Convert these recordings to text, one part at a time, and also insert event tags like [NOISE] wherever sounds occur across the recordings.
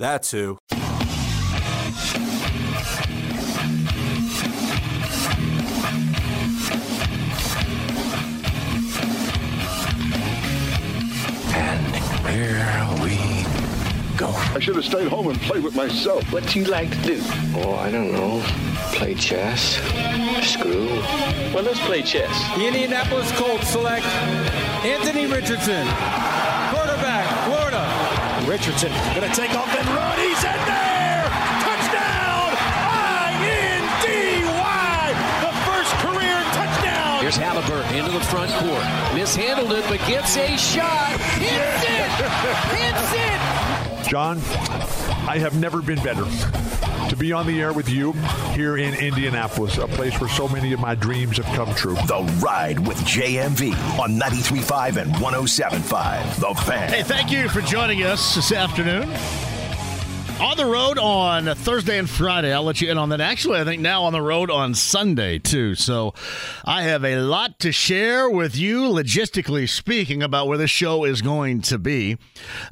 That's who. And here we go. I should have stayed home and played with myself. What do you like to do? Oh, I don't know. Play chess, screw. Well, let's play chess. The Indianapolis Colts select Anthony Richardson, quarterback, Florida. Richardson going to take off and run. He's in there. Touchdown! I-N-D-Y. The first career touchdown. Here's Halliburton into the front court. Mishandled it, but gets a shot. Hits it! [LAUGHS] Hits it! John, I have never been better to be on the air with you here in Indianapolis, a place where so many of my dreams have come true. The Ride with JMV on 93.5 and 107.5. The Fan. Hey, thank you for joining us this afternoon. On the road on Thursday and Friday. I'll let you in on that. Actually, I think now on the road on Sunday, too. So I have a lot to share with you, logistically speaking, about where this show is going to be.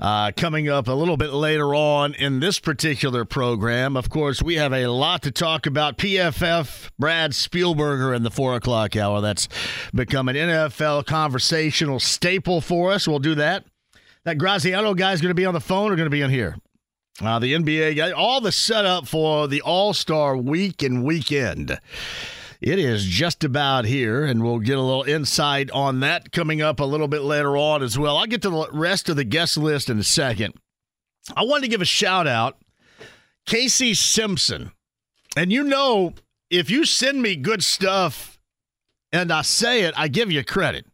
Uh, coming up a little bit later on in this particular program. Of course, we have a lot to talk about. PFF, Brad Spielberger in the four o'clock hour. That's become an NFL conversational staple for us. We'll do that. That Graziano guy's going to be on the phone or going to be in here? Uh, the NBA, got all the setup for the All Star week and weekend. It is just about here, and we'll get a little insight on that coming up a little bit later on as well. I'll get to the rest of the guest list in a second. I wanted to give a shout out, Casey Simpson. And you know, if you send me good stuff and I say it, I give you credit.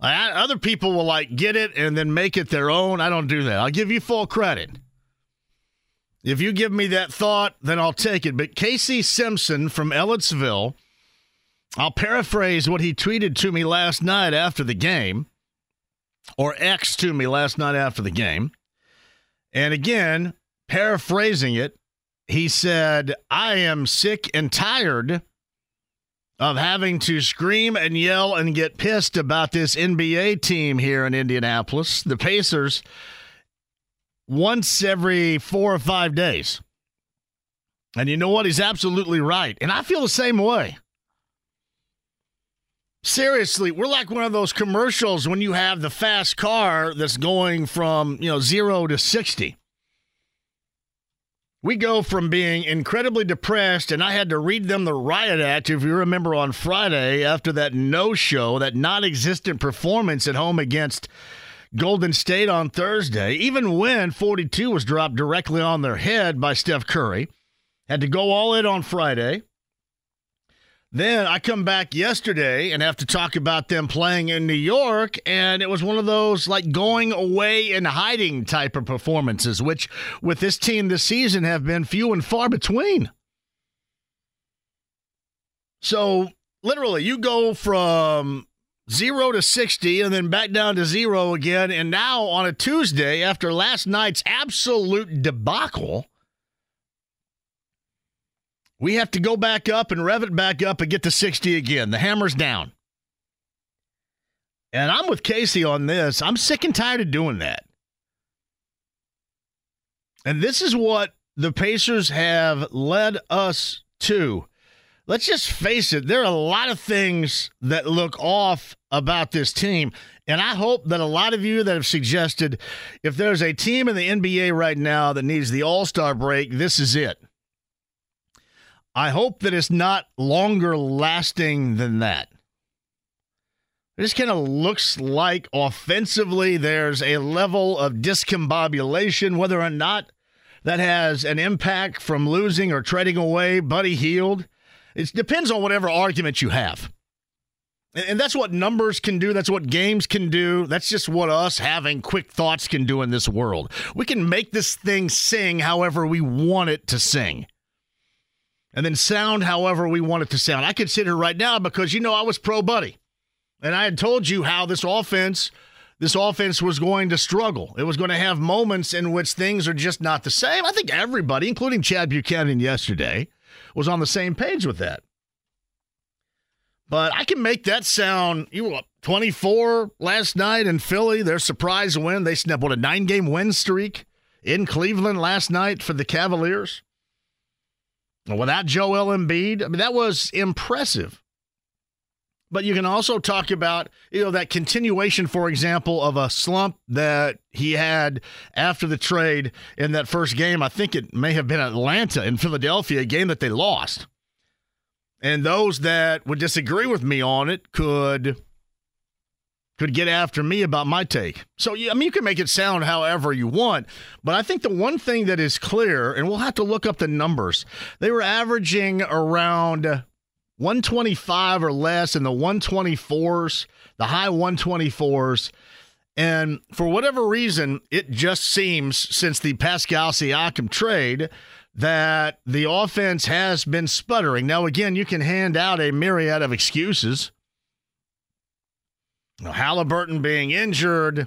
Like, other people will like get it and then make it their own. I don't do that. I'll give you full credit. If you give me that thought, then I'll take it. But Casey Simpson from Ellettsville, I'll paraphrase what he tweeted to me last night after the game, or X to me last night after the game. And again, paraphrasing it, he said, I am sick and tired of having to scream and yell and get pissed about this NBA team here in Indianapolis. The Pacers once every four or five days. And you know what? He's absolutely right. And I feel the same way. Seriously, we're like one of those commercials when you have the fast car that's going from, you know, 0 to 60. We go from being incredibly depressed, and I had to read them the riot act, if you remember, on Friday after that no show, that non existent performance at home against Golden State on Thursday, even when 42 was dropped directly on their head by Steph Curry. Had to go all in on Friday. Then I come back yesterday and have to talk about them playing in New York, and it was one of those like going away and hiding type of performances, which with this team this season have been few and far between. So literally, you go from zero to 60 and then back down to zero again. And now on a Tuesday, after last night's absolute debacle, we have to go back up and rev it back up and get to 60 again. The hammer's down. And I'm with Casey on this. I'm sick and tired of doing that. And this is what the Pacers have led us to let's just face it, there are a lot of things that look off about this team. And I hope that a lot of you that have suggested if there's a team in the NBA right now that needs the All Star break, this is it. I hope that it's not longer lasting than that. It just kind of looks like offensively there's a level of discombobulation, whether or not that has an impact from losing or trading away Buddy Hield. It depends on whatever argument you have. And that's what numbers can do. That's what games can do. That's just what us having quick thoughts can do in this world. We can make this thing sing however we want it to sing. And then sound however we want it to sound. I could sit here right now because, you know, I was pro buddy. And I had told you how this offense, this offense was going to struggle. It was going to have moments in which things are just not the same. I think everybody, including Chad Buchanan yesterday, was on the same page with that. But I can make that sound. You were 24 last night in Philly. Their surprise win. They snapped what a nine game win streak in Cleveland last night for the Cavaliers. Without Joel Embiid, I mean that was impressive. But you can also talk about, you know, that continuation, for example, of a slump that he had after the trade in that first game. I think it may have been Atlanta in Philadelphia, a game that they lost. And those that would disagree with me on it could could get after me about my take. So yeah, I mean you can make it sound however you want, but I think the one thing that is clear, and we'll have to look up the numbers, they were averaging around 125 or less in the 124s, the high 124s. And for whatever reason, it just seems since the Pascal Siakam trade that the offense has been sputtering. Now, again, you can hand out a myriad of excuses. You know, Halliburton being injured,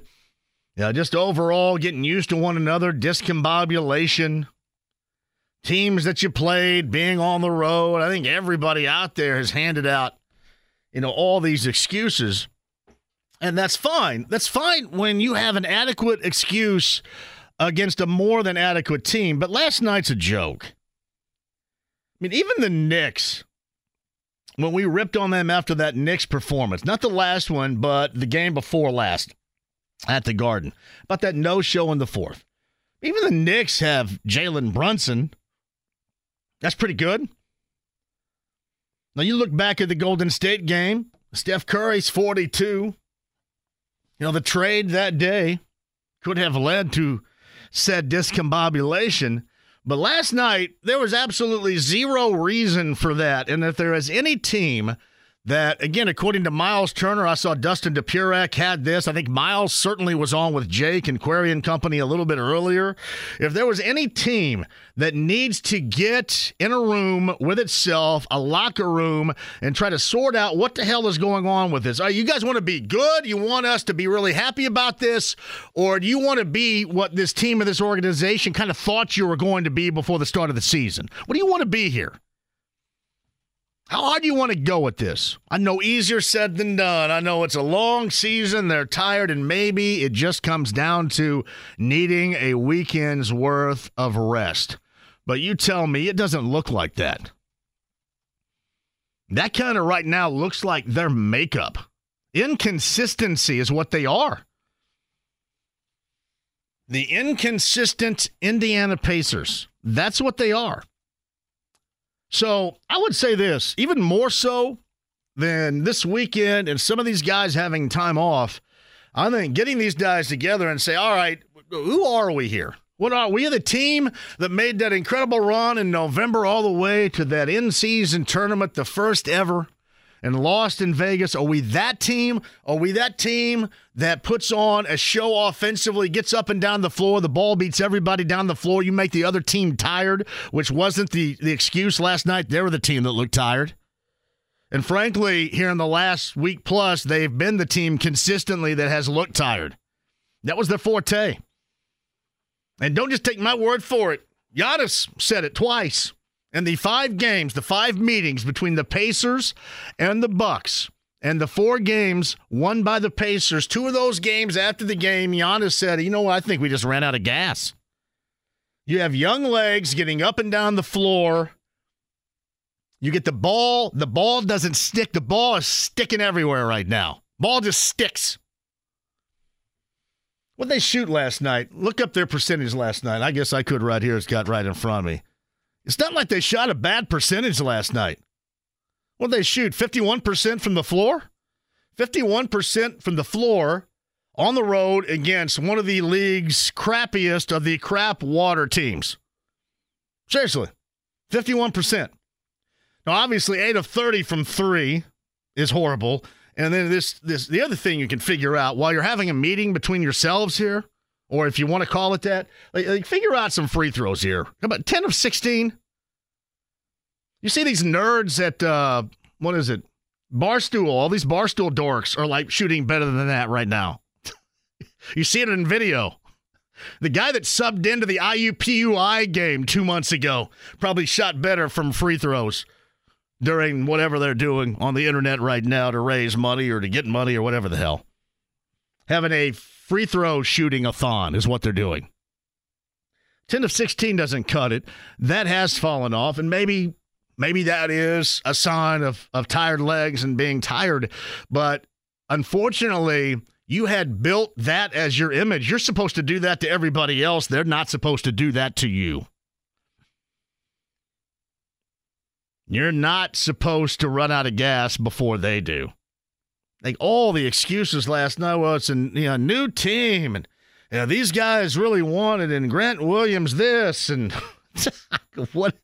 you know, just overall getting used to one another, discombobulation, teams that you played, being on the road. I think everybody out there has handed out, you know, all these excuses. And that's fine. That's fine when you have an adequate excuse against a more than adequate team. But last night's a joke. I mean, even the Knicks, when we ripped on them after that Knicks performance, not the last one, but the game before last at the Garden, about that no show in the fourth. Even the Knicks have Jalen Brunson. That's pretty good. Now you look back at the Golden State game, Steph Curry's 42. You know, the trade that day could have led to said discombobulation. But last night, there was absolutely zero reason for that. And if there is any team that, again, according to Miles Turner, I saw Dustin Dopirak had this. I think Miles certainly was on with Jake and Query and Company a little bit earlier. If there was any team that needs to get in a room with itself, a locker room, and try to sort out what the hell is going on with this. Are you guys want to be good? You want us to be really happy about this? Or do you want to be what this team of this organization kind of thought you were going to be before the start of the season? What do you want to be here? How hard do you want to go with this? I know easier said than done. I know it's a long season. They're tired, and maybe it just comes down to needing a weekend's worth of rest. But you tell me it doesn't look like that. That kind of right now looks like their makeup. Inconsistency is what they are. The inconsistent Indiana Pacers. That's what they are. So I would say this, even more so than this weekend and some of these guys having time off, I think getting these guys together and say, all right, who are we here? What are we? The team that made that incredible run in November all the way to that in season tournament, the first ever and lost in Vegas? Are we that team? Are we that team that puts on a show offensively, gets up and down the floor, the ball beats everybody down the floor, you make the other team tired, which wasn't the, the excuse last night. They were the team that looked tired. And frankly, here in the last week plus, they've been the team consistently that has looked tired. That was their forte. And don't just take my word for it. Giannis said it twice. And the five games, the five meetings between the Pacers and the Bucks, and the four games won by the Pacers, two of those games after the game, Giannis said, "You know what? I think we just ran out of gas." You have young legs getting up and down the floor. You get the ball, the ball doesn't stick. The ball is sticking everywhere right now. Ball just sticks. What they shoot last night? Look up their percentage last night. I guess I could right here. It's got right in front of me. It's not like they shot a bad percentage last night. What they shoot? 51% from the floor? 51% from the floor on the road against one of the league's crappiest of the crap water teams. Seriously, 51%. Now, obviously, 8 of 30 from 3 is horrible. And then this this the other thing you can figure out while you're having a meeting between yourselves here, or if you want to call it that, like, like figure out some free throws here. How about 10 of 16? You see these nerds at uh what is it? Barstool, all these Barstool dorks are like shooting better than that right now. [LAUGHS] you see it in video. The guy that subbed into the IUPUI game two months ago probably shot better from free throws during whatever they're doing on the internet right now to raise money or to get money or whatever the hell. Having a free throw shooting a thon is what they're doing. 10 of 16 doesn't cut it. That has fallen off, and maybe maybe that is a sign of, of tired legs and being tired. But unfortunately, you had built that as your image. You're supposed to do that to everybody else. They're not supposed to do that to you. You're not supposed to run out of gas before they do. Like all the excuses last night, well, it's a you know, new team, and you know, these guys really wanted, and Grant Williams this, and [LAUGHS] what?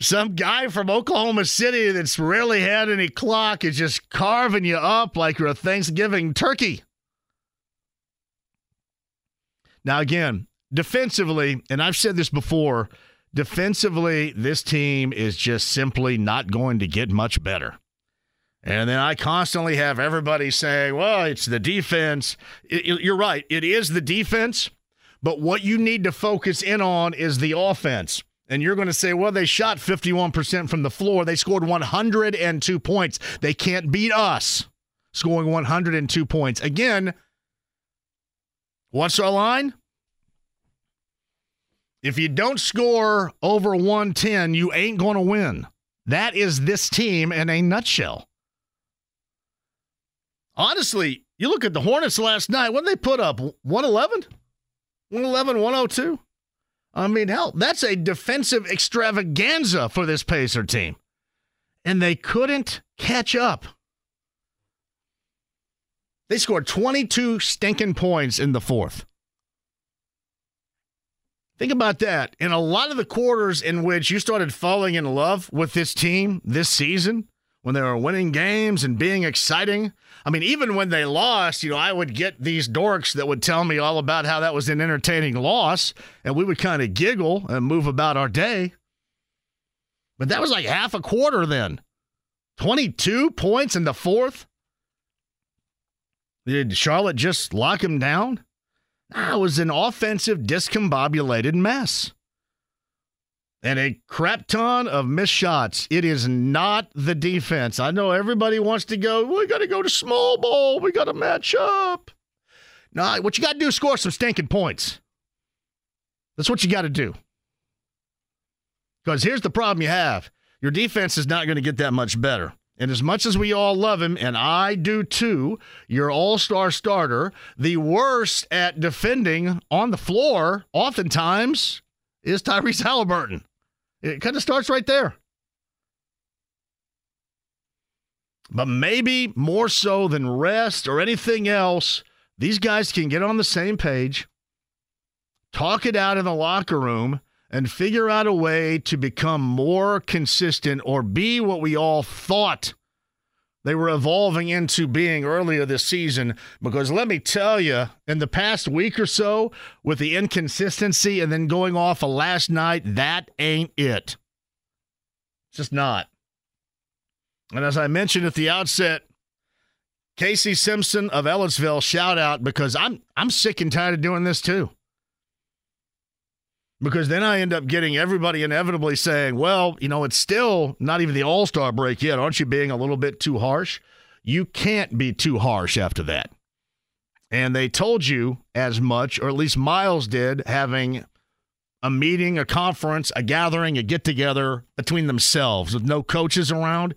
Some guy from Oklahoma City that's rarely had any clock is just carving you up like you're a Thanksgiving turkey. Now, again, defensively, and I've said this before defensively, this team is just simply not going to get much better. And then I constantly have everybody saying, well, it's the defense. It, you're right. It is the defense. But what you need to focus in on is the offense. And you're going to say, well, they shot 51% from the floor. They scored 102 points. They can't beat us scoring 102 points. Again, what's our line? If you don't score over 110, you ain't going to win. That is this team in a nutshell. Honestly, you look at the Hornets last night, did they put up? 111? 111, 102? I mean, hell, that's a defensive extravaganza for this Pacer team. And they couldn't catch up. They scored 22 stinking points in the fourth. Think about that. In a lot of the quarters in which you started falling in love with this team this season, when they were winning games and being exciting. I mean, even when they lost, you know, I would get these dorks that would tell me all about how that was an entertaining loss, and we would kind of giggle and move about our day. But that was like half a quarter then. 22 points in the fourth. Did Charlotte just lock him down? That was an offensive discombobulated mess. And a crap ton of missed shots. It is not the defense. I know everybody wants to go, we got to go to small ball. We got to match up. No, what you got to do is score some stinking points. That's what you got to do. Because here's the problem you have your defense is not going to get that much better. And as much as we all love him, and I do too, your all star starter, the worst at defending on the floor, oftentimes, is Tyrese Halliburton. It kind of starts right there. But maybe more so than rest or anything else, these guys can get on the same page, talk it out in the locker room, and figure out a way to become more consistent or be what we all thought they were evolving into being earlier this season. Because let me tell you, in the past week or so, with the inconsistency and then going off of last night, that ain't it. It's just not. And as I mentioned at the outset, Casey Simpson of Ellettsville, shout out because I'm I'm sick and tired of doing this too because then I end up getting everybody inevitably saying, well, you know, it's still not even the all star break yet. Aren't you being a little bit too harsh? You can't be too harsh after that. And they told you as much, or at least Miles did, having a meeting, a conference, a gathering, a get together between themselves with no coaches around.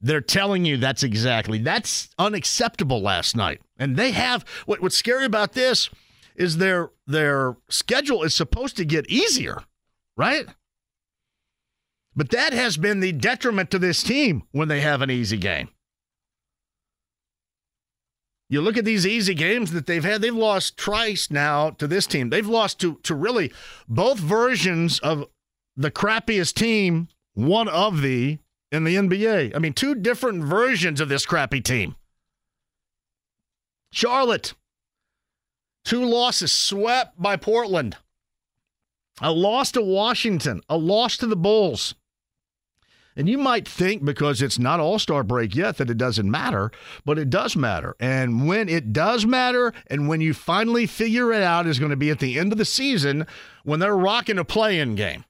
They're telling you that's exactly that's unacceptable last night. And they have what, what's scary about this is their their schedule is supposed to get easier, right? But that has been the detriment to this team when they have an easy game. You look at these easy games that they've had, they've lost twice now to this team. They've lost to, to really both versions of the crappiest team, one of the in the NBA. I mean, two different versions of this crappy team. Charlotte, two losses swept by Portland, a loss to Washington, a loss to the Bulls. And you might think because it's not All Star break yet that it doesn't matter, but it does matter. And when it does matter, and when you finally figure it out, is going to be at the end of the season when they're rocking a play in game.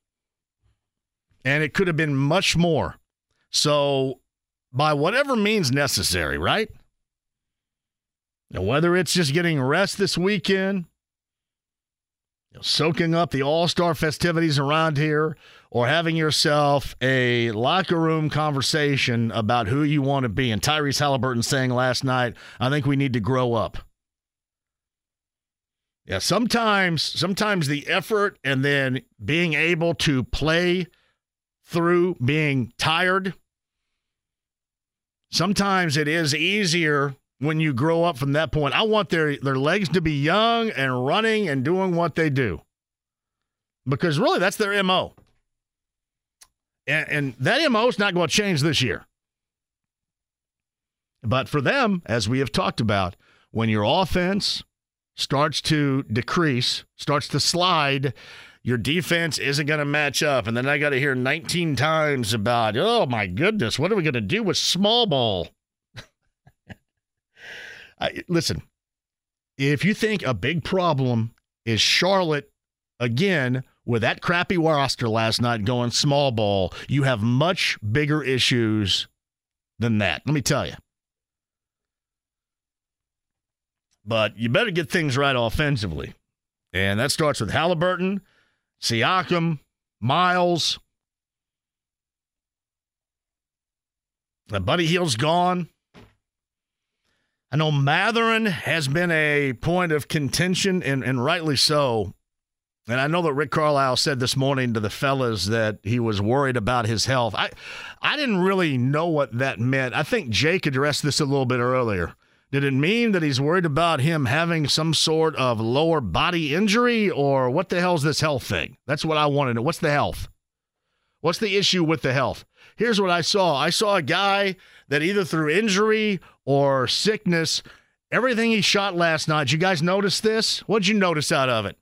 And it could have been much more. So, by whatever means necessary, right? Now, whether it's just getting rest this weekend, you know, soaking up the All Star festivities around here, or having yourself a locker room conversation about who you want to be. And Tyrese Halliburton saying last night, I think we need to grow up. Yeah, sometimes sometimes the effort and then being able to play through being tired. Sometimes it is easier when you grow up from that point. I want their their legs to be young and running and doing what they do. Because really that's their MO. And, and that MO is not going to change this year. But for them, as we have talked about, when your offense starts to decrease, starts to slide, your defense isn't going to match up. And then I got to hear 19 times about, oh my goodness, what are we going to do with small ball? I, listen, if you think a big problem is Charlotte again with that crappy roster last night going small ball, you have much bigger issues than that. Let me tell you. But you better get things right offensively. And that starts with Halliburton, Siakam, Miles. Buddy Hield's gone. I know Mathurin has been a point of contention, and, and rightly so. And I know that Rick Carlisle said this morning to the fellas that he was worried about his health. I, I didn't really know what that meant. I think Jake addressed this a little bit earlier. Did it mean that he's worried about him having some sort of lower body injury, or what the hell's this health thing? That's what I wanted to know. What's the health? What's the issue with the health? Here's what I saw I saw a guy that either through injury or sickness, everything he shot last night, did you guys notice this? What'd you notice out of it?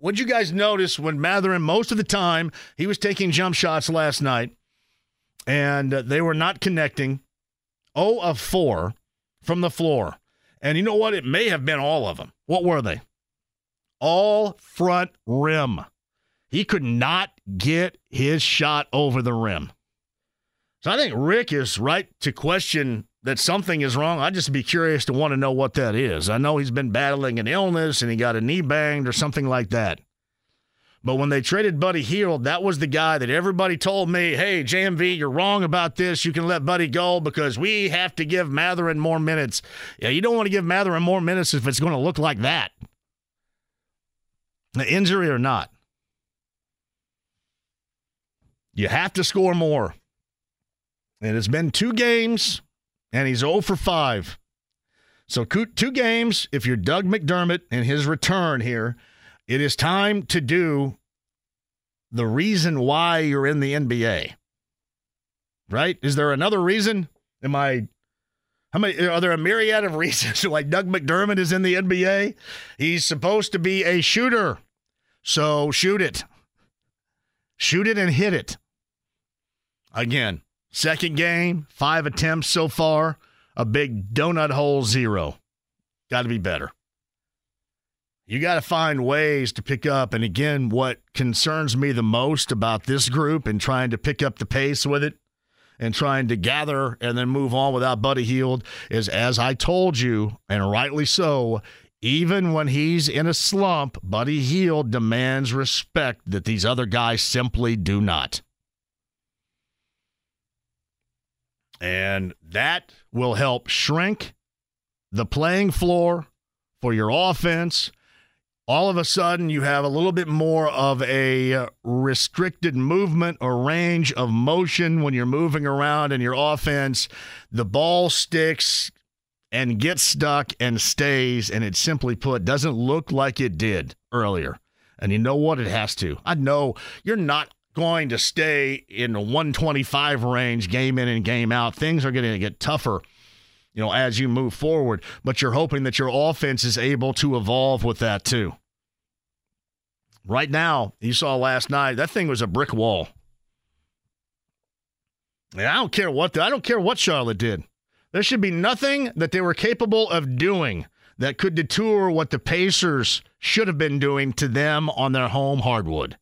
What'd you guys notice when Mathurin, most of the time, he was taking jump shots last night and they were not connecting? 0 of 4 from the floor. And you know what? It may have been all of them. What were they? All front rim. He could not get his shot over the rim. So I think Rick is right to question that something is wrong, I'd just be curious to want to know what that is. I know he's been battling an illness and he got a knee banged or something like that. But when they traded Buddy Hield, that was the guy that everybody told me, hey, JMV, you're wrong about this. You can let Buddy go because we have to give Mathurin more minutes. Yeah, you don't want to give Mathurin more minutes if it's going to look like that. The injury or not. You have to score more. And it's been two games and he's 0 for 5. So, two games. If you're Doug McDermott and his return here, it is time to do the reason why you're in the NBA. Right? Is there another reason? Am I. How many are there a myriad of [LAUGHS] reasons why Doug McDermott is in the NBA? He's supposed to be a shooter. So shoot it. Shoot it and hit it. Again, Second game, five attempts so far, a big donut hole zero. Got to be better. You got to find ways to pick up. And again, what concerns me the most about this group and trying to pick up the pace with it and trying to gather and then move on without Buddy Hield is, as I told you, and rightly so, Even when he's in a slump, Buddy Hield demands respect that these other guys simply do not. And that will help shrink the playing floor for your offense. All of a sudden, you have a little bit more of a restricted movement or range of motion when you're moving around in your offense. The ball sticks and gets stuck and stays, and it simply put doesn't look like it did earlier. And you know what? It has to. I know you're not going to stay in the 125 range game in and game out. Things are going to get tougher, you know, as you move forward, but you're hoping that your offense is able to evolve with that too. Right now, you saw last night, that thing was a brick wall. And I don't care what the, I don't care what Charlotte did. There should be nothing that they were capable of doing that could detour what the Pacers should have been doing to them on their home hardwood.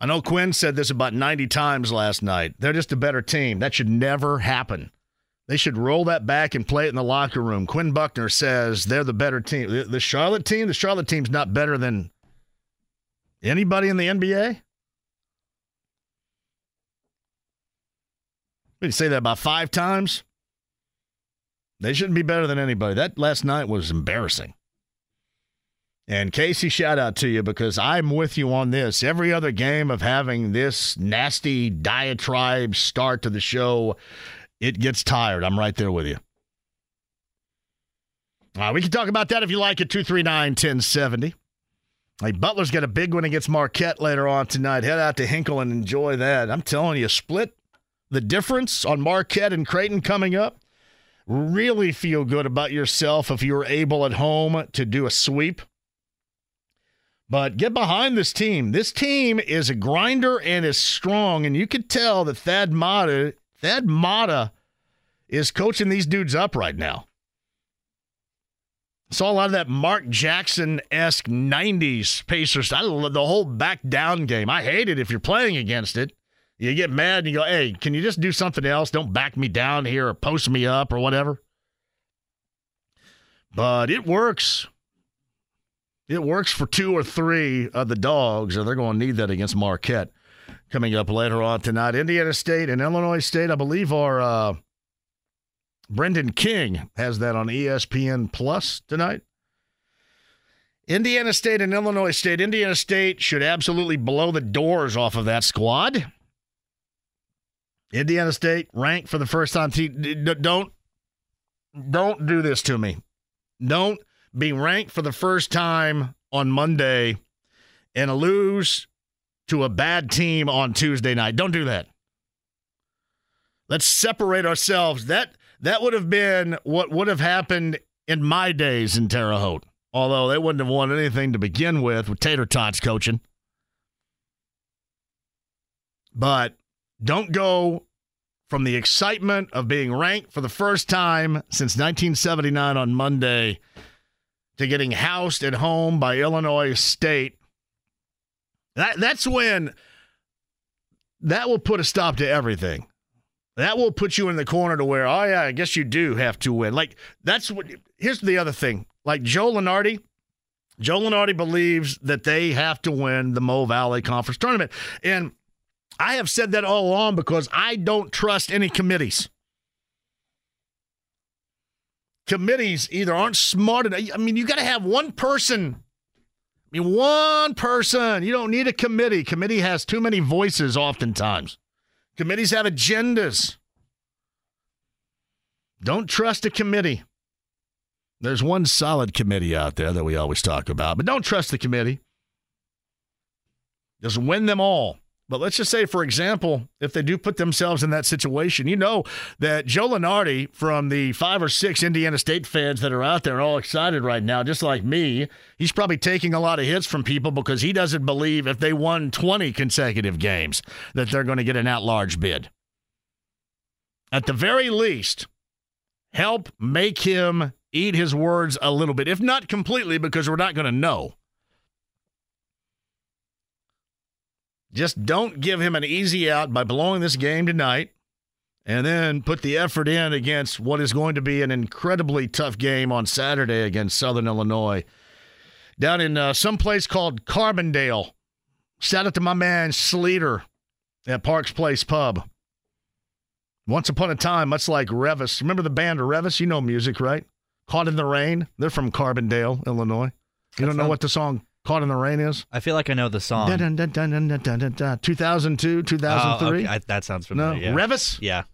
I know Quinn said this about 90 times last night. They're just a better team. That should never happen. They should roll that back and play it in the locker room. Quinn Buckner says they're the better team. The Charlotte team, the Charlotte team's not better than anybody in the NBA. We say that about five times. They shouldn't be better than anybody. That last night was embarrassing. And Casey, shout out to you because I'm with you on this. Every other game of having this nasty diatribe start to the show, it gets tired. I'm right there with you. Uh, we can talk about that if you like it. 239 1070. Hey, Butler's got a big one against Marquette later on tonight. Head out to Hinkle and enjoy that. I'm telling you, split the difference on Marquette and Creighton coming up. Really feel good about yourself if you were able at home to do a sweep. But get behind this team. This team is a grinder and is strong, and you could tell that Thad Matta, Thad Matta is coaching these dudes up right now. Saw a lot of that Mark Jackson esque 90s Pacers. I the whole back down game. I hate it if you're playing against it. You get mad and you go, hey, can you just do something else? Don't back me down here or post me up or whatever. But it works. It works for two or three of the dogs, and they're going to need that against Marquette coming up later on tonight. Indiana State and Illinois State, I believe, are uh, Brendan King has that on ESPN Plus tonight. Indiana State and Illinois State. Indiana State should absolutely blow the doors off of that squad. Indiana State ranked for the first time. Don't don't do this to me. Don't be ranked for the first time on Monday and a lose to a bad team on Tuesday night. Don't do that. Let's separate ourselves. That that would have been what would have happened in my days in Terre Haute. Although they wouldn't have won anything to begin with with Tater Tots coaching. But don't go from the excitement of being ranked for the first time since 1979 on Monday to getting housed at home by Illinois State. That that's when that will put a stop to everything. That will put you in the corner to where, oh yeah, I guess you do have to win. Like that's what. Here's the other thing. Like Joe Lunardi, Joe Lunardi believes that they have to win the Mo Valley Conference tournament, and I have said that all along because I don't trust any committees. Committees either aren't smart enough. I mean, you got to have one person. I mean, one person. You don't need a committee. Committee has too many voices oftentimes. Committees have agendas. Don't trust a committee. There's one solid committee out there that we always talk about, but don't trust the committee. Just win them all. But let's just say, for example, if they do put themselves in that situation, you know that Joe Lunardi from the five or six Indiana State fans that are out there all excited right now, just like me, he's probably taking a lot of hits from people because he doesn't believe if they won 20 consecutive games that they're going to get an at large bid. At the very least, help make him eat his words a little bit, if not completely, because we're not going to know. Just don't give him an easy out by blowing this game tonight and then put the effort in against what is going to be an incredibly tough game on Saturday against Southern Illinois down in uh, some place called Carbondale. Shout out to my man Sleater at Parks Place Pub. Once upon a time, much like Revis. Remember the band Revis? You know music, right? Caught in the Rain. They're from Carbondale, Illinois. You don't know what the song Caught in the Rain is? I feel like I know the song. Dun, dun, dun, dun, dun, dun, dun, dun. 2002, 2003. Oh, okay. I, that sounds no, familiar. yeah. Revis? Yeah.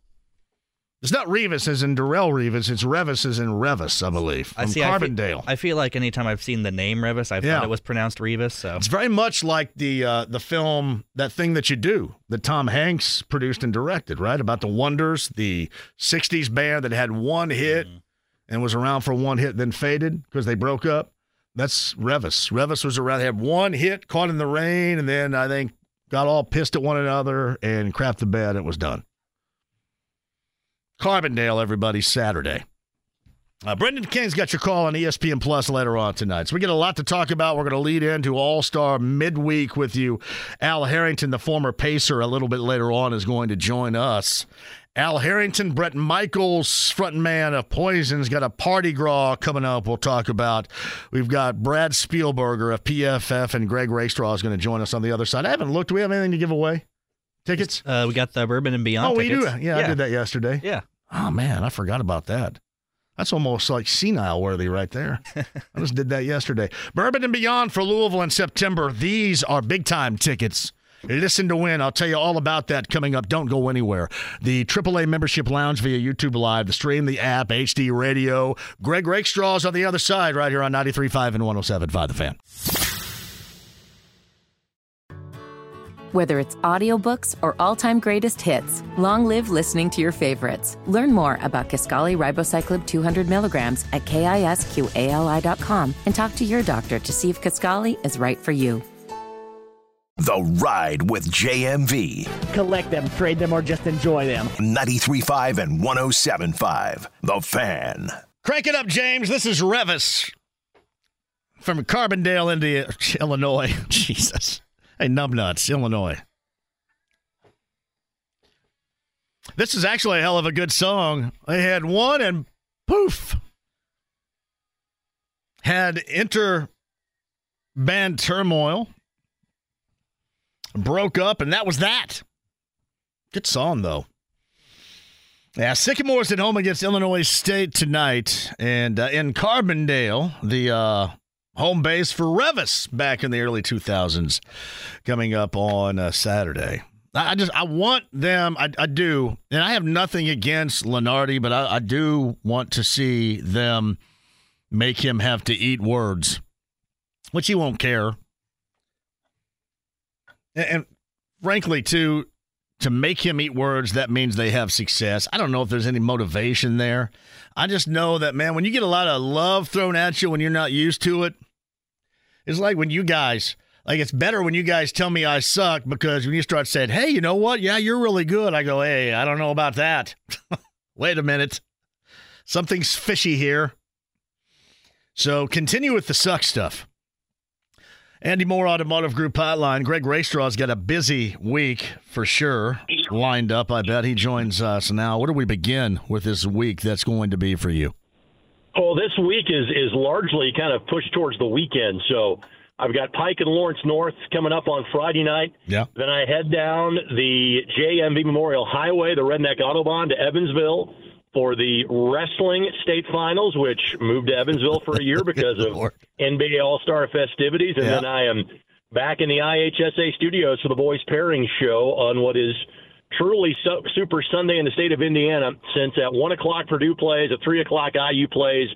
It's not Revis as in Darrelle Revis. It's Revis as in Revis, I believe. From I see. I feel, Carbondale. I feel like anytime I've seen the name Revis, I Yeah. thought it was pronounced Revis. So It's very much like the uh, the film that thing that you do that Tom Hanks produced and directed, right? About the Wonders, the '60s band that had one hit and was around for one hit, then faded because they broke up. That's Revis. Revis was around. Had one hit, caught in the rain, and then I think got all pissed at one another and crapped the bed. And it was done. Carbondale, everybody, Saturday. Uh, Brendan King's got your call on ESPN Plus later on tonight. So we get a lot to talk about. We're going to lead into All Star midweek with you. Al Harrington, the former Pacer, a little bit later on is going to join us. Al Harrington, Bret Michaels, frontman of Poison's got a Parti-Gras coming up. We'll talk about. We've got Brad Spielberger of PFF and Greg Rakestraw is going to join us on the other side. I haven't looked. Do we have anything to give away? Tickets? uh, we got the Bourbon and Beyond. oh, we do. tickets. Yeah, I did that yesterday. Yeah. Oh man, I forgot about that. That's almost like senile worthy right there. [LAUGHS] I just did that yesterday. Bourbon and Beyond for Louisville in September. These are big time tickets. Listen to win. I'll tell you all about that coming up. Don't go anywhere. The AAA membership lounge via YouTube Live, the stream, the app, HD radio. Greg Rakestraw's on the other side right here on 93.5 and 107.5 The Fan. Whether it's audiobooks or all-time greatest hits, long live listening to your favorites. Learn more about Kisqali Ribociclib 200 milligrams at kisqali.com and talk to your doctor to see if Kisqali is right for you. The Ride with JMV. Collect them, trade them, or just enjoy them. 93.5 and 107.5. The Fan. Crank it up, James. This is Revis from Carbondale, India, [LAUGHS] Illinois. [LAUGHS] Jesus. Hey, Numbnuts, Illinois. This is actually a hell of a good song. They had one and poof. Had inter band turmoil. Broke up, and that was that. Good song, though. Yeah, Sycamore's at home against Illinois State tonight, and uh, in Carbondale, the uh, home base for Revis back in the early 2000s, coming up on uh, Saturday. I I just I want them. I, I do, and I have nothing against Lunardi, but I, I do want to see them make him have to eat words, which he won't care. And, and frankly, to to make him eat words, that means they have success. I don't know if there's any motivation there. I just know that, man, when you get a lot of love thrown at you when you're not used to it, it's like when you guys, like, it's better when you guys tell me I suck because when you start saying, hey, you know what? Yeah, you're really good. I go, hey, I don't know about that. [LAUGHS] Wait a minute. Something's fishy here. So continue with the suck stuff. Andy Mohr Automotive Group Hotline. Greg Rakestraw's got a busy week for sure lined up. I bet he joins us now. Where do we begin with this week that's going to be for you? Well, this week is is largely kind of pushed towards the weekend. So I've got Pike and Lawrence North coming up on Friday night. Yeah. Then I head down the JMV Memorial Highway, the Redneck Autobahn, to Evansville for the wrestling state finals, which moved to Evansville for a year [LAUGHS] because of NBA All Star festivities. And Yeah. then I am back in the IHSAA studios for the boys pairing show on what is truly su- Super Sunday in the state of Indiana. Since at one o'clock Purdue plays, at three o'clock IU plays,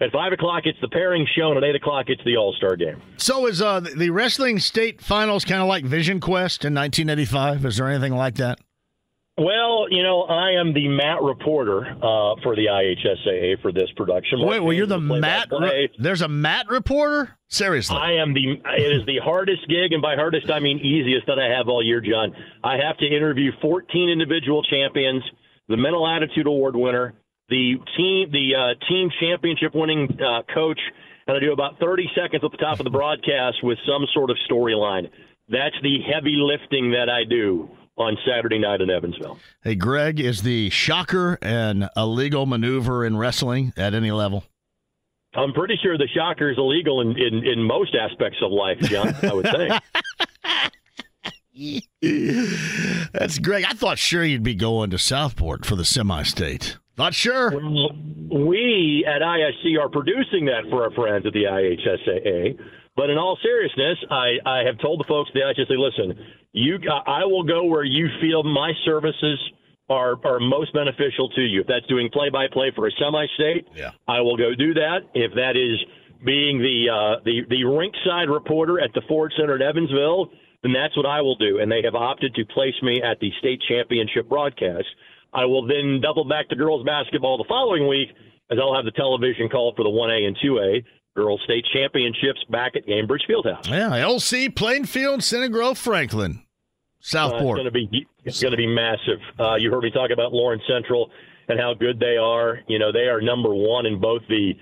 at five o'clock it's the pairing show, and at eight o'clock it's the All Star game. So is uh, the wrestling state finals kind of like Vision Quest in 1985? Is there anything like that? Well, you know, I am the mat reporter uh, for the IHSAA for this production. Wait, well, you're the mat. play. there's a mat reporter. Seriously, I am the. It is the hardest gig, and by hardest I mean easiest that I have all year, John. I have to interview 14 individual champions, the Mental Attitude Award winner, the team, the uh, team championship winning uh, coach, and I do about 30 seconds at the top of the broadcast with some sort of storyline. That's the heavy lifting that I do on Saturday night in Evansville. Hey, Greg, is the shocker an illegal maneuver in wrestling at any level? I'm pretty sure the shocker is illegal in, in, in most aspects of life, John, I would think. [LAUGHS] That's Greg. I thought sure you'd be going to Southport for the semi-state. Not sure. Well, we at ISC are producing that for our friends at the IHSAA. But in all seriousness, I, I have told the folks at the IHSAA, listen, you, I will go where you feel my services are, are most beneficial to you. If that's doing play-by-play for a semi-state, yeah. I will go do that. If that is being the uh, the the rinkside reporter at the Ford Center in Evansville, then that's what I will do. And they have opted to place me at the state championship broadcast. I will then double back to girls basketball the following week as I'll have the television call for the 1A and 2A girls state championships back at Gainbridge Fieldhouse. Yeah, LC, Plainfield, Grove, Franklin, Southport. Uh, it's going to be it's going to be massive. Uh, you heard me talk about Lawrence Central and how good they are. You know, they are number one in both the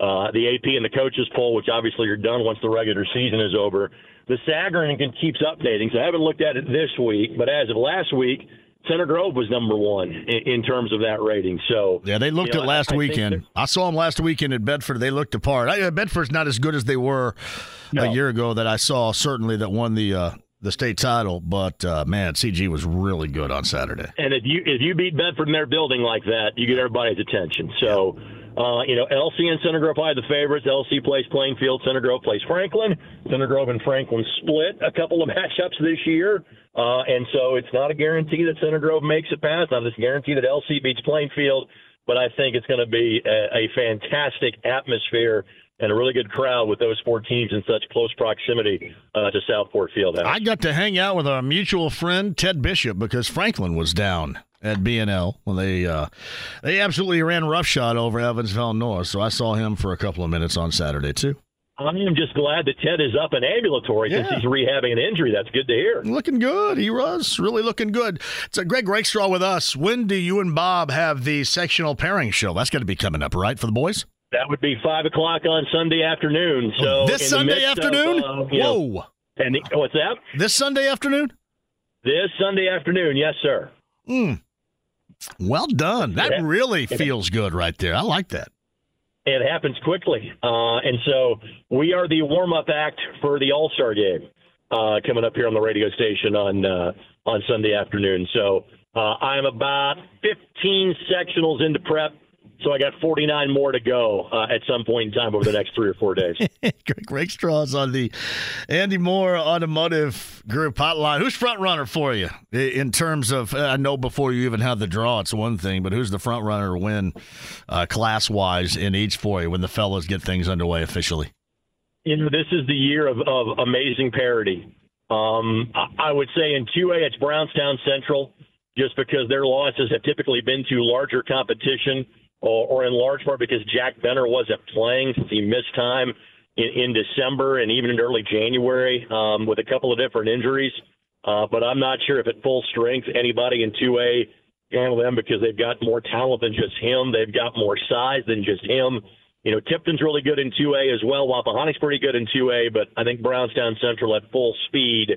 uh, the AP and the coaches poll, which obviously are done once the regular season is over. The Sagarin keeps updating, so I haven't looked at it this week, but as of last week, Center Grove was number one in, in, terms of that rating. So yeah, they looked you know, at last I, I weekend. I saw them last weekend at Bedford. They looked apart. I, Bedford's not as good as they were no. a year ago. That I saw certainly that won the uh, the state title. But uh, man, CG was really good on Saturday. And if you if you beat Bedford in their building like that, you get everybody's attention. So. Uh, you know, LC and Center Grove probably the favorites. LC plays Plainfield, Center Grove plays Franklin. Center Grove and Franklin split a couple of [LAUGHS] matchups this year. Uh, and so it's not a guarantee that Center Grove makes it past. Not a guarantee that LC beats Plainfield, but I think it's going to be a, a fantastic atmosphere and a really good crowd with those four teams in such close proximity uh, to Southport Fieldhouse. I got to hang out with our mutual friend Ted Bishop because Franklin was down at BNL when they uh, they absolutely ran roughshod over Evansville North. So I saw him for a couple of minutes on Saturday too. I am just glad that Ted is up and ambulatory yeah. since he's rehabbing an injury. That's good to hear. Looking good. He was really looking good. It's a Greg Rakestraw with us. When do you and Bob have the sectional pairing show? That's going to be coming up, right, for the boys? That would be five o'clock on Sunday afternoon. So this Sunday afternoon. Of, uh, Whoa! Know, and what's that? This Sunday afternoon. This Sunday afternoon, yes, sir. Hmm. Well done. That really feels good right there. I like that. It happens quickly. Uh, and so we are the warm up act for the All Star game uh, coming up here on the radio station on, uh, on Sunday afternoon. So uh, I'm about 15 sectionals into prep. So I got 49 more to go uh, at some point in time over the next three or four days. [LAUGHS] Greg Rakestraw's on the Andy Mohr Automotive Group hotline. Who's front runner for you in terms of? I know before you even have the draw, it's one thing, but who's the front runner to win uh, class wise in each for you when the fellas get things underway officially? You know, this is the year of, of amazing parity. Um, I would say in 2A, it's Brownstown Central, just because their losses have typically been to larger competition or, or in large part because Jack Benter wasn't playing since he missed time in, in December and even in early January um, with a couple of different injuries. Uh, but I'm not sure if at full strength anybody in 2A handle them because they've got more talent than just him. They've got more size than just him. You know, Tipton's really good in 2A as well. Wapahani's pretty good in 2A, but I think Brownstown Central at full speed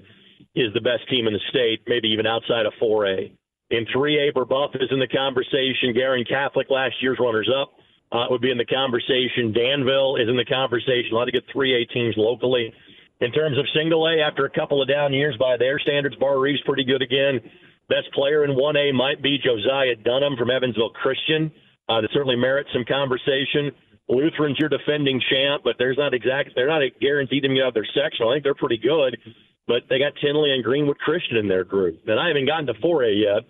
is the best team in the state, maybe even outside of 4A. In 3A, Brebeuf is in the conversation. Guerin Catholic, last year's runners up, uh, would be in the conversation. Danville is in the conversation. A lot of good 3A teams locally. In terms of single A, after a couple of down years by their standards, Barr-Reeve's pretty good again. Best player in 1A might be Josiah Dunham from Evansville Christian. Uh, that certainly merits some conversation. Lutheran's your defending champ, but there's not exact. They're not guaranteed to get out of their section. I think they're pretty good, but they got Tindley and Greenwood Christian in their group. And I haven't gotten to 4A yet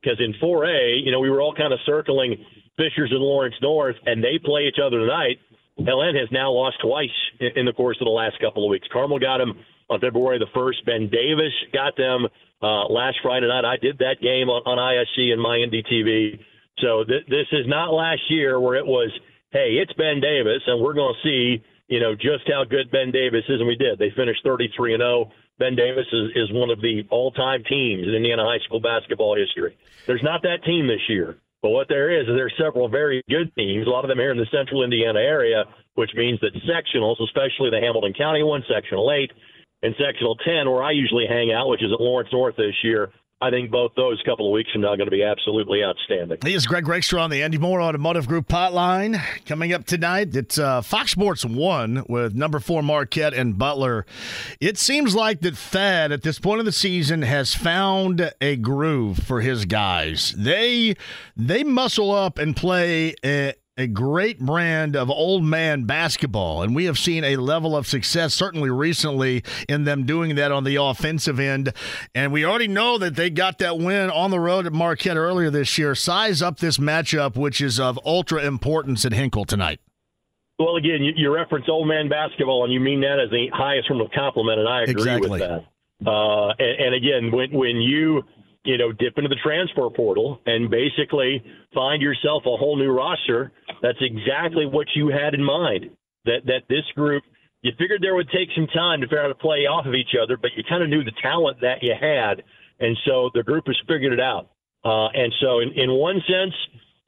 because in 4A, you know, we were all kind of circling Fishers and Lawrence North, and they play each other tonight. LN has now lost twice in the course of the last couple of weeks. Carmel got them on February the 1st. Ben Davis got them uh, last Friday night. I did that game on, on ISC and my NDTV. So th- this is not last year where it was, hey, it's Ben Davis, and we're going to see, you know, just how good Ben Davis is, and we did. They finished 33 and 0. Ben Davis is, is one of the all time teams in Indiana high school basketball history. There's not that team this year. But what there is is there's several very good teams, a lot of them here in the central Indiana area, which means that sectionals, especially the Hamilton County one, sectional eight, and sectional 10, where I usually hang out, which is at Lawrence North this year, I think both those couple of weeks from now are going to be absolutely outstanding. He is Greg Rakestraw on the Andy Mohr Automotive Group hotline. Coming up tonight, it's uh, Fox Sports 1 with number four Marquette and Butler. It seems like that Thad, at this point of the season, has found a groove for his guys. They they muscle up and play a, a great brand of old man basketball, and we have seen a level of success, certainly recently, in them doing that on the offensive end. And we already know that they got that win on the road at Marquette earlier this year. Size up this matchup, which is of ultra importance at Hinkle tonight. Well, again, you, you reference old man basketball, and you mean that as the highest form of compliment, and I agree exactly. with that. Uh, and, and again, when when you you know, dip into the transfer portal and basically find yourself a whole new roster. That's exactly what you had in mind. That that this group, you figured there would take some time to figure out to play off of each other, but you kind of knew the talent that you had, and so the group has figured it out. Uh, and so, in, in one sense,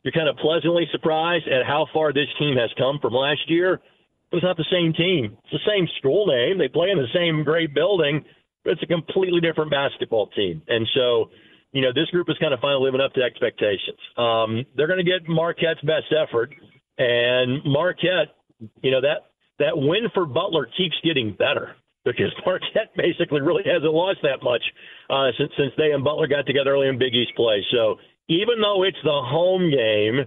you're kind of pleasantly surprised at how far this team has come from last year. It's not the same team. It's the same school name. They play in the same great building, but it's a completely different basketball team. And so, you know, this group is kind of finally living up to expectations. Um, they're going to get Marquette's best effort, and Marquette, you know, that that win for Butler keeps getting better because [LAUGHS] Marquette basically really hasn't lost that much uh, since since they and Butler got together early in Big East play. So even though it's the home game,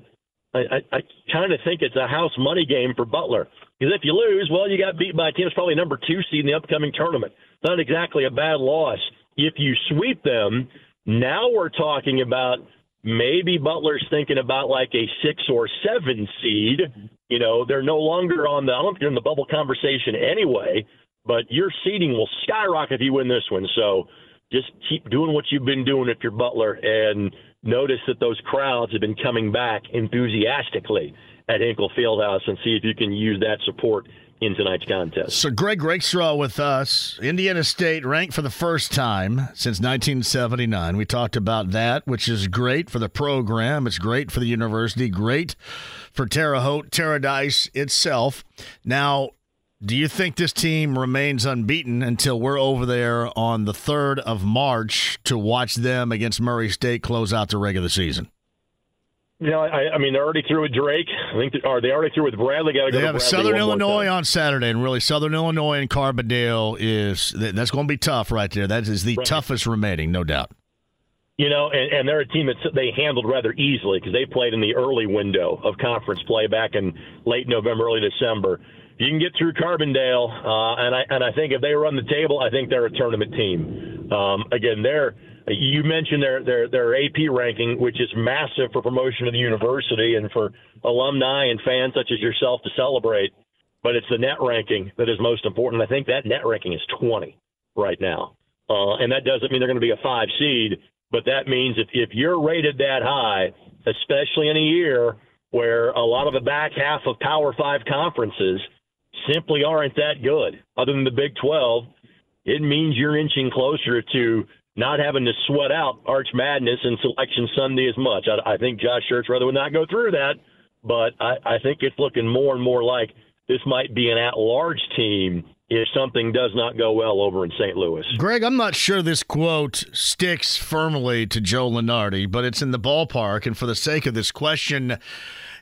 I, I, I kind of think it's a house money game for Butler. Because if you lose, well, you got beat by a team that's probably number two seed in the upcoming tournament. Not exactly a bad loss. If you sweep them, now we're talking about maybe Butler's thinking about like a six or seven seed. You know, they're no longer on the I don't think in the bubble conversation anyway. But your seeding will skyrocket if you win this one. So just keep doing what you've been doing if you're Butler, and notice that those crowds have been coming back enthusiastically at Hinkle Fieldhouse, and see if you can use that support in tonight's contest. So Greg Rakestraw with us. Indiana State ranked for the first time since 1979. We talked about that, which is great for the program. It's great for the university. Great for Terre Haute, Paradise itself. Now, do you think this team remains unbeaten until we're over there on the 3rd of March to watch them against Murray State close out the regular season? You know, I, I mean, they're already through with Drake. I think, are they already through with Bradley? Got to go. They have Southern Illinois on Saturday, and really, Southern Illinois and Carbondale is that's going to be tough right there. That is the right. toughest remaining, no doubt. You know, and, and they're a team that they handled rather easily because they played in the early window of conference play back in late November, early December. You can get through Carbondale, uh, and I and I think if they run the table, I think they're a tournament team. Um, again, they're you mentioned their, their their AP ranking, which is massive for promotion of the university and for alumni and fans such as yourself to celebrate. But it's the net ranking that is most important. I think that net ranking is 20 right now, uh, and that doesn't mean they're going to be a five seed. But that means if if you're rated that high, especially in a year where a lot of the back half of Power Five conferences simply aren't that good, other than the Big 12, it means you're inching closer to not having to sweat out Arch Madness and Selection Sunday as much. I, I think Josh Schertz rather would not go through that, but I, I think it's looking more and more like this might be an at-large team if something does not go well over in St. Louis. Greg, I'm not sure this quote sticks firmly to Joe Lunardi, but it's in the ballpark. And for the sake of this question,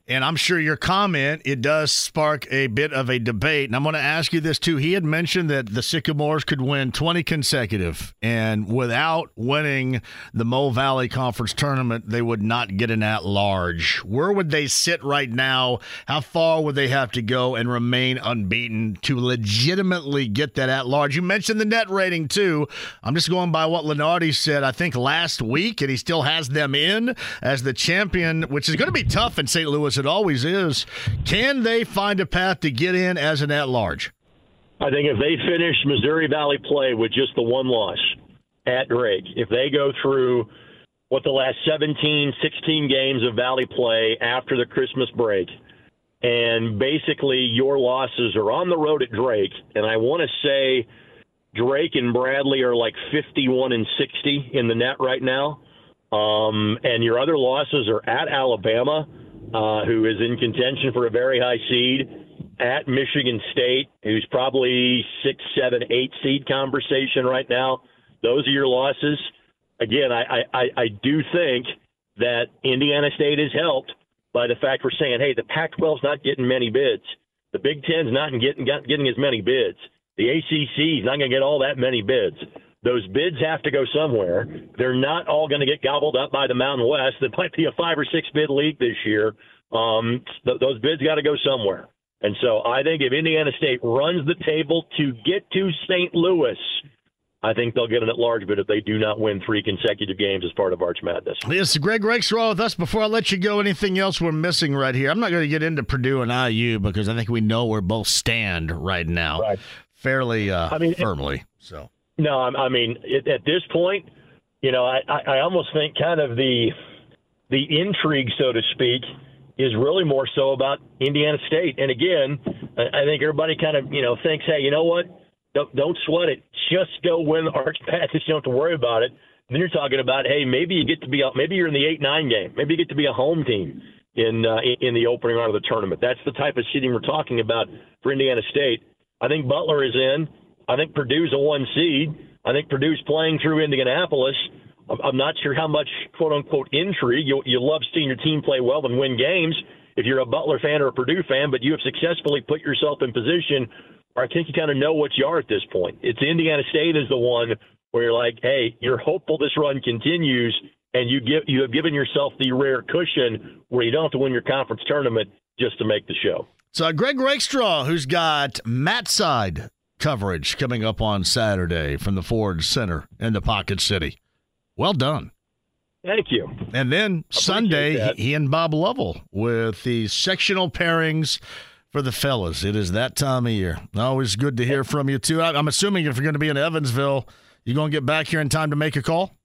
and I'm sure your comment, it does spark a bit of a debate. And I'm going to ask you this too. He had mentioned that the Sycamores could win 20 consecutive, and without winning the Mo Valley Conference tournament, they would not get an at large. Where would they sit right now? How far would they have to go and remain unbeaten to legitimately get that at large? You mentioned the net rating too. I'm just going by what Lunardi said, I think last week, and he still has them in as the champion, which is going to be tough in St. Louis it always is. Can they find a path to get in as an at large? I think if they finish Missouri Valley play with just the one loss at Drake, if they go through what the last 17, 16 games of Valley play after the Christmas break, and basically your losses are on the road at Drake, and I want to say Drake and Bradley are like 51 and 60 in the net right now. Um, and your other losses are at Alabama, uh, who is in contention for a very high seed, at Michigan State, who's probably six, seven, eight seed conversation right now. Those are your losses. again, I, I, I do think that Indiana State is helped by the fact we're saying, hey, the Pac-12's not getting many bids. The Big Ten's not getting getting as many bids. The ACC is not going to get all that many bids. Those bids have to go somewhere. They're not all going to get gobbled up by the Mountain West. There might be a five or six bid league this year. Um, th- those bids got to go somewhere. And so I think if Indiana State runs the table to get to St. Louis, I think they'll get an at large bid if they do not win three consecutive games as part of Arch Madness. Yes, Greg Rakestraw with us. Before I let you go, anything else we're missing right here? I'm not going to get into Purdue and IU because I think we know where both stand right now, right. fairly uh, I mean, firmly. So no, I mean at this point, you know, I, I almost think kind of the the intrigue, so to speak, is really more so about Indiana State. And again, I think everybody kind of you know thinks, hey, you know what? Don't, don't sweat it. Just go win the Arch Madness. You don't have to worry about it. And then you're talking about, hey, maybe you get to be, maybe you're in the eight nine game. Maybe you get to be a home team in uh, in the opening round of the tournament. That's the type of seeding we're talking about for Indiana State. I think Butler is in. I think Purdue's a one seed. I think Purdue's playing through Indianapolis. I'm not sure how much quote unquote intrigue. You, you love seeing your team play well and win games if you're a Butler fan or a Purdue fan, but you have successfully put yourself in position where I think you kind of know what you are at this point. It's Indiana State is the one where you're like, hey, you're hopeful this run continues, and you give you have given yourself the rare cushion where you don't have to win your conference tournament just to make the show. So Greg Rakestraw, who's got mat side coverage coming up on Saturday from the Ford Center in the Pocket City. Well done. Thank you. And then Sunday, he and Bob Lovell with the sectional pairings for the fellas. It is that time of year. Always good to hear from you, too. I'm assuming if you're going to be in Evansville, you're going to get back here in time to make a call?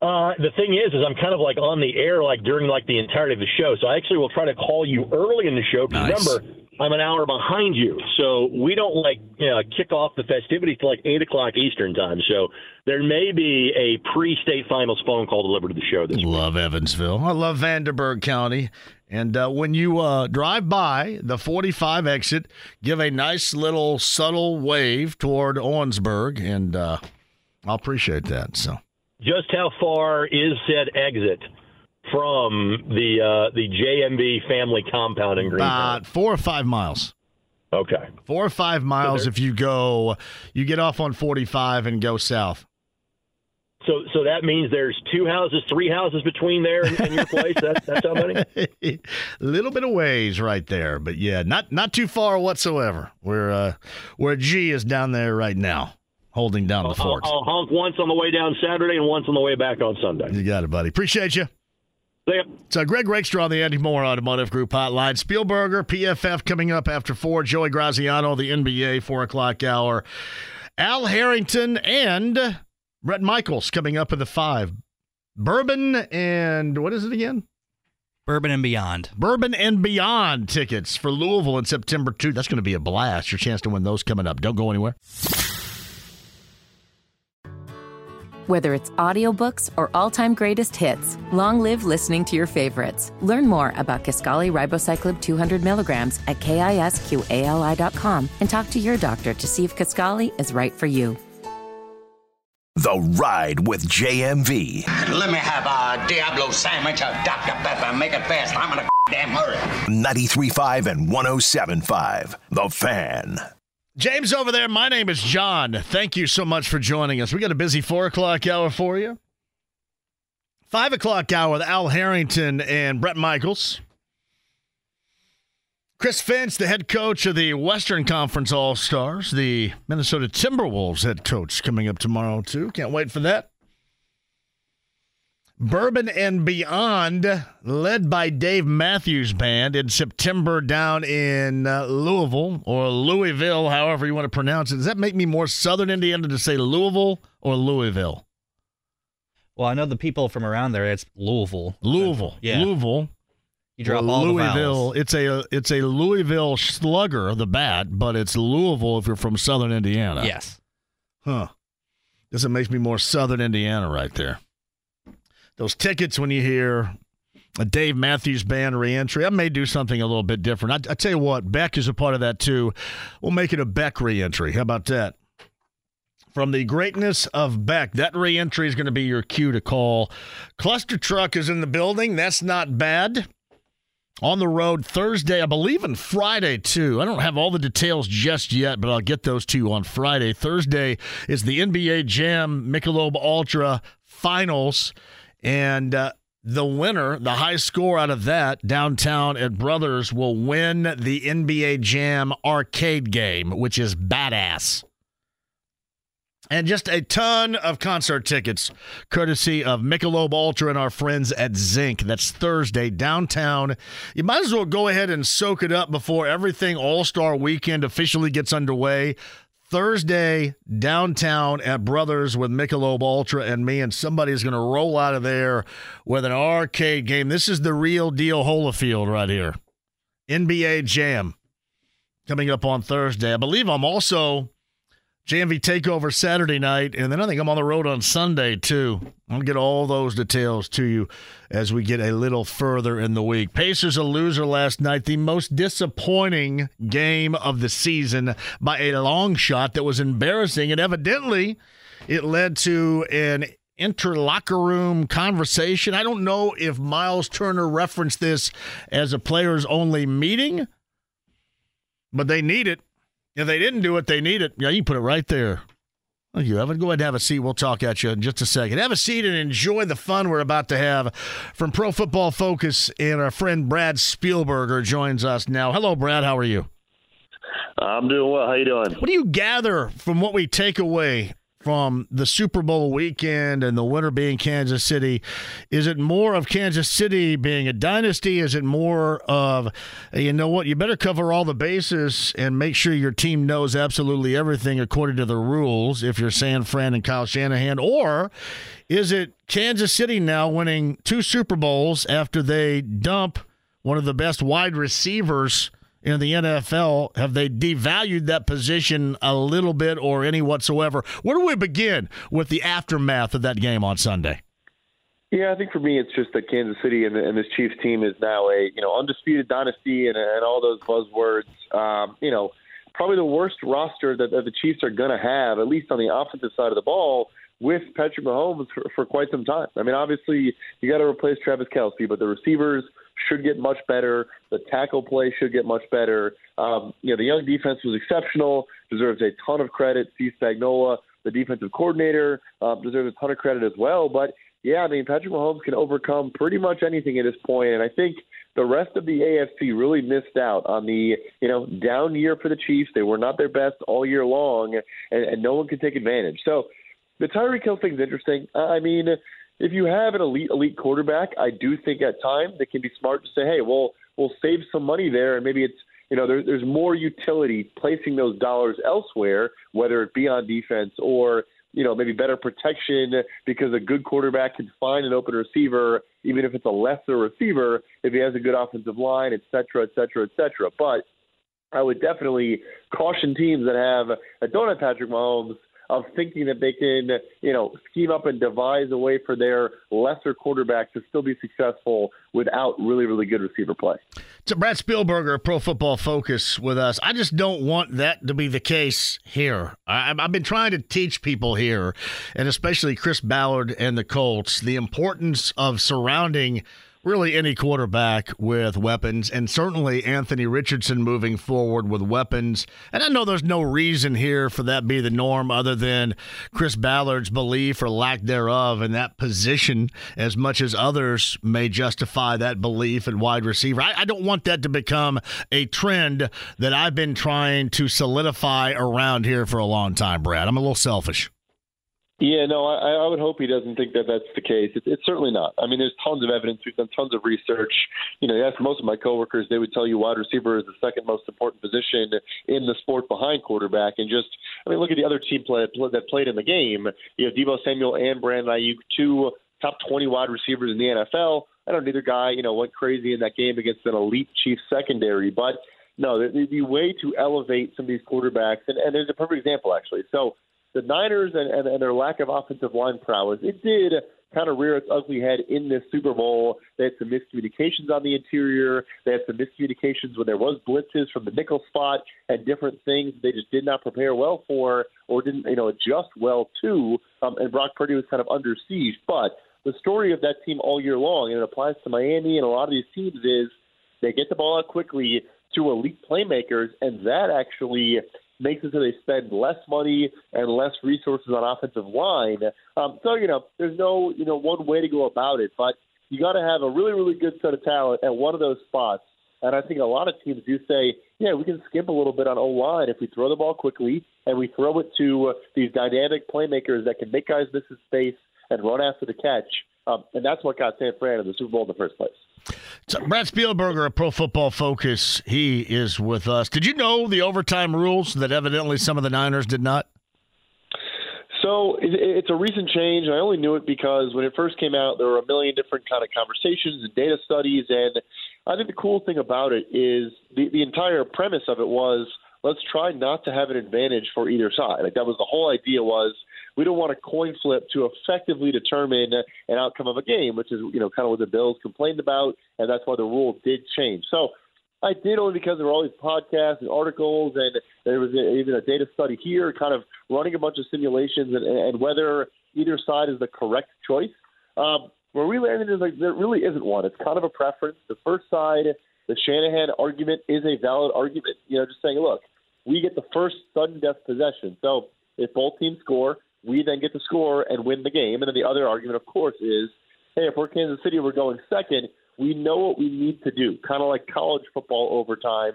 Uh, the thing is, is I'm kind of like on the air like during like the entirety of the show. So I actually will try to call you early in the show. Nice. Remember, I'm an hour behind you, so we don't like you know, kick off the festivities till like eight o'clock Eastern time. So there may be a pre-state finals phone call delivered to the show this week. Love week. Evansville. I love Vanderburgh County. And uh, when you uh, drive by the 45 exit, give a nice little subtle wave toward Owensburg, and uh, I'll appreciate that. So, just how far is said exit from the uh, the JMV family compound in Green? About four or five miles. Okay, four or five miles. So if you go, you get off on 45 and go south. So, so that means there's two houses, three houses between there and, and your place. That's that's how many? A [LAUGHS] little bit of ways right there, but yeah, not not too far whatsoever. Where uh, where G is down there right now, holding down I'll, the fort. I'll, I'll honk once on the way down Saturday and once on the way back on Sunday. You got it, buddy. Appreciate you. See ya. So Greg Rakestraw on the Andy Mohr Automotive Group hotline. Spielberger, PFF coming up after four. Joey Graziano, the NBA four o'clock hour. Al Harrington and Bret Michaels coming up in the five. Bourbon and what is it again? Bourbon and Beyond. Bourbon and Beyond tickets for Louisville in September 2. That's going to be a blast. Your chance to win those coming up. Don't go anywhere. Whether it's audiobooks or all-time greatest hits, long live listening to your favorites. Learn more about Kisqali Ribociclib 200 milligrams at kisqali.com and talk to your doctor to see if Kisqali is right for you. The Ride with JMV. Let me have a Diablo sandwich, a Dr. Pepper, make it fast. I'm in a damn hurry. 93.5 and 107.5. The Fan. James over there, my name is John. Thank you so much for joining us. We got a busy four o'clock hour for you. Five o'clock hour with Al Harrington and Bret Michaels. Chris Finch, the head coach of the Western Conference All Stars, the Minnesota Timberwolves head coach, coming up tomorrow, too. Can't wait for that. Bourbon and Beyond, led by Dave Matthews Band in September down in uh, Louisville or Louisville, however you want to pronounce it. Does that make me more Southern Indiana to say Louisville or Louisville? Well, I know the people from around there. It's Louisville. Louisville. Yeah. Louisville. You drop all the Louisville. It's a it's a Louisville Slugger, the bat, but it's Louisville if you're from Southern Indiana. Yes. Huh. This it makes me more Southern Indiana right there. Those tickets when you hear a Dave Matthews Band reentry, I may do something a little bit different. I, I tell you what, Beck is a part of that too. We'll make it a Beck reentry. How about that? from the greatness of Beck. That reentry is going to be your cue to call. Cluster Truck is in the building. That's not bad. On the road Thursday, I believe, and Friday too. I don't have all the details just yet, but I'll get those to you on Friday. Thursday is the NBA Jam Michelob Ultra Finals, and uh, the winner, the high score out of that downtown at Brothers, will win the NBA Jam arcade game, which is badass and just a ton of concert tickets, courtesy of Michelob Ultra and our friends at Zink. That's Thursday downtown. You might as well go ahead and soak it up before everything All Star Weekend officially gets underway. Thursday downtown at Brothers with Michelob Ultra and me, and somebody's going to roll out of there with an arcade game. This is the real deal Holyfield right here. NBA Jam coming up on Thursday. I believe I'm also JMV Takeover Saturday night, and then I think I'm on the road on Sunday too. I'll get all those details to you as we get a little further in the week. Pacers a loser last night, the most disappointing game of the season by a long shot that was embarrassing, and evidently it led to an interlocker room conversation. I don't know if Miles Turner referenced this as a players only meeting, but they need it. If they didn't do it, they need it. Yeah, you put it right there. Thank you, Evan. Go ahead and have a seat. We'll talk at you in just a second. Have a seat and enjoy the fun we're about to have from Pro Football Focus. And our friend Brad Spielberger joins us now. Hello, Brad. How are you? I'm doing well. How you doing? What do you gather from what we take away from the Super Bowl weekend and the winner being Kansas City? Is it more of Kansas City being a dynasty? Is it more of, you know what, you better cover all the bases and make sure your team knows absolutely everything according to the rules if you're San Fran and Kyle Shanahan? Or is it Kansas City now winning two Super Bowls after they dump one of the best wide receivers? In the NFL? Have they devalued that position a little bit or any whatsoever? Where do we begin with the aftermath of that game on Sunday? Yeah, I think for me, it's just that Kansas City and, and this Chiefs team is now a you know undisputed dynasty and, and all those buzzwords. Um, you know, probably the worst roster that, that the Chiefs are going to have, at least on the offensive side of the ball, with Patrick Mahomes for, for quite some time. I mean, obviously, you got to replace Travis Kelce, but the receivers should get much better. The tackle play should get much better. Um, you know, the young defense was exceptional, deserves a ton of credit. Steve Spagnuolo, the defensive coordinator, uh, deserves a ton of credit as well. But yeah, I mean, Patrick Mahomes can overcome pretty much anything at this point, and I think the rest of the AFC really missed out on the you know down year for the Chiefs. They were not their best all year long, and, and no one could take advantage. So the Tyreek Hill thing's interesting. I mean, if you have an elite elite quarterback, I do think at times it can be smart to say, hey, well, we'll save some money there, and maybe it's you know there, there's more utility placing those dollars elsewhere, whether it be on defense or you know maybe better protection because a good quarterback can find an open receiver, even if it's a lesser receiver, if he has a good offensive line, et cetera, et cetera, et cetera. But I would definitely caution teams that have that don't have Patrick Mahomes of thinking that they can, you know, scheme up and devise a way for their lesser quarterback to still be successful without really, really good receiver play. So Brad Spielberger, Pro Football Focus, with us. I just don't want that to be the case here. I've been trying to teach people here, and especially Chris Ballard and the Colts, the importance of surrounding – really any quarterback with weapons, and certainly Anthony Richardson moving forward with weapons. And I know there's no reason here for that be the norm other than Chris Ballard's belief or lack thereof in that position, as much as others may justify that belief at wide receiver. I, I don't want that to become a trend that I've been trying to solidify around here for a long time, Brad. I'm a little selfish. Yeah, no, I, I would hope he doesn't think that that's the case. It's, it's certainly not. I mean, there's tons of evidence. We've done tons of research. You know, you ask most of my coworkers, they would tell you wide receiver is the second most important position in the sport behind quarterback. And just, I mean, look at the other team play, that played in the game. You know, Deebo Samuel and Brandon Aiyuk, two top 20 wide receivers in the NFL. I don't neither guy, you know, went crazy in that game against an elite Chiefs secondary, but no, the, the way to elevate some of these quarterbacks, and, and there's a perfect example actually. So the Niners and, and, and their lack of offensive line prowess, it did kind of rear its ugly head in this Super Bowl. They had some miscommunications on the interior. They had some miscommunications when there was blitzes from the nickel spot and different things they just did not prepare well for or didn't, you know, adjust well to. Um, and Brock Purdy was kind of under siege. But the story of that team all year long, and it applies to Miami and a lot of these teams, is they get the ball out quickly to elite playmakers, and that actually makes it so they spend less money and less resources on offensive line. Um, so you know, there's no you know one way to go about it, but you got to have a really really good set of talent at one of those spots. And I think a lot of teams do say, yeah, we can skimp a little bit on O line if we throw the ball quickly and we throw it to uh, these dynamic playmakers that can make guys miss his space and run after the catch. Um, and that's what got San Fran in the Super Bowl in the first place. So Brad Spielberger of Pro Football Focus, he is with us. Did you know the overtime rules that evidently some of the Niners did not? So it's a recent change. I only knew it because when it first came out, there were a million different kind of conversations and data studies. And I think the cool thing about it is the, the entire premise of it was let's try not to have an advantage for either side. Like that was the whole idea was we don't want a coin flip to effectively determine an outcome of a game, which is you know kind of what the Bills complained about, and that's why the rule did change. So I did only because there were all these podcasts and articles, and there was even a data study here, kind of running a bunch of simulations, and, and whether either side is the correct choice. Um, where we landed is like there really isn't one. It's kind of a preference. The first side, the Shanahan argument is a valid argument. You know, just saying, look, we get the first sudden death possession. So if both teams score, we then get to score and win the game. And then the other argument, of course, is hey, if we're Kansas City, we're going second. We know what we need to do, kind of like college football overtime.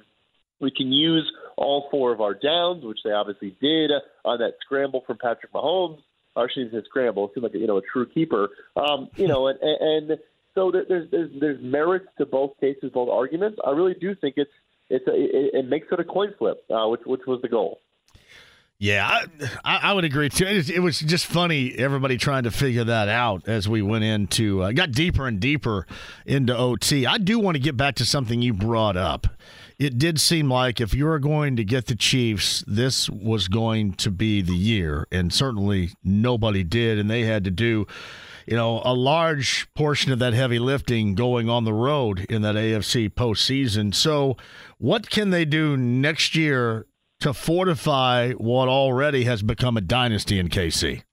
We can use all four of our downs, which they obviously did on that scramble from Patrick Mahomes. Actually, his scramble it seemed like a, you know a true keeper. Um, you know, and, and so there's there's there's merits to both cases, both arguments. I really do think it's it's a, it, it makes it a coin flip, uh, which which was the goal. Yeah, I, I, would agree too. It, was just funny, everybody trying to figure that out as we went into, uh, got deeper and deeper into OT. I do want to get back to something you brought up. It did seem like if you were going to get the Chiefs, this was going to be the year. And certainly nobody did. And they had to do, you know, a large portion of that heavy lifting going on the road in that AFC postseason. So, what can they do next year to fortify what already has become a dynasty in KC.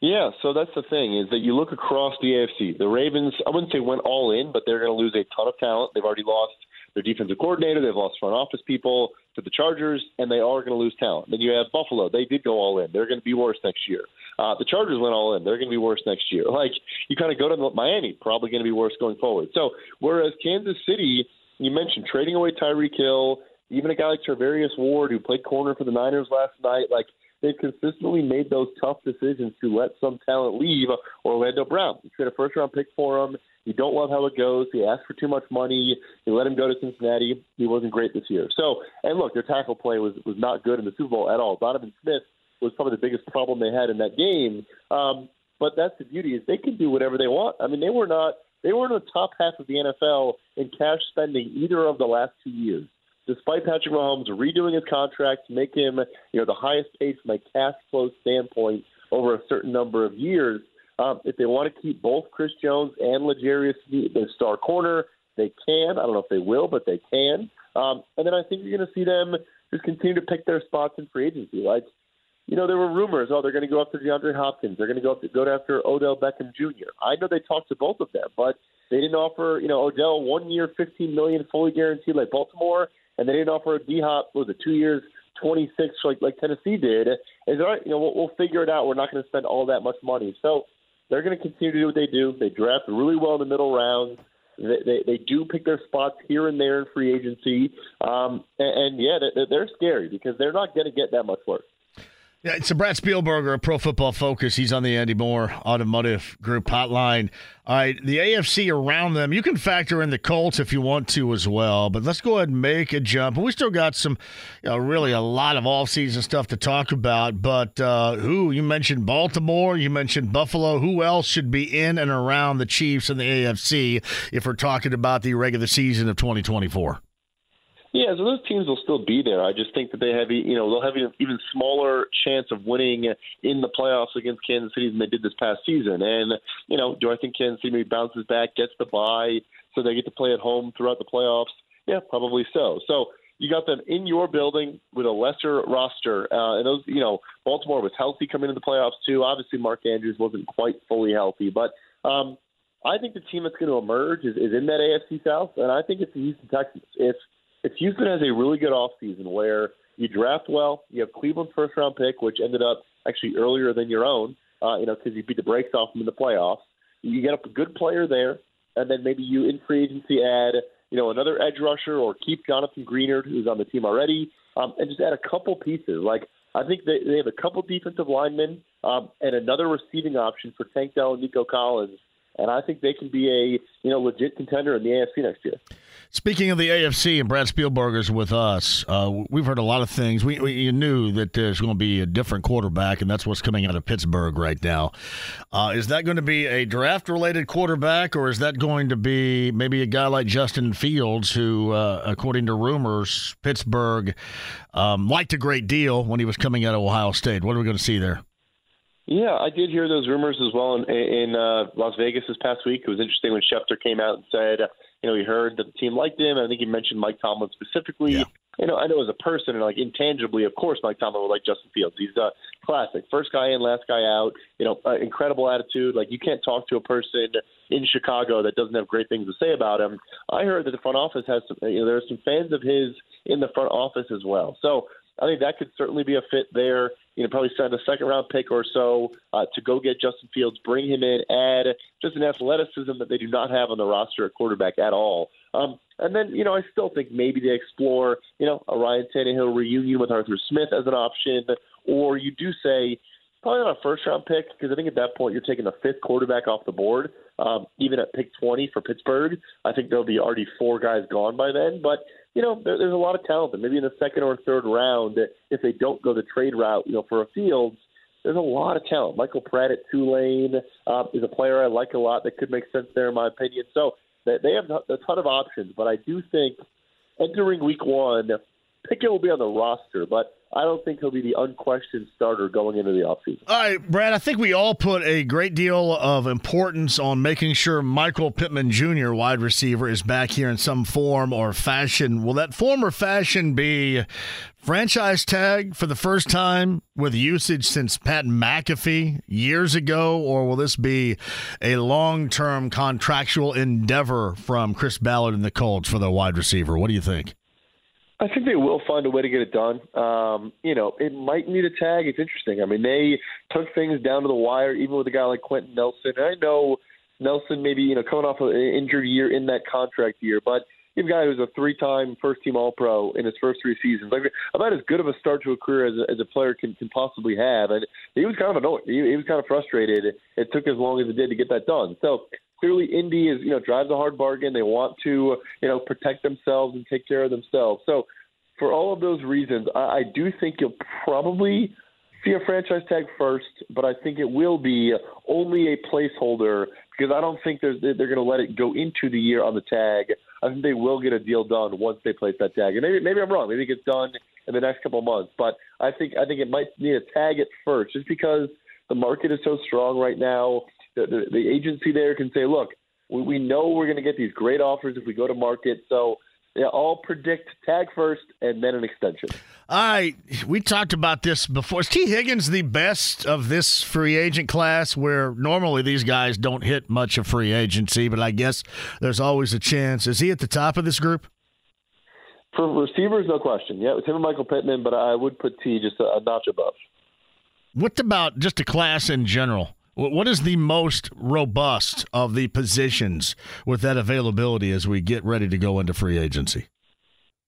Yeah, so that's the thing is that you look across the AFC. The Ravens, I wouldn't say went all in, but they're going to lose a ton of talent. They've already lost their defensive coordinator. They've lost front office people to the Chargers, and they are going to lose talent. Then you have Buffalo. They did go all in. They're going to be worse next year. Uh, the Chargers went all in. They're going to be worse next year. [LAUGHS] Like you kind of go to Miami, probably going to be worse going forward. So whereas Kansas City, you mentioned trading away Tyreek Hill even a guy like Charvarius Ward, who played corner for the Niners last night, like they've consistently made those tough decisions to let some talent leave. Orlando Brown, you trade a first round pick for him. You don't love how it goes. He asked for too much money. You let him go to Cincinnati. He wasn't great this year. So, and look, their tackle play was was not good in the Super Bowl at all. Donovan Smith was probably the biggest problem they had in that game. Um, but that's the beauty is they can do whatever they want. I mean, they were not they were in the top half of the NFL in cash spending either of the last two years despite Patrick Mahomes redoing his contract to make him, you know, the highest paid from a cash flow standpoint over a certain number of years. Um, if they want to keep both Chris Jones and L'Jarius the star corner, they can. I don't know if they will, but they can. Um, and then I think you're going to see them just continue to pick their spots in free agency. Like, you know, there were rumors, oh, they're going to go after DeAndre Hopkins. They're going to go, after, go after Odell Beckham Jr. I know they talked to both of them, but they didn't offer, you know, Odell one year, fifteen million, fully guaranteed like Baltimore, and they didn't offer D Hop was it two years, twenty six like like Tennessee did. Is all right, you know we'll, we'll figure it out. We're not going to spend all that much money, so they're going to continue to do what they do. They draft really well in the middle rounds. They, they, they do pick their spots here and there in free agency, um, and, and yeah, they're, they're scary because they're not going to get that much work. Yeah, it's a Brad Spielberger of Pro Football Focus. He's on the Andy Mohr Automotive Group hotline. All right, the AFC around them, you can factor in the Colts if you want to as well, but let's go ahead and make a jump. We still got some, you know, really a lot of offseason stuff to talk about, but uh, who, you mentioned Baltimore, you mentioned Buffalo. Who else should be in and around the Chiefs in the AFC if we're talking about the regular season of 2024? Yeah, so those teams will still be there. I just think that they have, you know, they'll have an even smaller chance of winning in the playoffs against Kansas City than they did this past season. And you know, do I think Kansas City maybe bounces back, gets the bye, so they get to play at home throughout the playoffs? Yeah, probably so. So you got them in your building with a lesser roster, uh, and those, you know, Baltimore was healthy coming into the playoffs too. Obviously, Mark Andrews wasn't quite fully healthy, but um, I think the team that's going to emerge is, is in that AFC South, and I think it's the Houston Texans. If if Houston has a really good offseason where you draft well, you have Cleveland's first round pick, which ended up actually earlier than your own, uh, you know, because you beat the brakes off them in the playoffs. You get a good player there, and then maybe you in free agency add, you know, another edge rusher or keep Jonathan Greenard, who's on the team already, um, and just add a couple pieces. Like I think they, they have a couple defensive linemen um, and another receiving option for Tank Dell and Nico Collins and I think they can be a you know legit contender in the AFC next year. Speaking of the AFC and Brad Spielberger's with us, uh, we've heard a lot of things. We, we knew that there's going to be a different quarterback, and that's what's coming out of Pittsburgh right now. Uh, is that going to be a draft-related quarterback, or is that going to be maybe a guy like Justin Fields, who, uh, according to rumors, Pittsburgh um, liked a great deal when he was coming out of Ohio State? What are we going to see there? Yeah, I did hear those rumors as well in, in uh, Las Vegas this past week. It was interesting when Schefter came out and said, you know, he heard that the team liked him. I think he mentioned Mike Tomlin specifically. Yeah. You know, I know as a person and like intangibly, of course, Mike Tomlin would like Justin Fields. He's a classic, first guy in, last guy out. You know, uh, incredible attitude. Like you can't talk to a person in Chicago that doesn't have great things to say about him. I heard that the front office has some. You know, there are some fans of his in the front office as well. So I think that could certainly be a fit there. You know, probably send a second round pick or so uh, to go get Justin Fields, bring him in, add just an athleticism that they do not have on the roster at quarterback at all. Um, and then, you know, I still think maybe they explore, you know, a Ryan Tannehill reunion with Arthur Smith as an option, or you do say probably not a first round pick because I think at that point you're taking the fifth quarterback off the board. Um, even at pick 20 for Pittsburgh, I think there'll be already four guys gone by then. But you know, there, there's a lot of talent. And maybe in the second or third round, if they don't go the trade route, you know, for a Fields, there's a lot of talent. Michael Pratt at Tulane uh, is a player I like a lot that could make sense there, in my opinion. So they, they have a ton of options, but I do think entering week one, Pickett will be on the roster, but I don't think he'll be the unquestioned starter going into the offseason. All right, Brad, I think we all put a great deal of importance on making sure Michael Pittman Jr., wide receiver, is back here in some form or fashion. Will that form or fashion be franchise tag for the first time with usage since Pat McAfee years ago, or will this be a long term contractual endeavor from Chris Ballard and the Colts for the wide receiver? What do you think? I think they will find a way to get it done. Um, you know, it might need a tag. It's interesting. I mean, they took things down to the wire, even with a guy like Quenton Nelson. And I know Nelson maybe you know coming off an injured year in that contract year, but you have a guy who's a three-time first-team All-Pro in his first three seasons. Like about as good of a start to a career as a, as a player can, can possibly have. And he was kind of annoyed. He, he was kind of frustrated. It took as long as it did to get that done. So clearly Indy is you know drives a hard bargain. They want to you know protect themselves and take care of themselves. So for all of those reasons, I, I do think you'll probably see a franchise tag first, but I think it will be only a placeholder because I don't think they're they're going to let it go into the year on the tag. I think they will get a deal done once they place that tag. And maybe maybe I'm wrong. Maybe it gets done in the next couple of months. But I think I think it might need a tag at first, just because the market is so strong right now. The, the, the agency there can say, look, we, we know we're going to get these great offers if we go to market. So yeah, all predict tag first and then an extension. All right, we talked about this before. Is Tee Higgins the best of this free agent class where normally these guys don't hit much of free agency, but I guess there's always a chance. Is he at the top of this group? For receivers, no question. Yeah, it's him and Michael Pittman, but I would put T just a, a notch above. What about just a class in general? What is the most robust of the positions with that availability as we get ready to go into free agency?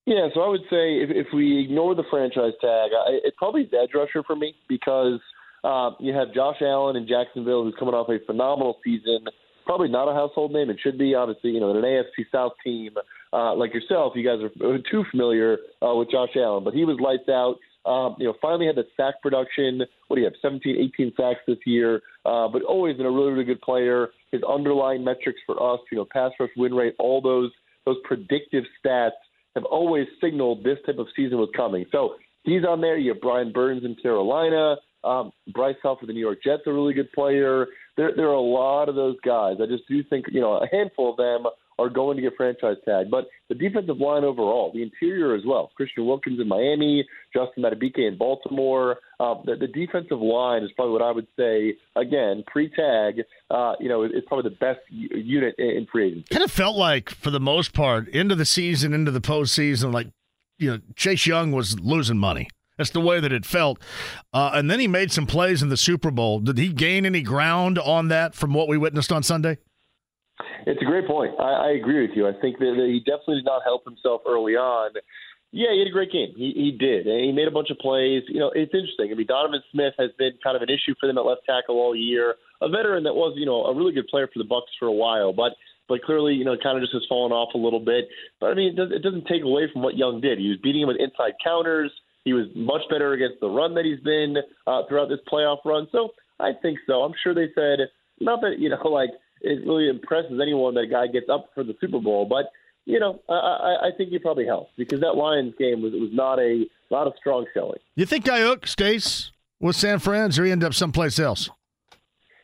Yeah, so I would say if, if we ignore the franchise tag, I, it's probably edge rusher for me because uh, you have Josh Allen in Jacksonville who's coming off a phenomenal season. Probably not a household name. It should be obviously, you know, in an AFC South team uh, like yourself. You guys are [LAUGHS] too familiar uh, with Josh Allen, but he was lights out. Um, you know, finally had the sack production. What do you have? 17, 18 sacks this year. Uh, but always been a really, really good player. His underlying metrics for us, you know, pass rush, win rate, all those those predictive stats have always signaled this type of season was coming. So he's on there. You have Brian Burns in Carolina. Um, Bryce Huff for the New York Jets, a really good player. There, there are a lot of those guys. I just do think, you know, a handful of them are going to get franchise tag. But the defensive line overall, the interior as well. Christian Wilkins in Miami, Justin Madubuike in Baltimore. Uh, the, the defensive line is probably what I would say, again, pre tag, uh, you know, it's probably the best unit in, in free agency. Kind of felt like, for the most part, into the season, into the postseason, like, you know, Chase Young was losing money. That's the way that it felt. Uh, and then he made some plays in the Super Bowl. Did he gain any ground on that from what we witnessed on Sunday? It's a great point. I, I agree with you. I think that, that he definitely did not help himself early on. Yeah, he had a great game. He, he did. And he made a bunch of plays. You know, it's interesting. I mean, Donovan Smith has been kind of an issue for them at left tackle all year. A veteran that was, you know, a really good player for the Bucs for a while, but but clearly, you know, kind of just has fallen off a little bit. But I mean, it, does, it doesn't take away from what Young did. He was beating him with inside counters. He was much better against the run that he's been uh, throughout this playoff run. So I think so. I'm sure they said not that you know [LAUGHS] like it really impresses anyone that a guy gets up for the Super Bowl, but you know I, I, think he probably helped because that Lions game was was not a not a strong showing. You think Aiyuk stays with San Fran, or he end up someplace else?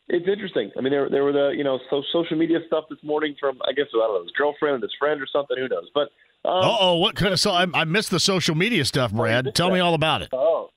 It's interesting. I mean, there there were the you know so, social media stuff this morning from I guess I don't know his girlfriend or his friend or something. Who knows? But um, oh, what kind of so I, I missed the social media stuff, Brad. [LAUGHS] Tell me all about it. Oh,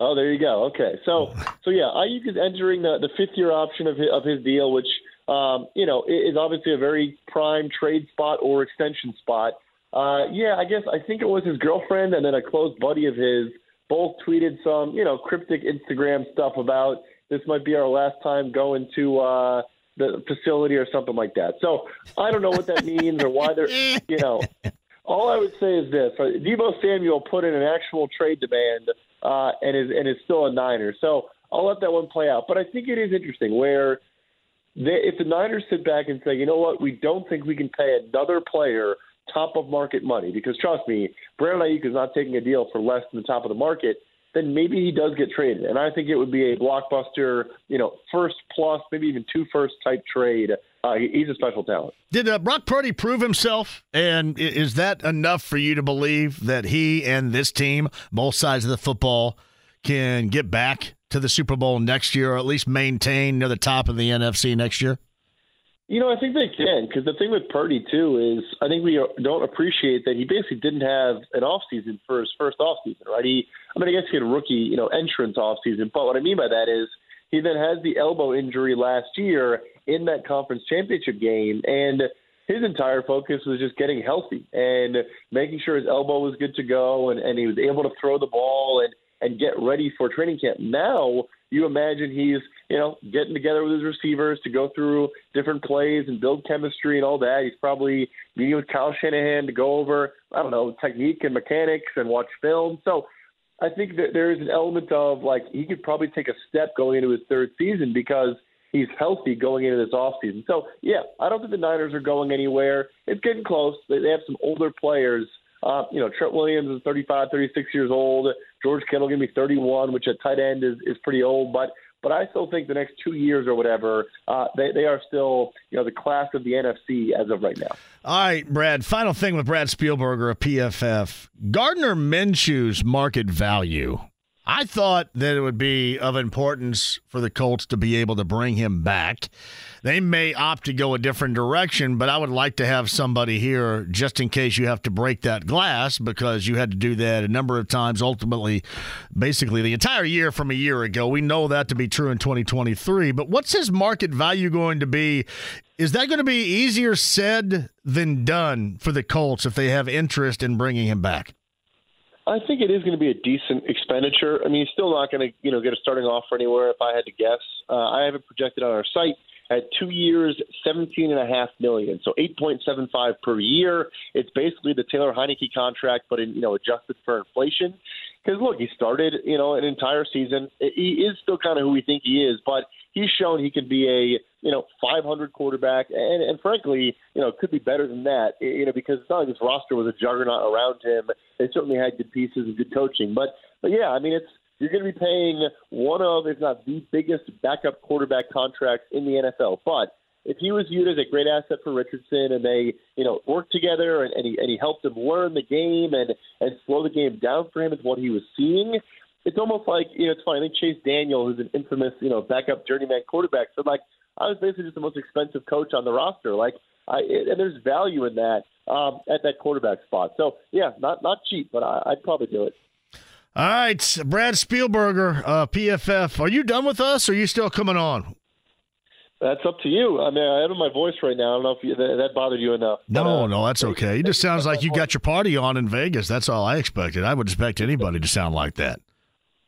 oh, there you go. Okay, so [LAUGHS] so yeah, Aiyuk is entering the, the fifth year option of his, of his deal, which um, you know is obviously a very prime trade spot or extension spot. Uh, yeah, I guess I think it was his girlfriend and then a close buddy of his both tweeted some you know cryptic Instagram stuff about this might be our last time going to. Uh, the facility or something like that. So I don't know what that means or why they're, you know, all I would say is this: uh, Deebo Samuel put in an actual trade demand uh, and is and is still a Niner. So I'll let that one play out. But I think it is interesting where they, if the Niners sit back and say, you know what, we don't think we can pay another player top of market money because trust me, Brandon Aiyuk is not taking a deal for less than the top of the market. Then maybe he does get traded, and I think it would be a blockbuster, you know, first plus, maybe even two first type trade uh, he's a special talent. Did uh, Brock Purdy prove himself? And is that enough for you to believe that he and this team, both sides of the football, can get back to the Super Bowl next year, or at least maintain near the top of the NFC next year? You know, I think they can because the thing with Purdy too is I think we don't appreciate that he basically didn't have an off season for his first off season, right? He, I mean, I guess he had a rookie, you know, entrance off season, but what I mean by that is he then has the elbow injury last year in that conference championship game, and his entire focus was just getting healthy and making sure his elbow was good to go, and, and he was able to throw the ball and and get ready for training camp. Now you imagine he's you know getting together with his receivers to go through different plays and build chemistry and all that. He's probably meeting with Kyle Shanahan to go over I don't know technique and mechanics and watch film. So I think that there is an element of like he could probably take a step going into his third season because he's healthy going into this offseason. So yeah, I don't think the Niners are going anywhere. It's getting close. They, they have some older players. Uh, you know, Trent Williams is 35, 36 years old. George Kittle going to be 31, which at tight end is, is pretty old. But but I still think the next two years or whatever, uh, they, they are still, you know, the class of the NFC as of right now. All right, Brad. Final thing with Brad Spielberger of PFF. Gardner Minshew's market value. I thought that it would be of importance for the Colts to be able to bring him back. They may opt to go a different direction, but I would like to have somebody here just in case you have to break that glass because you had to do that a number of times, ultimately, basically the entire year from a year ago. We know that to be true in 2023. But what's his market value going to be? Is that going to be easier said than done for the Colts if they have interest in bringing him back? I think it is going to be a decent expenditure. I mean, he's still not going to, you know, get a starting offer anywhere. If I had to guess, uh, I have it projected on our site at two years, seventeen and a half million, so eight point seven five per year. It's basically the Taylor Heinicke contract, but in you know adjusted for inflation. Because look, he started, you know, an entire season. He is still kind of who we think he is, but he's shown he can be a you know 500 quarterback, and and frankly, you know, could be better than that. You know, because it's not like this roster was a juggernaut around him. They certainly had good pieces and good coaching, but but yeah, I mean, it's you're going to be paying one of, if not the biggest backup quarterback contracts in the NFL. But if he was viewed as a great asset for Richardson and they, you know, worked together and, and he and he helped him learn the game and and slow the game down for him is what he was seeing. It's almost like you know, it's funny. I think Chase Daniel, who's an infamous, you know, backup journeyman quarterback, said like I was basically just the most expensive coach on the roster. Like, I and there's value in that um, at that quarterback spot. So yeah, not not cheap, but I, I'd probably do it. All right, Brad Spielberger, uh, PFF. Are you done with us? or Are you still coming on? That's up to you. I mean, I have my voice right now. I don't know if you, that, that bothered you enough. No, but, uh, no, that's okay. It just sounds like you got your party on in Vegas. That's all I expected. I would expect anybody to sound like that.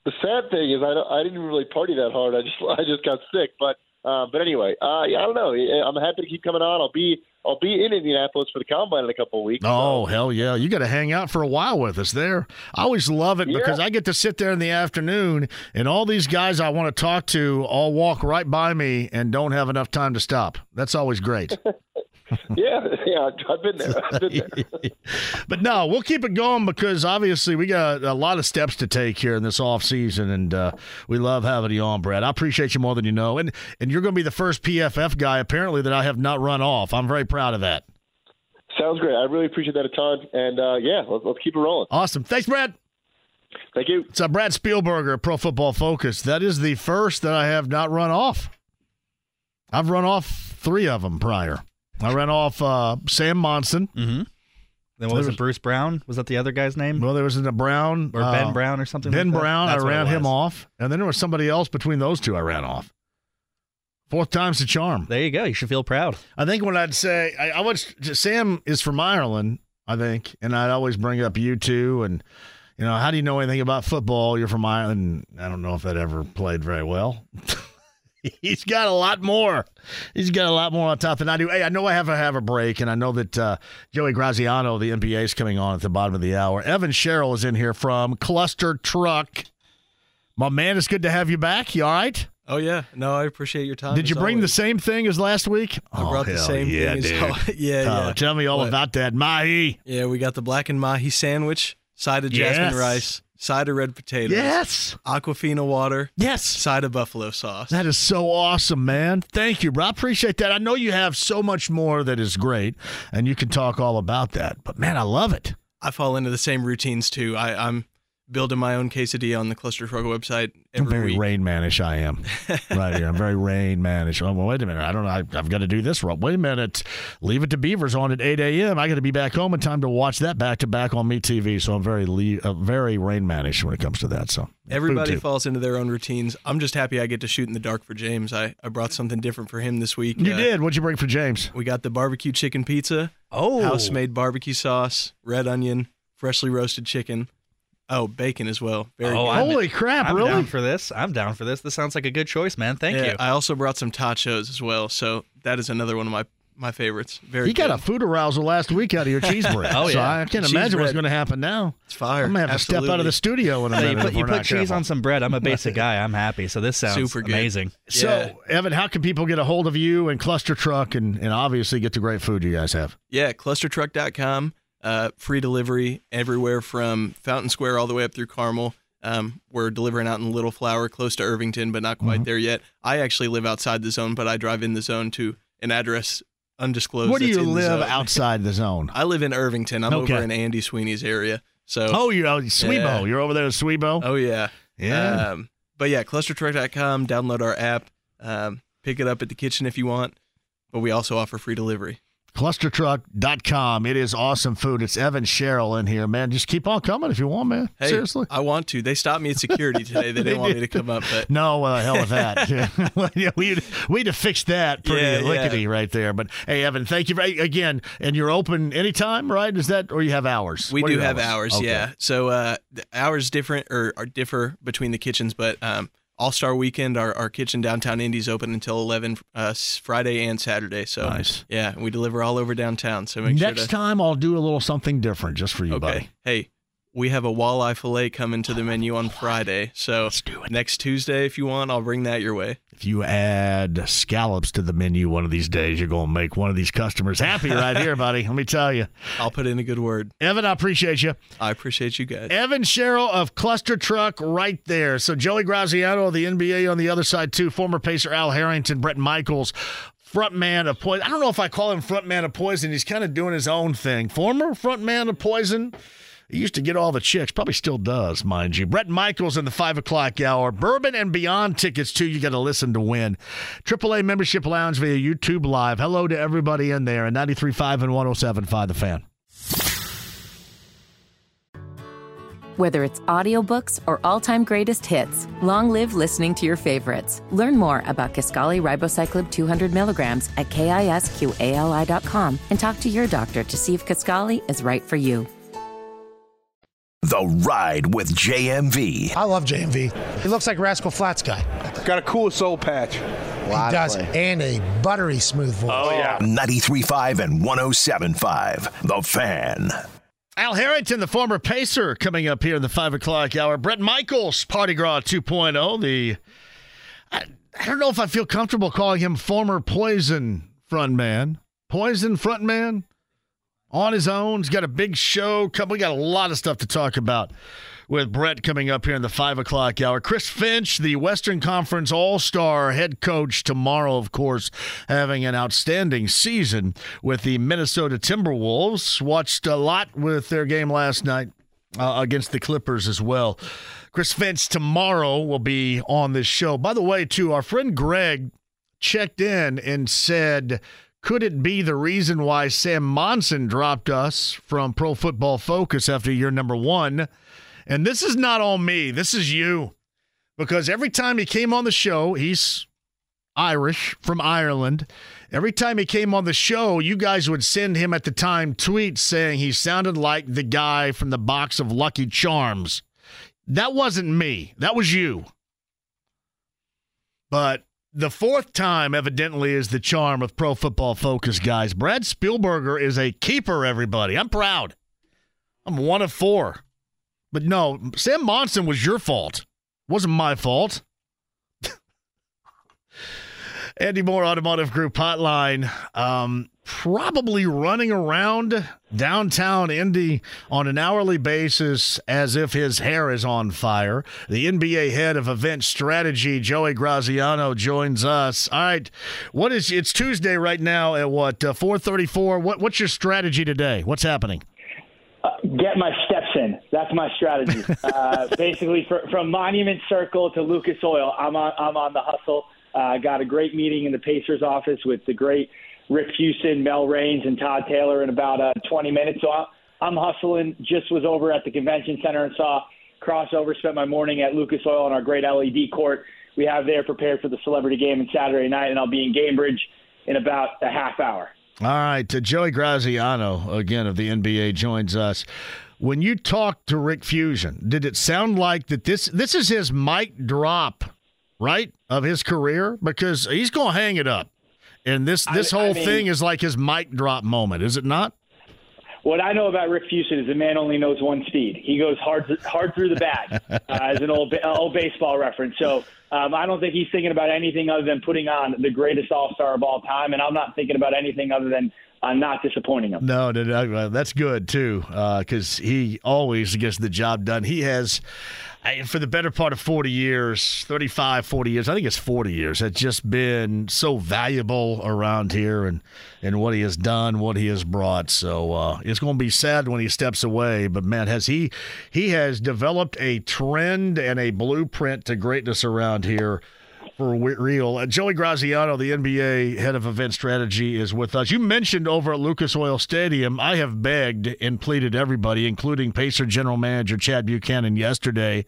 The sad thing is, I, I didn't really party that hard. I just [LAUGHS] I just got sick. But uh, but anyway, uh, yeah, I don't know. I'm happy to keep coming on. I'll be I'll be in Indianapolis for the combine in a couple of weeks. Oh so. hell yeah! You got to hang out for a while with us there. I always love it yeah. because I get to sit there in the afternoon, and all these guys I want to talk to all walk right by me and don't have enough time to stop. That's always great. [LAUGHS] yeah, yeah, I've been there. I've been there. [LAUGHS] but no, we'll keep it going because obviously we got a lot of steps to take here in this off season, and uh, we love having you on, Brad. I appreciate you more than you know, and and you're going to be the first PFF guy apparently that I have not run off. I'm very proud of that. Sounds great. I really appreciate that a ton, and uh, yeah, let's, let's keep it rolling. Awesome. Thanks, Brad. Thank you. It's uh, Brad Spielberger, Pro Football Focus. That is the first that I have not run off. I've run off three of them prior. I ran off uh, Sam Monson. Mm-hmm. Then what was, was it? Bruce Brown? Was that the other guy's name? Well, there was a Brown or Ben uh, Brown or something. Ben like Brown. I ran him off, and then there was somebody else between those two. I ran off. Fourth time's the charm. There you go. You should feel proud. I think when I'd say I, I was Sam is from Ireland, I think, and I'd always bring up U2 and you know how do you know anything about football? You're from Ireland. I don't know if that ever played very well. [LAUGHS] [LAUGHS] He's got a lot more. He's got a lot more on top than I do. Hey, I know I have to have a break, and I know that uh, Joey Graziano, the NBA, is coming on at the bottom of the hour. Evan Sherrill is in here from Cluster Truck. My man, it's good to have you back. You all right? Oh yeah, no, I appreciate your time. Did you bring always. the same thing as last week? I brought oh, the same yeah, thing. Dude. [LAUGHS] As, yeah, yeah. Tell me all what? about that mahi. Yeah, we got the blackened mahi sandwich, side of yes. jasmine rice, side of red potatoes. Yes. Aquafina water. Yes. Side of buffalo sauce. That is so awesome, man. Thank you, bro. I appreciate that. I know you have so much more that is great, and you can talk all about that. But man, I love it. I fall into the same routines too. I, I'm building my own quesadilla on the Cluster Truck website every I'm very week. Rain Manish, I am. [LAUGHS] right here. I'm very Rain Manish. Oh, well, wait a minute. I don't know. I, have got to do this. Wait a minute. Leave it to Beavers on at 8 a.m. I got to be back home in time to watch that back to back on Me TV. So I'm very, uh, very Rain Manish when it comes to that. So everybody falls into their own routines. I'm just happy I get to shoot in the dark for James. I, I brought something different for him this week. You uh, did. What'd you bring for James? We got the barbecue chicken pizza. Oh, house made barbecue sauce, red onion, freshly roasted chicken. Oh, bacon as well. Very oh, good. holy crap! I'm really? down for this. I'm down for this. This sounds like a good choice, man. Thank yeah, you. I also brought some tachos as well, so that is another one of my my favorites. Very. You good. got a food arousal last week out of your [LAUGHS] cheese bread. oh yeah. So I can't cheese imagine bread. what's going to happen now. It's fire. I'm gonna have Absolutely. to step out of the studio in a [LAUGHS] Yeah, minute. you put, you put cheese careful. on some bread. I'm a basic [LAUGHS] guy. I'm happy. So this sounds Super good. amazing. So, Yeah. Evan, how can people get a hold of you and Cluster Truck and, and obviously get the great food you guys have? Yeah, clustertruck.com. Uh, free delivery everywhere from Fountain Square all the way up through Carmel. Um, we're delivering out in Little Flower, close to Irvington, but not quite Mm-hmm. there yet. I actually live outside the zone, but I drive in the zone to an address undisclosed. Where do you in the live [LAUGHS] outside the zone? I live in Irvington. I'm Okay. over in Andy Sweeney's area. So Oh, you're out Swebo. Yeah. You're over there at Swebo? Oh yeah, Yeah. Um, but yeah, clustertruck.com. Download our app. Um, pick it up at the kitchen if you want. But we also offer free delivery. Clustertruck.com. It is awesome food. It's Evan Sherrill in here, man. Just keep on coming if you want, man. Hey, Seriously. I want to. They stopped me at security [LAUGHS] today. They didn't want me to come up, but No, well, the hell with that. [LAUGHS] [LAUGHS] yeah, we'd, we'd have fixed that pretty Yeah, yeah. lickety right there. But hey, Evan, thank you very, again. And you're open anytime, right? Is that, or you have hours? we What do have hours. Okay. Yeah. So uh, the hours different or, or differ between the kitchens, but um, All Star Weekend, our, our kitchen downtown Indy's open until eleven uh, Friday and Saturday. So Nice. Yeah, we deliver all over downtown. So make Next sure to. time, I'll do a little something different just for you, Okay. buddy. Hey, we have a walleye fillet coming to the menu on Friday. So next Tuesday, if you want, I'll bring that your way. If you add scallops to the menu one of these days, you're going to make one of these customers happy right here, buddy. Let me tell you. I'll put in a good word. Evan, I appreciate you. I appreciate you guys. Evan Sherrill of Cluster Truck right there. So Joey Graziano of the NBA on the other side, too. Former Pacer Al Harrington, Bret Michaels. front man of Poison. I don't know if I call him front man of Poison. He's kind of doing his own thing. Former front man of Poison. He used to get all the chicks. Probably still does, mind you. Bret Michaels in the 5 o'clock hour. Bourbon and Beyond tickets, too. You got to listen to win. AAA Membership Lounge via YouTube Live. Hello to everybody in there. And 93.5 and 107.5 The Fan. Whether it's audiobooks or all-time greatest hits, long live listening to your favorites. Learn more about Kisqali Ribociclib 200 milligrams at kisqali.com and talk to your doctor to see if Kisqali is right for you. The Ride with JMV. I love JMV. He looks like Rascal Flatts guy. Got a cool soul patch. He does, and a buttery smooth voice. Oh, yeah. 93.5 and 107.5. The Fan. Al Harrington, the former Pacer, coming up here in the 5 o'clock hour. Bret Michaels, Parti-Gras 2.0. The, I, I don't know if I feel comfortable calling him former Poison frontman. Poison frontman? On his own. He's got a big show. We got a lot of stuff to talk about with Brett coming up here in the five o'clock hour. Chris Finch, the Western Conference All Star head coach, tomorrow, of course, having an outstanding season with the Minnesota Timberwolves. Watched a lot with their game last night uh, against the Clippers as well. Chris Finch tomorrow will be on this show. By the way, too, our friend Greg checked in and said could it be the reason why Sam Monson dropped us from Pro Football Focus after year number one? And this is not on me. This is you. Because every time he came on the show, he's Irish from Ireland. Every time he came on the show, you guys would send him at the time tweets saying he sounded like the guy from the box of Lucky Charms. That wasn't me. That was you. But the fourth time, evidently, is the charm of Pro Football Focus, guys. Brad Spielberger is a keeper, everybody. I'm proud. I'm one of four. But no, Sam Monson was your fault. Wasn't my fault. [LAUGHS] Andy Mohr Automotive Group Hotline. Um, probably running around downtown Indy on an hourly basis as if his hair is on fire. The NBA head of event strategy, Joey Graziano, joins us. All right, what is it's Tuesday right now at what uh, 4:34? What what's your strategy today? What's happening? Uh, get my steps in. That's my strategy. [LAUGHS] uh, basically, for, from Monument Circle to Lucas Oil, I'm on I'm on the hustle. I uh, got a great meeting in the Pacers office with the great Rick Fuson, Mel Raines, and Todd Taylor in about uh, 20 minutes. So I'm hustling. Just was over at the convention center and saw crossover. Spent my morning at Lucas Oil on our great LED court we have there prepared for the celebrity game on Saturday night, and I'll be in Gainbridge in about a half hour. All right, Joey Graziano again of the NBA joins us. When you talked to Rick Fuson, did it sound like that this this is his mic drop, right, of his career? Because he's going to hang it up. And this this I, whole I mean, thing is like his mic drop moment, is it not? What I know about Rick Fuson is the man only knows one speed. He goes hard hard through the bag, [LAUGHS] uh, as an old old baseball reference. So um, I don't think he's thinking about anything other than putting on the greatest All Star of all time, and I'm not thinking about anything other than uh, not disappointing him. No, no, no that's good too, because uh, he always gets the job done. He has for the better part of 40 years, 35, 40 years, I think it's 40 years, has just been so valuable around here and, and what he has done, what he has brought. So uh, it's going to be sad when he steps away. But man, has he he has developed a trend and a blueprint to greatness around here for real. Uh, Joey Graziano, the NBA head of event strategy, is with us. You mentioned over at Lucas Oil Stadium, I have begged and pleaded everybody, including Pacer general manager Chad Buchanan yesterday,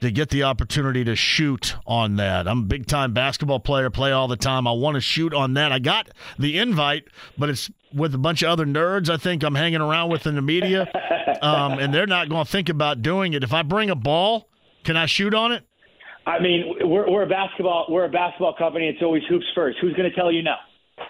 to get the opportunity to shoot on that. I'm a big time basketball player, play all the time. I want to shoot on that. I got the invite, but it's with a bunch of other nerds I think I'm hanging around with in the media, um, and they're not going to think about doing it. If I bring a ball, can I shoot on it? I mean, we're, we're a basketball we're a basketball company. It's always hoops first. Who's going to tell you no?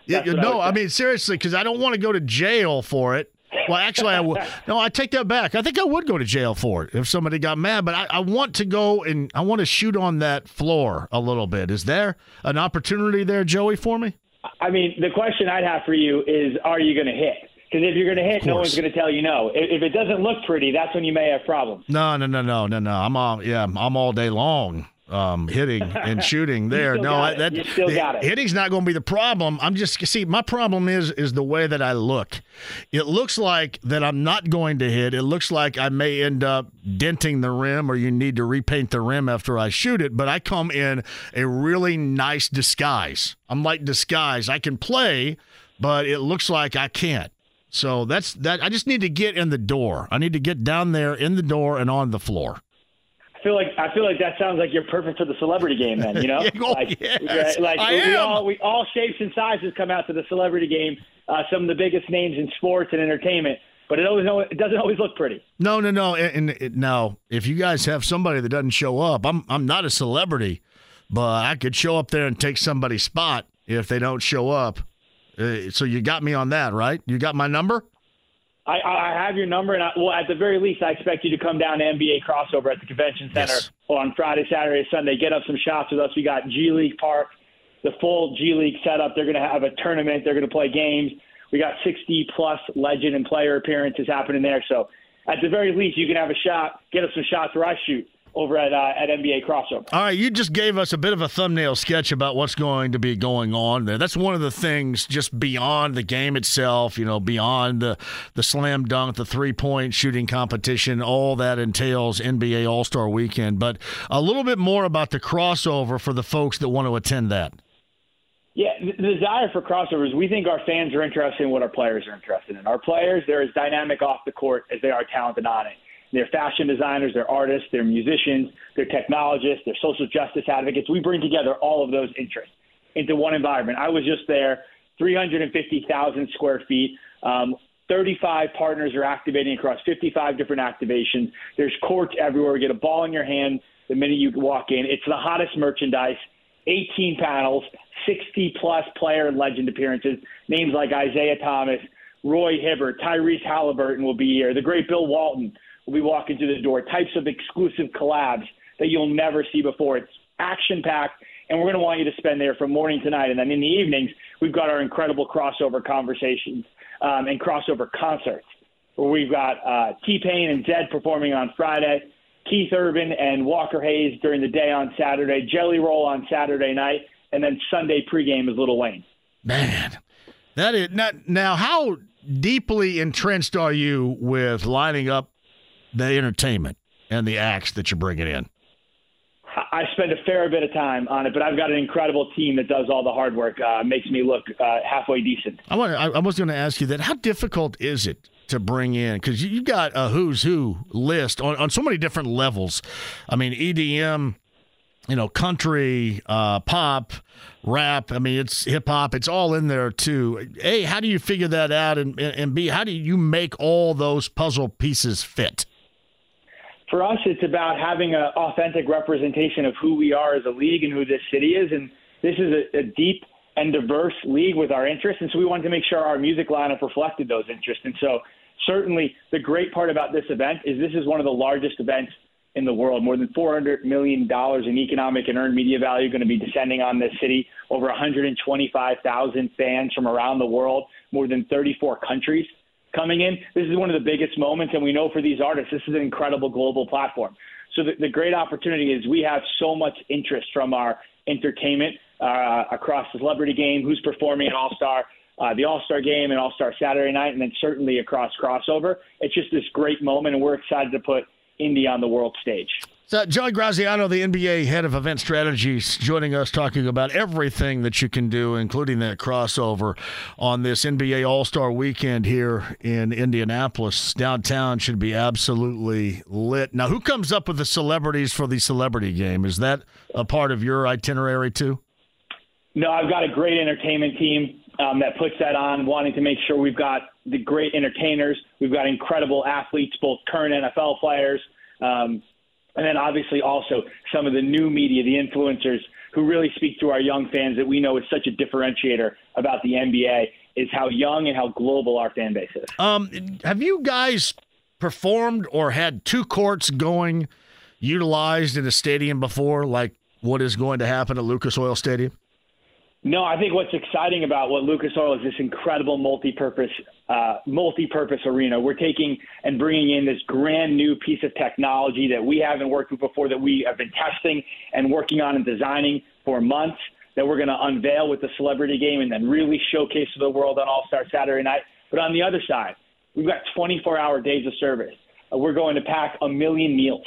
yeah, no. I, I mean, seriously, because I don't want to go to jail for it. Well, actually, I would. [LAUGHS] No, I take that back. I think I would go to jail for it if somebody got mad. But I, I want to go and I want to shoot on that floor a little bit. Is there an opportunity there, Joey, for me? I mean, the question I'd have for you is, are you going to hit? Because if you're going to hit, no one's going to tell you no. If, if, it doesn't look pretty, that's when you may have problems. No, no, no, no, no, no. I'm all yeah. I'm all day long um, hitting and [LAUGHS] shooting there. no, I, that You still the- got it. hitting's not going to be the problem. I'm just see my problem is is the way that I look. It looks like that I'm not going to hit. It looks like I may end up denting the rim, or you need to repaint the rim after I shoot it. But I come in a really nice disguise. I'm like disguise. I can play, but it looks like I can't. So that's that. I just need to get in the door. I need to get down there in the door and on the floor. I feel like I feel like that sounds like you're perfect for the celebrity game. Then you [LAUGHS] know, oh, like, yes, like we all we all shapes and sizes come out to the celebrity game. Uh, some of the biggest names in sports and entertainment, but it always it doesn't always look pretty. No, no, no. And, and it, now, if you guys have somebody that doesn't show up, I'm I'm not a celebrity, but I could show up there and take somebody's spot if they don't show up. Uh, so you got me on that, right? You got my number. I, I have your number, and I, well, at the very least, I expect you to come down to NBA crossover at the convention center Yes. on Friday, Saturday, Sunday. Get up some shots with us. We got G League Park, the full G League setup. They're going to have a tournament. They're going to play games. We got 60 plus legend and player appearances happening there. So, at the very least, you can have a shot. Get us some shots where I shoot over at uh, at NBA crossover. All right, you just gave us a bit of a thumbnail sketch about what's going to be going on there. That's one of the things just beyond the game itself, you know, beyond the the slam dunk, the three point shooting competition, all that entails NBA All Star Weekend. But a little bit more about the crossover for the folks that want to attend that. Yeah, the the desire for crossovers, we think our fans are interested in what our players are interested in. Our players, they're as dynamic off the court as they are talented on it. They're fashion designers, they're artists, they're musicians, they're technologists, they're social justice advocates. We bring together all of those interests into one environment. I was just there, 350,000 square feet. Um, 35 partners are activating across 55 different activations. There's courts everywhere. You get a ball in your hand the minute you walk in. It's the hottest merchandise. 18 panels, 60 plus player and legend appearances. Names like Isaiah Thomas, Roy Hibbert, Tyrese Halliburton will be here. The great Bill Walton will be walking through the door. Types of exclusive collabs that you'll never see before. It's action packed, and we're going to want you to spend there from morning to night. And then in the evenings, we've got our incredible crossover conversations um, and crossover concerts where we've got uh, T Pain and Zedd performing on Friday, Keith Urban and Walker Hayes during the day on Saturday, Jelly Roll on Saturday night, and then Sunday pregame is Lil Wayne. Man, that is not now. How deeply entrenched are you with lining up the entertainment and the acts that you're bringing in? I spend a fair bit of time on it, but I've got an incredible team that does all the hard work. Uh, makes me look uh, halfway decent. I want. I, I was going to ask you that. How difficult is it to bring in? Because you, you got a who's who list on, on so many different levels. I mean, EDM, you know, country, uh, pop, rap. I mean, it's hip hop. It's all in there too. A, how do you figure that out? And and B, how do you make all those puzzle pieces fit? For us, it's about having an authentic representation of who we are as a league and who this city is. And this is a, a deep and diverse league with our interests. And so we wanted to make sure our music lineup reflected those interests. And so certainly the great part about this event is this is one of the largest events in the world. More than $400 million in economic and earned media value going to be descending on this city. Over 125,000 fans from around the world, more than 34 countries coming in. This is one of the biggest moments, and we know for these artists, this is an incredible global platform. So the, the great opportunity is we have so much interest from our entertainment uh, across the celebrity game, who's performing at All Star, uh, the All Star game, and All Star Saturday night, and then certainly across crossover. It's just this great moment, and we're excited to put Indy on the world stage. So, Graziano, the NBA head of event strategies, joining us talking about everything that you can do, including that crossover on this NBA All Star weekend here in Indianapolis. Downtown should be absolutely lit. Now, who comes up with the celebrities for the celebrity game? Is that a part of your itinerary, too? No, I've got a great entertainment team um, that puts that on, wanting to make sure we've got the great entertainers. We've got incredible athletes, both current NFL players, um, and then obviously also some of the new media, the influencers who really speak to our young fans that we know is such a differentiator about the NBA is how young and how global our fan base is. Um, have you guys performed or had two courts going utilized in a stadium before, like what is going to happen at Lucas Oil Stadium? No, I think what's exciting about what Lucas Oil is this incredible multi-purpose, uh, multi-purpose arena. We're taking and bringing in this grand new piece of technology that we haven't worked with before, that we have been testing and working on and designing for months. That we're going to unveil with the celebrity game and then really showcase to the world on All Star Saturday night. But on the other side, we've got 24-hour days of service. Uh, we're going to pack a million meals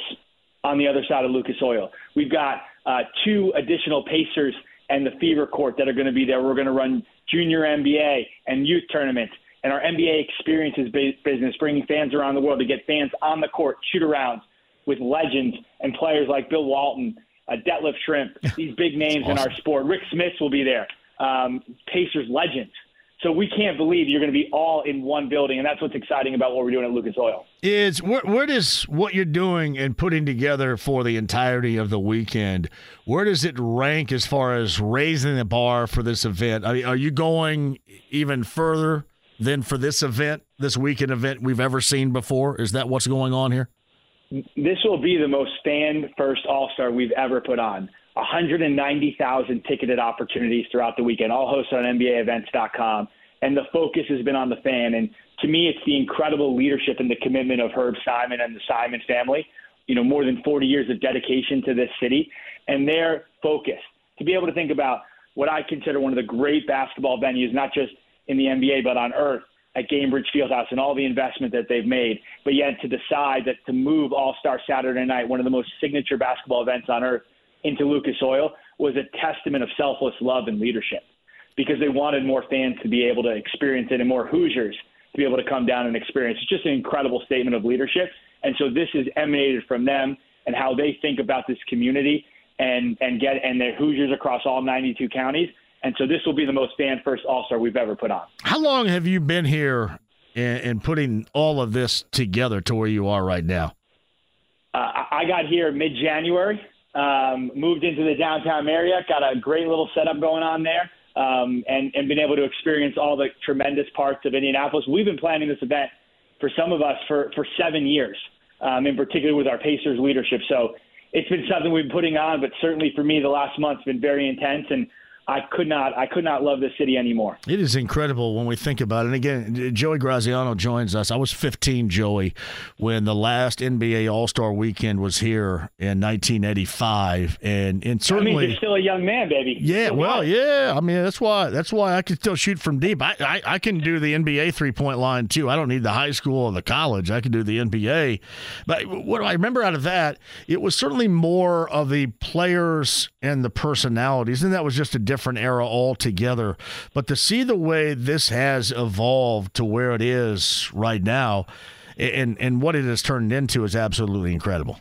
on the other side of Lucas Oil. We've got uh, two additional Pacers and the Fever Court that are going to be there. We're going to run junior NBA and youth tournaments and our NBA experiences business, bringing fans around the world to get fans on the court, shoot arounds with legends and players like Bill Walton, uh, Detlef Schrempf, [LAUGHS] these big names awesome. in our sport. Rik Smits will be there, um, Pacers legends. So we can't believe you're going to be all in one building, and that's what's exciting about what we're doing at Lucas Oil. Is where, where does what you're doing and putting together for the entirety of the weekend? Where does it rank as far as raising the bar for this event? Are, are you going even further than for this event, this weekend event we've ever seen before? Is that what's going on here? This will be the most fan first All Star we've ever put on. 190,000 ticketed opportunities throughout the weekend, all hosted on NBAEvents.com. And the focus has been on the fan. And to me, it's the incredible leadership and the commitment of Herb Simon and the Simon family. You know, more than 40 years of dedication to this city, and their focus to be able to think about what I consider one of the great basketball venues, not just in the NBA, but on earth at Gainbridge Fieldhouse and all the investment that they've made, but yet to decide that to move All Star Saturday night, one of the most signature basketball events on earth, into Lucas Oil was a testament of selfless love and leadership because they wanted more fans to be able to experience it and more Hoosiers to be able to come down and experience. It. It's just an incredible statement of leadership. And so this is emanated from them and how they think about this community and and get and their Hoosiers across all 92 counties. And so this will be the most fan first All Star we've ever put on. How long have you been here and putting all of this together to where you are right now? Uh, I got here mid January. Um, moved into the downtown area, got a great little setup going on there, um, and, and been able to experience all the tremendous parts of Indianapolis. We've been planning this event for some of us for, for seven years, um, in particular with our Pacers leadership. So it's been something we've been putting on, but certainly for me, the last month's been very intense. And I could not I could not love this city anymore. It is incredible when we think about it. And again, Joey Graziano joins us. I was 15, Joey, when the last NBA All Star Weekend was here in 1985, and and certainly I mean, still a young man, baby. Yeah, well, yeah. I mean, that's why that's why I can still shoot from deep. I I, I can do the NBA three point line too. I don't need the high school or the college. I can do the NBA. But what I remember out of that, it was certainly more of the players and the personalities, and that was just a different different era altogether. But to see the way this has evolved to where it is right now and, and what it has turned into is absolutely incredible.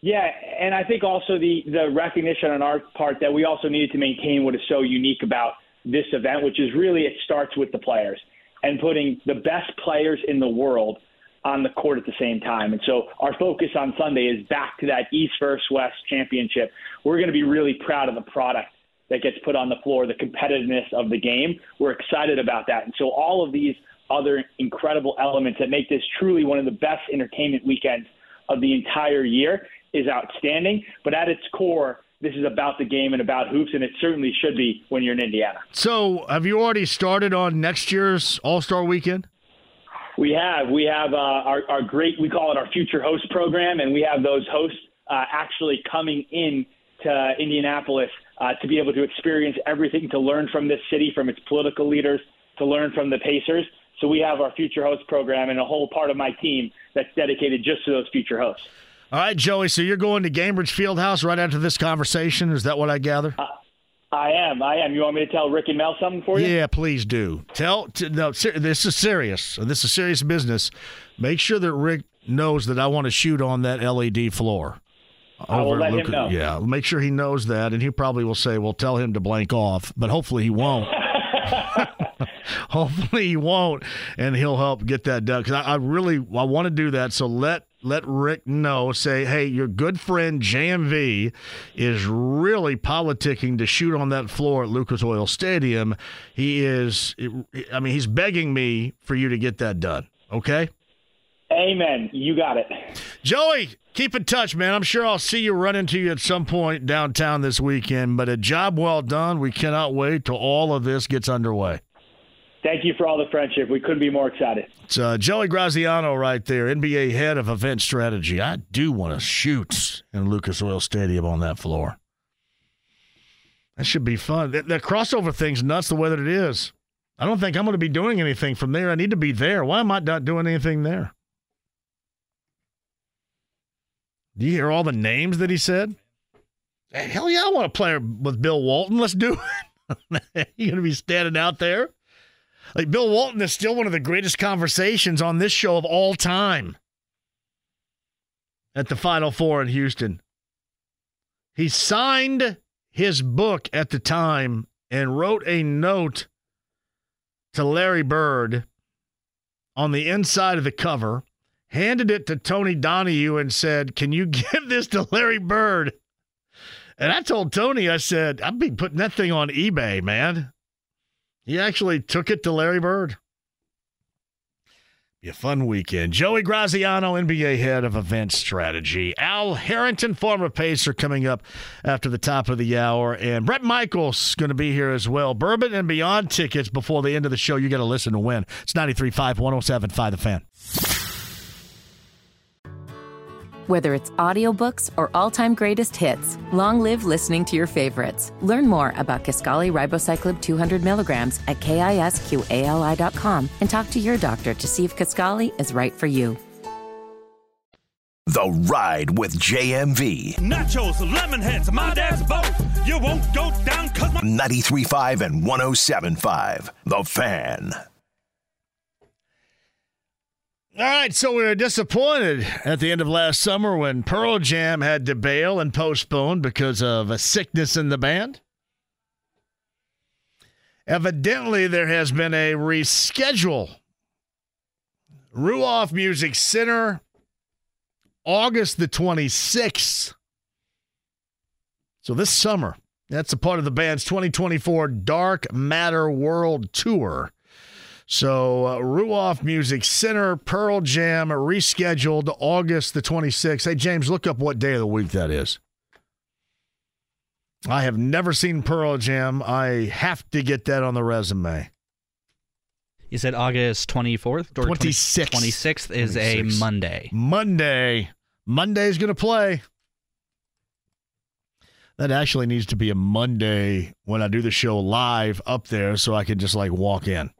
Yeah, and I think also the, the recognition on our part that we also needed to maintain what is so unique about this event, which is really it starts with the players and putting the best players in the world on the court at the same time. And so our focus on Sunday is back to that East versus West championship. We're going to be really proud of the product that gets put on the floor, the competitiveness of the game. We're excited about that. And so all of these other incredible elements that make this truly one of the best entertainment weekends of the entire year is outstanding. But at its core, this is about the game and about hoops, and it certainly should be when you're in Indiana. So, have you already started on next year's All Star Weekend? We have. We have uh, our, our great, we call it our future host program, and we have those hosts uh, actually coming in to Indianapolis uh, to be able to experience everything, to learn from this city, from its political leaders, to learn from the Pacers. So we have our future host program and a whole part of my team that's dedicated just to those future hosts. All right, Joey. So you're going to Gainbridge Fieldhouse right after this conversation. Is that what I gather? Uh, I am. I am. You want me to tell Rick and Mel something for you? Yeah, please do. Tell. T- no, this is serious. This is serious business. Make sure that Rick knows that I want to shoot on that LED floor. I will let him know. Yeah, make sure he knows that, and he probably will say, "Well, tell him to blank off," but hopefully he won't. [LAUGHS] [LAUGHS] hopefully he won't, and he'll help get that done. Because I, I, really I want to do that. So let let Rick know. Say, hey, your good friend JMV is really politicking to shoot on that floor at Lucas Oil Stadium. He is. I mean, he's begging me for you to get that done. Okay. Amen. You got it. Joey, keep in touch, man. I'm sure I'll see you run into you at some point downtown this weekend. But a job well done. We cannot wait till all of this gets underway. Thank you for all the friendship. We couldn't be more excited. It's uh, Joey Graziano right there, NBA head of event strategy. I do want to shoot in Lucas Oil Stadium on that floor. That should be fun. That, the crossover thing's nuts the way that it is. I don't think I'm going to be doing anything from there. I need to be there. Why am I not doing anything there? Do you hear all the names that he said? Hell yeah, I want to play with Bill Walton. Let's do it. [LAUGHS] you going to be standing out there? Like Bill Walton is still one of the greatest conversations on this show of all time. At the Final Four in Houston. He signed his book at the time and wrote a note to Larry Bird on the inside of the cover, handed it to Tony Donahue and said, Can you [LAUGHS] give this to Larry Bird? And I told Tony, I said, I'd be putting that thing on eBay, man. He actually took it to Larry Bird. Be a fun weekend. Joey Graziano, NBA head of event strategy. Al Harrington, former Pacer, coming up after the top of the hour. And Bret Michaels going to be here as well. Bourbon and Beyond tickets before the end of the show. You got to listen to win. It's 93.5, 107.5 The Fan. Whether it's audiobooks or all-time greatest hits, long live listening to your favorites. Learn more about Kisqali Ribociclib 200 milligrams at kisqali.com and talk to your doctor to see if Kisqali is right for you. The Ride with JMV. Nachos, lemon heads, my dad's boat. You won't go down cause my 93.5 and 107.5. The Fan. All right, so we were disappointed at the end of last summer when Pearl Jam had to bail and postpone because of a sickness in the band. Evidently, there has been a reschedule. Ruoff Music Center, August the 26th. So this summer, that's a part of the band's 2024 Dark Matter World Tour. So, uh, Ruoff Music Center, Pearl Jam rescheduled August the 26th. Hey, James, look up what day of the week that is. I have never seen Pearl Jam. I have to get that on the resume. You said August 24th? 26th. 26th is 26th. a Monday. Monday. Monday's going to play. That actually needs to be a Monday when I do the show live up there so I can just like walk in.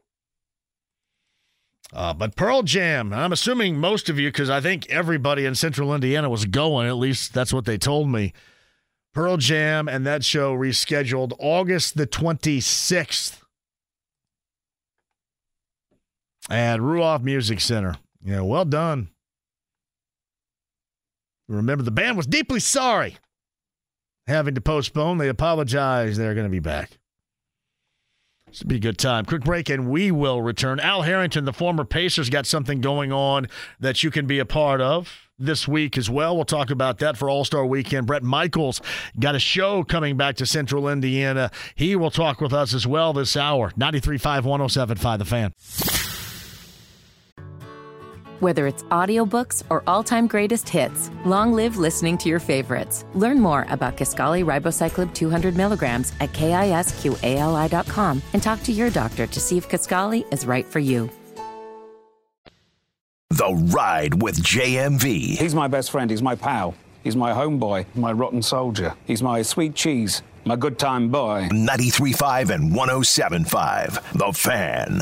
Uh, but Pearl Jam, I'm assuming most of you, because I think everybody in central Indiana was going, at least that's what they told me. Pearl Jam and that show rescheduled August the 26th at Ruoff Music Center. Yeah, well done. Remember, the band was deeply sorry having to postpone. They apologize. They're going to be back. Will be a good time. Quick break, and we will return. Al Harrington, the former Pacers, got something going on that you can be a part of this week as well. We'll talk about that for All Star Weekend. Bret Michaels got a show coming back to Central Indiana. He will talk with us as well this hour. 93.5, 107.5, The Fan. Whether it's audiobooks or all-time greatest hits, long live listening to your favorites. Learn more about Kisqali Ribociclib 200 milligrams at kisqali.com and talk to your doctor to see if Kisqali is right for you. The Ride with JMV. He's my best friend. He's my pal. He's my homeboy, my rotten soldier. He's my sweet cheese, my good time boy. 93.5 and 107.5. The Fan.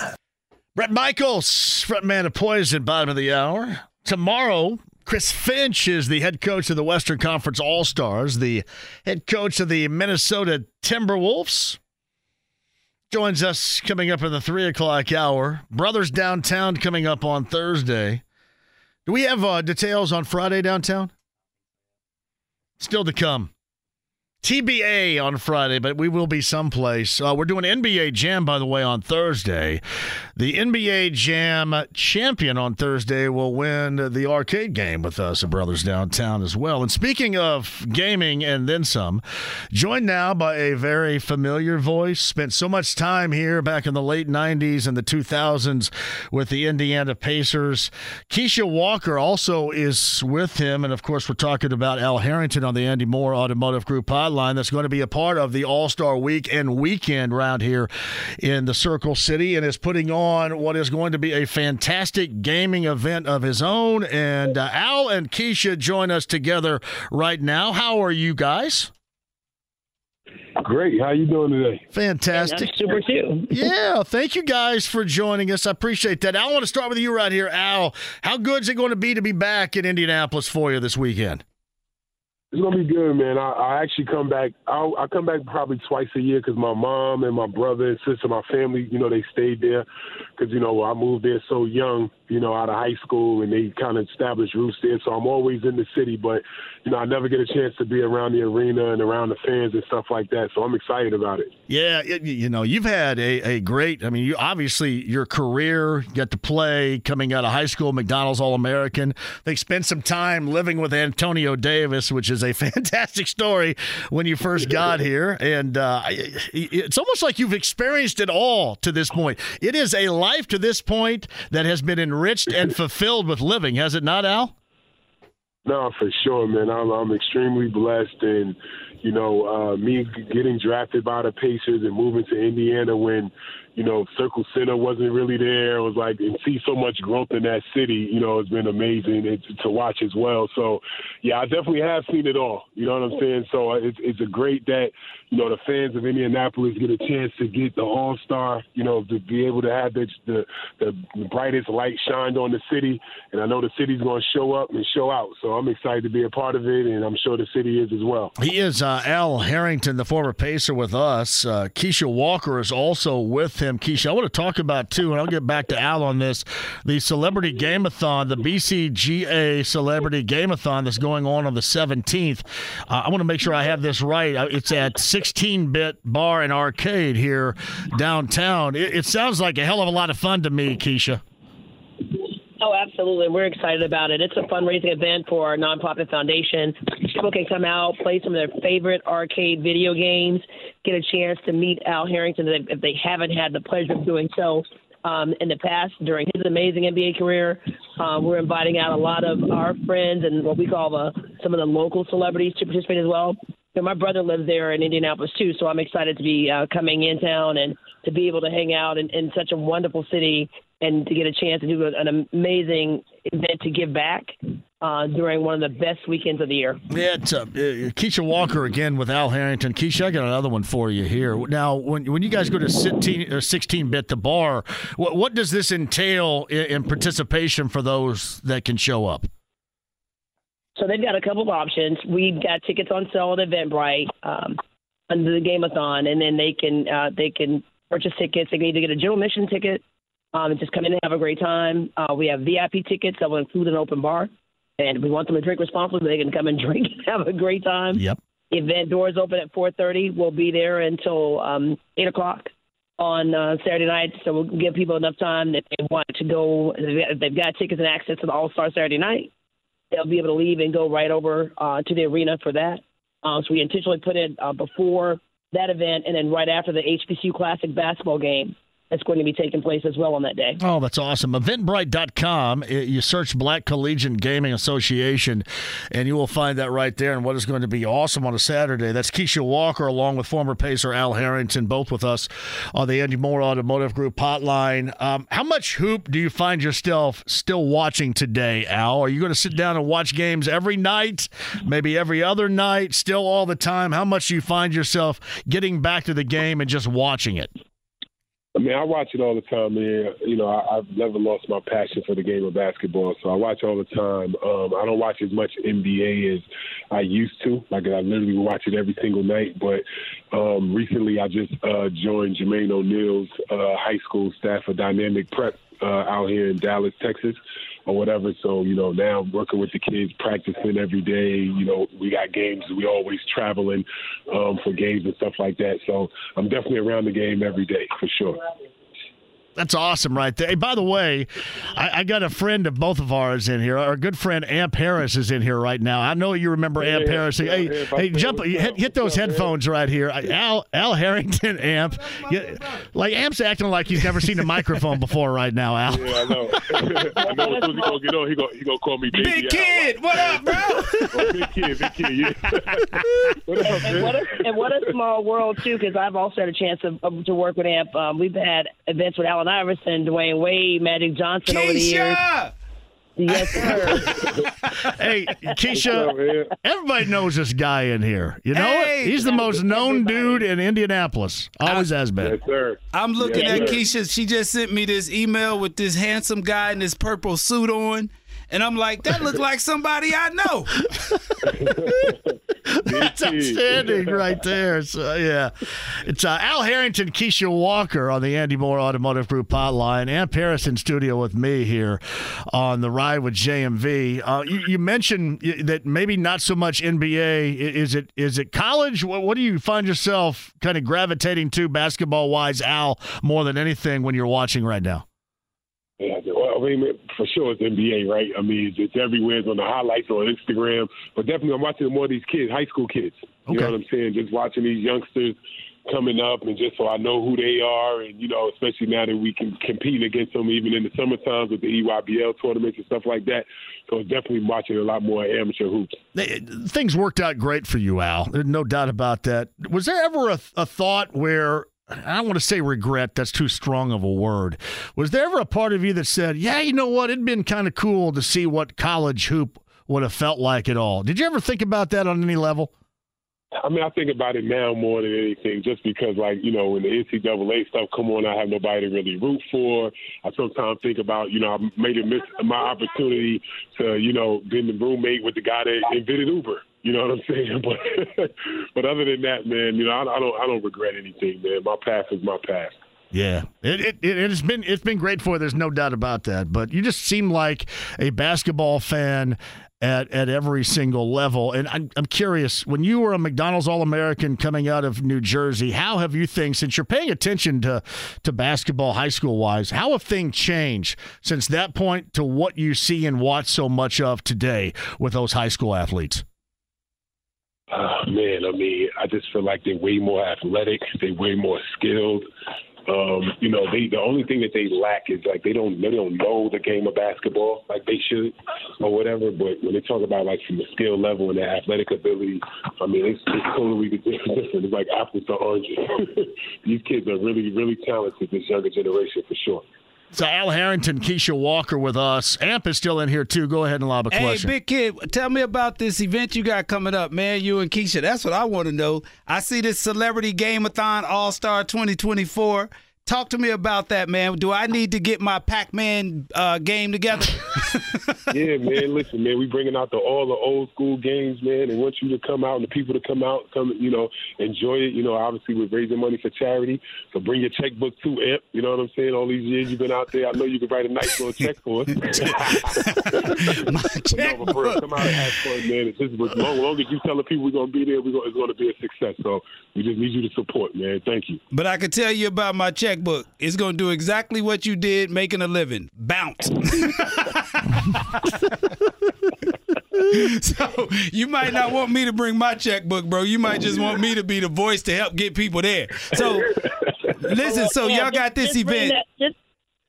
Bret Michaels, frontman of Poison, bottom of the hour. Tomorrow, Chris Finch is the head coach of the Western Conference All Stars, the head coach of the Minnesota Timberwolves. Joins us coming up in the three o'clock hour. Brothers Downtown coming up on Thursday. Do we have uh, details on Friday downtown? Still to come. TBA on Friday, but we will be someplace. Uh, we're doing NBA Jam, by the way, on Thursday. The NBA Jam champion on Thursday will win the arcade game with us at Brothers Downtown as well. And speaking of gaming and then some, joined now by a very familiar voice, spent so much time here back in the late 90s and the 2000s with the Indiana Pacers. Keisha Walker also is with him. And of course, we're talking about Al Harrington on the Andy Mohr Automotive Group hotline that's going to be a part of the All Star Week and weekend round here in the Circle City and is putting on on what is going to be a fantastic gaming event of his own. And uh, Al and Keisha join us together right now. How are you guys? Great. How you doing today? Fantastic. super too. [LAUGHS] yeah. Thank you guys for joining us. I appreciate that. I want to start with you right here. Al, how good is it going to be to be back in Indianapolis for you this weekend? It's gonna be good, man. I, I actually come back. I'll, I come back probably twice a year because my mom and my brother and sister, my family, you know, they stayed there because you know I moved there so young, you know, out of high school, and they kind of established roots there. So I'm always in the city, but you know, I never get a chance to be around the arena and around the fans and stuff like that. So I'm excited about it. Yeah, it, you know, you've had a, a great. I mean, you obviously your career, you got to play coming out of high school, McDonald's All American. They spent some time living with Antonio Davis, which is a [LAUGHS] fantastic story when you first got [LAUGHS] here, and uh, it's almost like you've experienced it all to this point. It is a life to this point that has been enriched and fulfilled with living, has it not, Al? No, for sure, man. I'm, I'm extremely blessed, and you know, uh, me getting drafted by the Pacers and moving to Indiana when you know, Circle Center wasn't really there. It was like, and see so much growth in that city, you know, it's been amazing to watch as well. So, yeah, I definitely have seen it all. You know what I'm saying? So uh, it's, it's a great that, you know, the fans of Indianapolis get a chance to get the All Star, you know, to be able to have the, the, the brightest light shined on the city. And I know the city's going to show up and show out. So I'm excited to be a part of it, and I'm sure the city is as well. He is uh, Al Harrington, the former Pacer with us. Uh, Keisha Walker is also with him him, Keisha. I want to talk about too, and I'll get back to Al on this. The Celebrity Gameathon, the BCGA Celebrity Gameathon that's going on on the 17th. Uh, I want to make sure I have this right. Uh, it's at 16-bit Bar and Arcade here downtown. It, it sounds like a hell of a lot of fun to me, Keisha. Oh, absolutely. We're excited about it. It's a fundraising event for our nonprofit foundation. People can come out, play some of their favorite arcade video games, get a chance to meet Al Harrington if they haven't had the pleasure of doing so um, in the past during his amazing NBA career. Um, we're inviting out a lot of our friends and what we call the, some of the local celebrities to participate as well. My brother lives there in Indianapolis too, so I'm excited to be uh, coming in town and to be able to hang out in, in such a wonderful city and to get a chance to do an amazing event to give back uh, during one of the best weekends of the year. Yeah, it's, uh, uh Keisha Walker again with Al Harrington. Keisha, I got another one for you here. Now, when when you guys go to 16 or 16 bit the bar, what what does this entail in, in, participation for those that can show up? So they've got a couple of options. We've got tickets on sale at Eventbrite um, under the Gameathon, and then they can uh, they can purchase tickets. They can either get a general mission ticket um, and just come in and have a great time. Uh, we have VIP tickets that will include an open bar, and we want them to drink responsibly. They can come and [LAUGHS] drink and have a great time. Yep. Event doors open at 4:30. We'll be there until um, eight o'clock on uh, Saturday night, so we'll give people enough time if they want to go. If they've got tickets and access to the All Star Saturday night, they'll be able to leave and go right over uh, to the arena for that. Uh, so we intentionally put it uh, before that event and then right after the HBCU Classic basketball game that's going to be taking place as well on that day. Oh, that's awesome. Eventbrite.com, you search Black Collegiate Gaming Association, and you will find that right there and what is going to be awesome on a Saturday. That's Keisha Walker along with former Pacer Al Harrington, both with us on the Andy Mohr Automotive Group hotline. Um, how much hoop do you find yourself still watching today, Al? Are you going to sit down and watch games every night, maybe every other night, still all the time? How much do you find yourself getting back to the game and just watching it? I mean, I watch it all the time, man. You know, I, I've never lost my passion for the game of basketball, so I watch all the time. Um, I don't watch as much NBA as I used to. Like I literally watch it every single night. But um, recently, I just uh, joined Jermaine O'Neal's uh, high school staff for Dynamic Prep uh, out here in Dallas, Texas or whatever. So, you know, now I'm working with the kids, practicing every day. You know, we got games. We always traveling um, for games and stuff like that. So I'm definitely around the game every day for sure. That's awesome, right there. Hey, by the way, I, I, got a friend of both of ours in here. Our good friend Amp Harris is in here right now. I know you remember yeah, Amp Harris. Yeah, hey, yeah, hey, jump, hit, hit those headphones right here. Al Al Harrington, Amp. like Amp's acting like he's never seen a microphone before right now. Al. Yeah, I know. [LAUGHS] I know. As soon as he gonna get on, he gonna he gonna call me baby Big kid. Al. What up, bro? oh, big kid, big kid. Yeah. [LAUGHS] what up, and, what a, and what a small world too, because I've also had a chance of, of, to work with Amp. Um, we've had events with Allen Iverson, Dwyane Wade, Magic Johnson Keisha! over the years. Yes, sir. [LAUGHS] hey, Keisha, everybody knows this guy in here. You know hey, He's the most known dude in Indianapolis. Always I, has been. Yes, sir. I'm looking yes, at sir. Keisha. She just sent me this email with this handsome guy in this purple suit on. And I'm like, that looked like somebody I know. [LAUGHS] That's outstanding right there. So, yeah. It's uh, Al Harrington, Keisha Walker on the Andy Mohr Automotive Group hotline. and Harris in studio with me here on the ride with JMV. Uh, you, you, mentioned that maybe not so much NBA. Is it is it college? What, what do you find yourself kind of gravitating to basketball wise, Al, more than anything when you're watching right now? I mean, for sure it's NBA, right? I mean, it's, it's everywhere. It's on the highlights on Instagram. But definitely, I'm watching more of these kids, high school kids. You okay. know what I'm saying? Just watching these youngsters coming up, and just so I know who they are, and you know, especially now that we can compete against them, even in the summer times with the EYBL tournaments and stuff like that. So definitely watching a lot more amateur hoops. Things worked out great for you, Al. No doubt about that. Was there ever a, a thought where I don't want to say regret, that's too strong of a word. Was there ever a part of you that said, yeah, you know what, it'd been kind of cool to see what college hoop would have felt like at all? Did you ever think about that on any level? I mean, I think about it now more than anything, just because, like, you know, when the NCAA stuff come on, I have nobody to really root for. I sometimes think about, you know, I made a miss my opportunity to, you know, being the roommate with the guy that invented Uber. You know what I'm saying? [LAUGHS] But but other than that, man, you know, I, I don't I don't regret anything, man. My past is my past. Yeah, it, it it has been it's been great for you. There's no doubt about that. But you just seem like a basketball fan at at every single level. And I'm I'm curious when you were a McDonald's All American coming out of New Jersey, how have you things since you're paying attention to to basketball high school wise? How have things changed since that point to what you see and watch so much of today with those high school athletes? Uh, man, I mean, I just feel like they're way more athletic. They're way more skilled. Um, you know, they the only thing that they lack is like they don't they don't know the game of basketball like they should or whatever. But when they talk about like from the skill level and the athletic ability, I mean, it's, it's totally different. It's like apples to oranges. [LAUGHS] These kids are really really talented. This younger generation for sure. So Al Harrington, Keisha Walker with us. Amp is still in here too. Go ahead and lob a hey, question. Hey, big kid, tell me about this event you got coming up, man. You and Keisha. That's what I want to know. I see this Celebrity Gameathon All Star 2024. Talk to me about that, man. Do I need to get my Pac-Man uh, game together? [LAUGHS] yeah, man. Listen, man. We bringing out the all the old school games, man, and want you to come out and the people to come out, come, you know, enjoy it. You know, obviously we're raising money for charity, so bring your checkbook too, Amp. You know what I'm saying? All these years you've been out there, I know you can write a nice little check for us. [LAUGHS] my checkbook. [LAUGHS] No, come out and have fun, man. It's just as long, long as you tell the people we're gonna be there, we're gonna, it's gonna be a success. So we just need you to support, man. Thank you. But I can tell you about my checkbook. It's going to do exactly what you did making a living bounce. [LAUGHS] so you might not want me to bring my checkbook, bro. You might just want me to be the voice to help get people there. So listen, so y'all got this event. Just,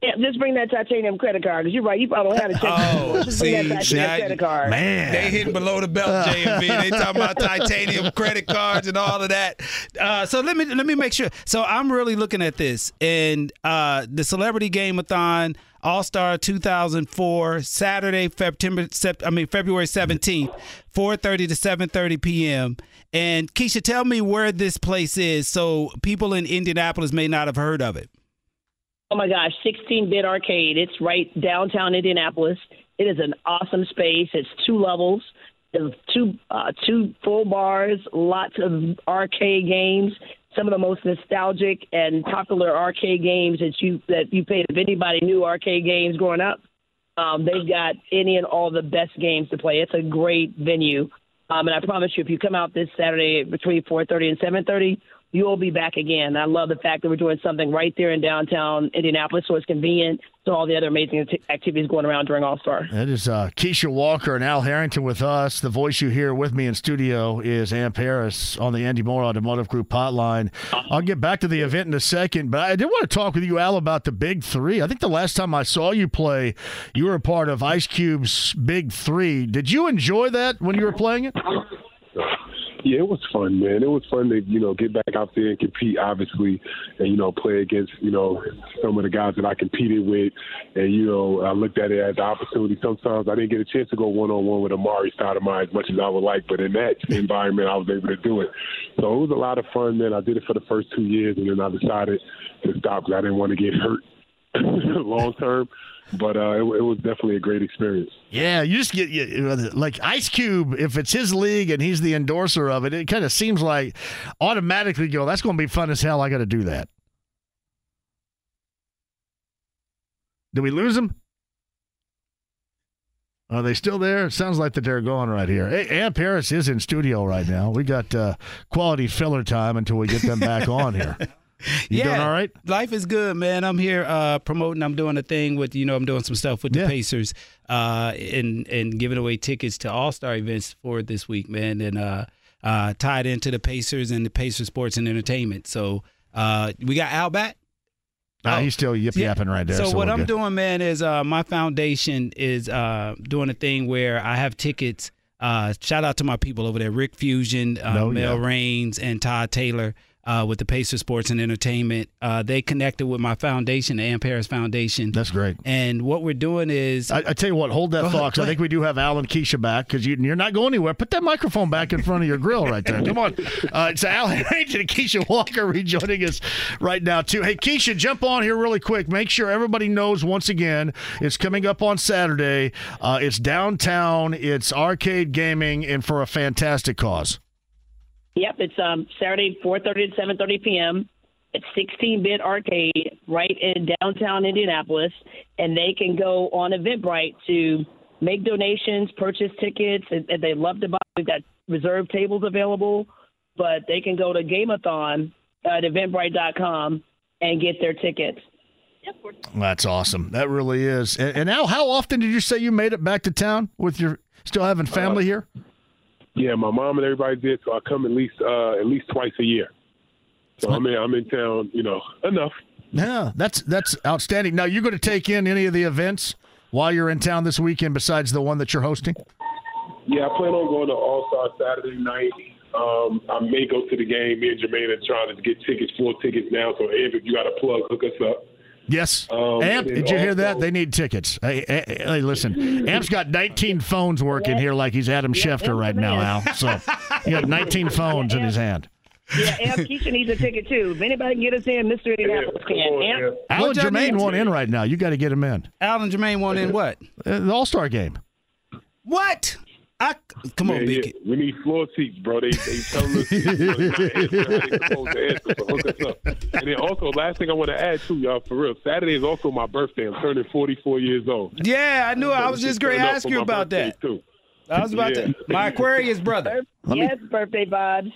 yeah, just bring that titanium credit card because you're right. You probably don't have a check. Oh, [LAUGHS] just see, bring that titanium now, credit card. Man, they hitting below the belt, [LAUGHS] JMV. they talking about titanium credit cards and all of that. Uh, so let me let me make sure. So I'm really looking at this and uh, the Celebrity Gameathon All Star 2004 Saturday, September. I mean February 17th, 4:30 to 7:30 p.m. And Keisha, tell me where this place is, so people in Indianapolis may not have heard of it. Oh my gosh, 16 bit arcade. It's right downtown Indianapolis. It is an awesome space. It's two levels. Two uh, two full bars, lots of arcade games. Some of the most nostalgic and popular arcade games that you that you played. If anybody knew arcade games growing up, um, they've got any and all the best games to play. It's a great venue, um, and I promise you, if you come out this Saturday between 4:30 and 7:30, you will be back again. I love the fact that we're doing something right there in downtown Indianapolis, so it's convenient to all the other amazing act- activities going around during All Star. That is uh, Keisha Walker and Al Harrington with us. The voice you hear with me in studio is Amp Harris on the Andy Mohr Automotive Group hotline. I'll get back to the event in a second, but I did want to talk with you, Al, about the Big Three. I think the last time I saw you play, you were a part of Ice Cube's Big Three. Did you enjoy that when you were playing it? Yeah, it was fun, man. It was fun to you know get back out there and compete, obviously, and you know play against you know some of the guys that I competed with, and you know I looked at it as an opportunity. Sometimes I didn't get a chance to go one on one with Amar'e Stoudemire as much as I would like, but in that [LAUGHS] environment I was able to do it. So it was a lot of fun, man. I did it for the first two years, and then I decided to stop because I didn't want to get hurt [LAUGHS] long term. But uh, it, it was definitely a great experience. Yeah, you just get you, like Ice Cube. If it's his league and he's the endorser of it, it kind of seems like automatically go. That's going to be fun as hell. I got to do that. Did we lose them? Are they still there? It sounds like that they're going right here. Hey, Amp Harris is in studio right now. We got uh, quality filler time until we get them back on here. [LAUGHS] [LAUGHS] You yeah, doing all right? Life is good, man. I'm here uh, promoting. I'm doing a thing with you know. I'm doing some stuff with the Yeah. Pacers, uh, and and giving away tickets to All Star events for this week, man. And uh, uh, tied into the Pacers and the Pacers Sports and Entertainment. So uh, we got Al back. Nah, he's still yip yapping right there. So, what I'm good. doing, man, is uh, my foundation is uh, doing a thing where I have tickets. Uh, shout out to my people over there, Rick Fuson, uh, Oh, Mel yeah. Raines, and Todd Taylor. Uh, with the Pacer Sports and Entertainment, uh, they connected with my foundation, the Amp Harris Foundation. That's great. And what we're doing is, I, I tell you what, hold that Go ahead, thought. 'cause I think we do have Alan Keisha back because you, you're not going anywhere. Put that microphone back in front of your grill right there. [LAUGHS] Come on. Uh, it's Al Harrington and Keisha Walker rejoining us right now, too. Hey, Keisha, jump on here really quick. Make sure everybody knows once again it's coming up on Saturday. Uh, it's downtown, it's arcade gaming, and for a fantastic cause. Yep, it's um, Saturday, 4:30 to 7:30 p.m. It's 16-bit arcade right in downtown Indianapolis, and they can go on Eventbrite to make donations, purchase tickets. and, if they love to buy, we've got reserved tables available, but they can go to Gameathon at Eventbrite.com and get their tickets. That's awesome. That really is. And, and Al, how often did you say you made it back to town with your still having family here? Yeah, my mom and everybody did, so I come at least uh, at least twice a year. So I'm in, I'm in town, you know, enough. Yeah, that's that's outstanding. Now, you're going to take in any of the events while you're in town this weekend besides the one that you're hosting? Yeah, I plan on going to All Star Saturday night. Um, I may go to the game. Me and Jermaine are trying to get tickets, full tickets now. So Abe, if you got a plug, hook us up. Yes. Um, Amp, did you hear that? They need tickets. Hey, hey, hey, listen, [LAUGHS] Amp's got 19 phones working here like he's Adam Schefter right now, Al. So he got 19 [LAUGHS] phones in his hand. Yeah, Amp Keisha needs a ticket too. If anybody can get us in, Mr. Indianapolis can. Amp, Al and Jermaine need? want in right now. You got to get him in. Al and Jermaine want in what? Uh, the All Star game. What? I come on, Man, Big yeah, we need floor seats, bro. They they telling us you know, you're. I ain't supposed to answer, so hook us up. And then also, last thing I want to add too, y'all, for real. Saturday is also my birthday. I'm turning 44 years old. Yeah, I knew. I was just going to ask you about that. Too. I was about Yeah. to. My Aquarius brother. Let me- yes, birthday vibes.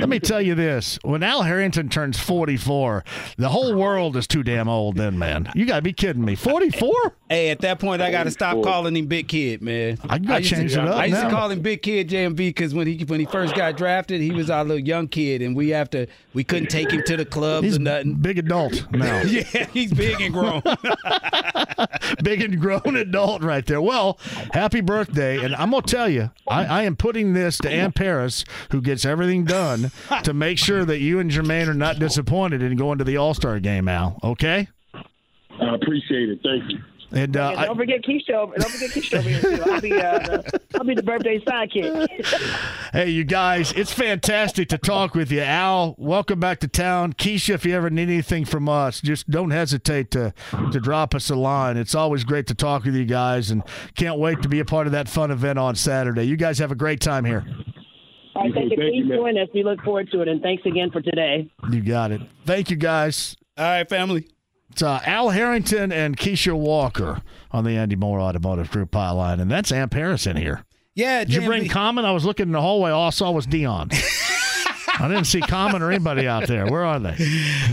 Let me tell you this: when Al Harrington turns 44, the whole world is too damn old. Then, man, you got to be kidding me. 44? Hey, at that point, I got to stop calling him Big Kid, man. I gotta used to- change it up I used now. to call him Big Kid JMV because when he when he first got drafted, he was our little young kid, and we have to we couldn't take him to the clubs He's or nothing. big adult now. [LAUGHS] yeah, he's big and grown. [LAUGHS] big and grown adult right there. Well, happy birthday. And I'm going to tell you, I, I am putting this to Amp Harris, who gets everything done, [LAUGHS] to make sure that you and Jermaine are not disappointed in going to the All Star game, Al. Okay? I appreciate it. Thank you. And uh, And I, don't forget Keisha. Don't forget Keisha over here too. I'll be uh, the, I'll be the birthday sidekick. [LAUGHS] hey, you guys, it's fantastic to talk with you. Al, welcome back to town. Keisha, if you ever need anything from us, just don't hesitate to, to drop us a line. It's always great to talk with you guys, and can't wait to be a part of that fun event on Saturday. You guys have a great time here. All right, thank you. Thank you, Please man. join us. We look forward to it, and thanks again for today. You got it. Thank you, guys. All right, family. It's uh, Al Harrington and Keisha Walker on the Andy Mohr Automotive Group hotline, and that's Amp Harris in here. Yeah, Did you bring JMV. Common? I was looking in the hallway. All I saw was Dion. [LAUGHS] I didn't see Common or anybody out there. Where are they?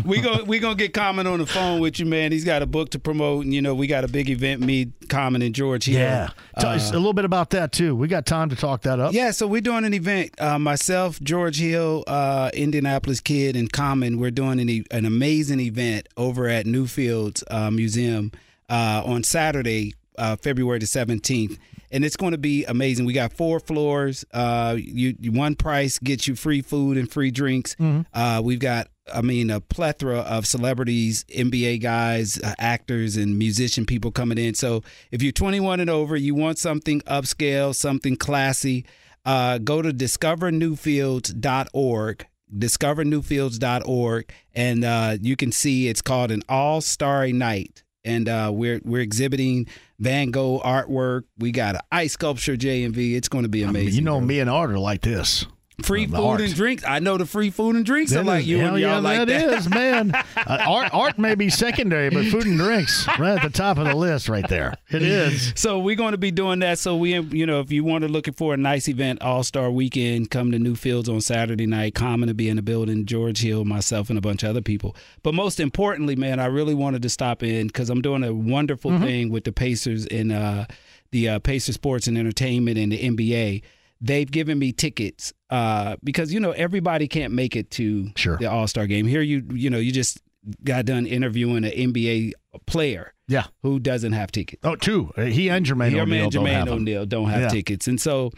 we go we gonna get Common on the phone with you, man. He's got a book to promote, and you know we got a big event. Me, Common, and George Hill. Yeah, Tell us Uh, a little bit about that too. We got time to talk that up. Yeah, so we're doing an event. Uh, myself, George Hill, uh, Indianapolis Kid, and Common. We're doing an, e- an amazing event over at Newfields uh, Museum uh, on Saturday, uh, February the seventeenth, and it's going to be amazing. We got four floors. Uh, you, you one price gets you free food and free drinks. Uh, we've got. I mean, a plethora of celebrities, NBA guys, uh, actors, and musician people coming in. So, if you're 21 and over, you want something upscale, something classy, uh, go to discovernewfields.org discovernewfields.org and uh, you can see it's called an all-starry night and uh, we're we're exhibiting Van Gogh artwork. We got an ice sculpture J and V. It's going to be amazing. you know, me and Art are like this. Free food art. and drinks. I know the free food and drinks are That like is- you and y'all yeah, like that. that is, man. [LAUGHS] Uh, art, art may be secondary, but food and drinks right at the top of the list, right there. It is. So we're going to be doing that. So we, you know, if you want to looking for a nice event, All Star Weekend, come to Newfields on Saturday night. Common to be in the building. George Hill, myself, and a bunch of other people. But most importantly, man, I really wanted to stop in because I'm doing a wonderful Mm-hmm. thing with the Pacers and uh, the uh, Pacers Sports and Entertainment and the NBA. They've given me tickets uh, because you know everybody can't make it to sure. the All Star game. Here, you you know you just got done interviewing an NBA player Yeah. who doesn't have tickets. Oh, two. Uh, He and Jermaine Your O'Neal man don't have. O'Neal don't have Yeah. tickets, and so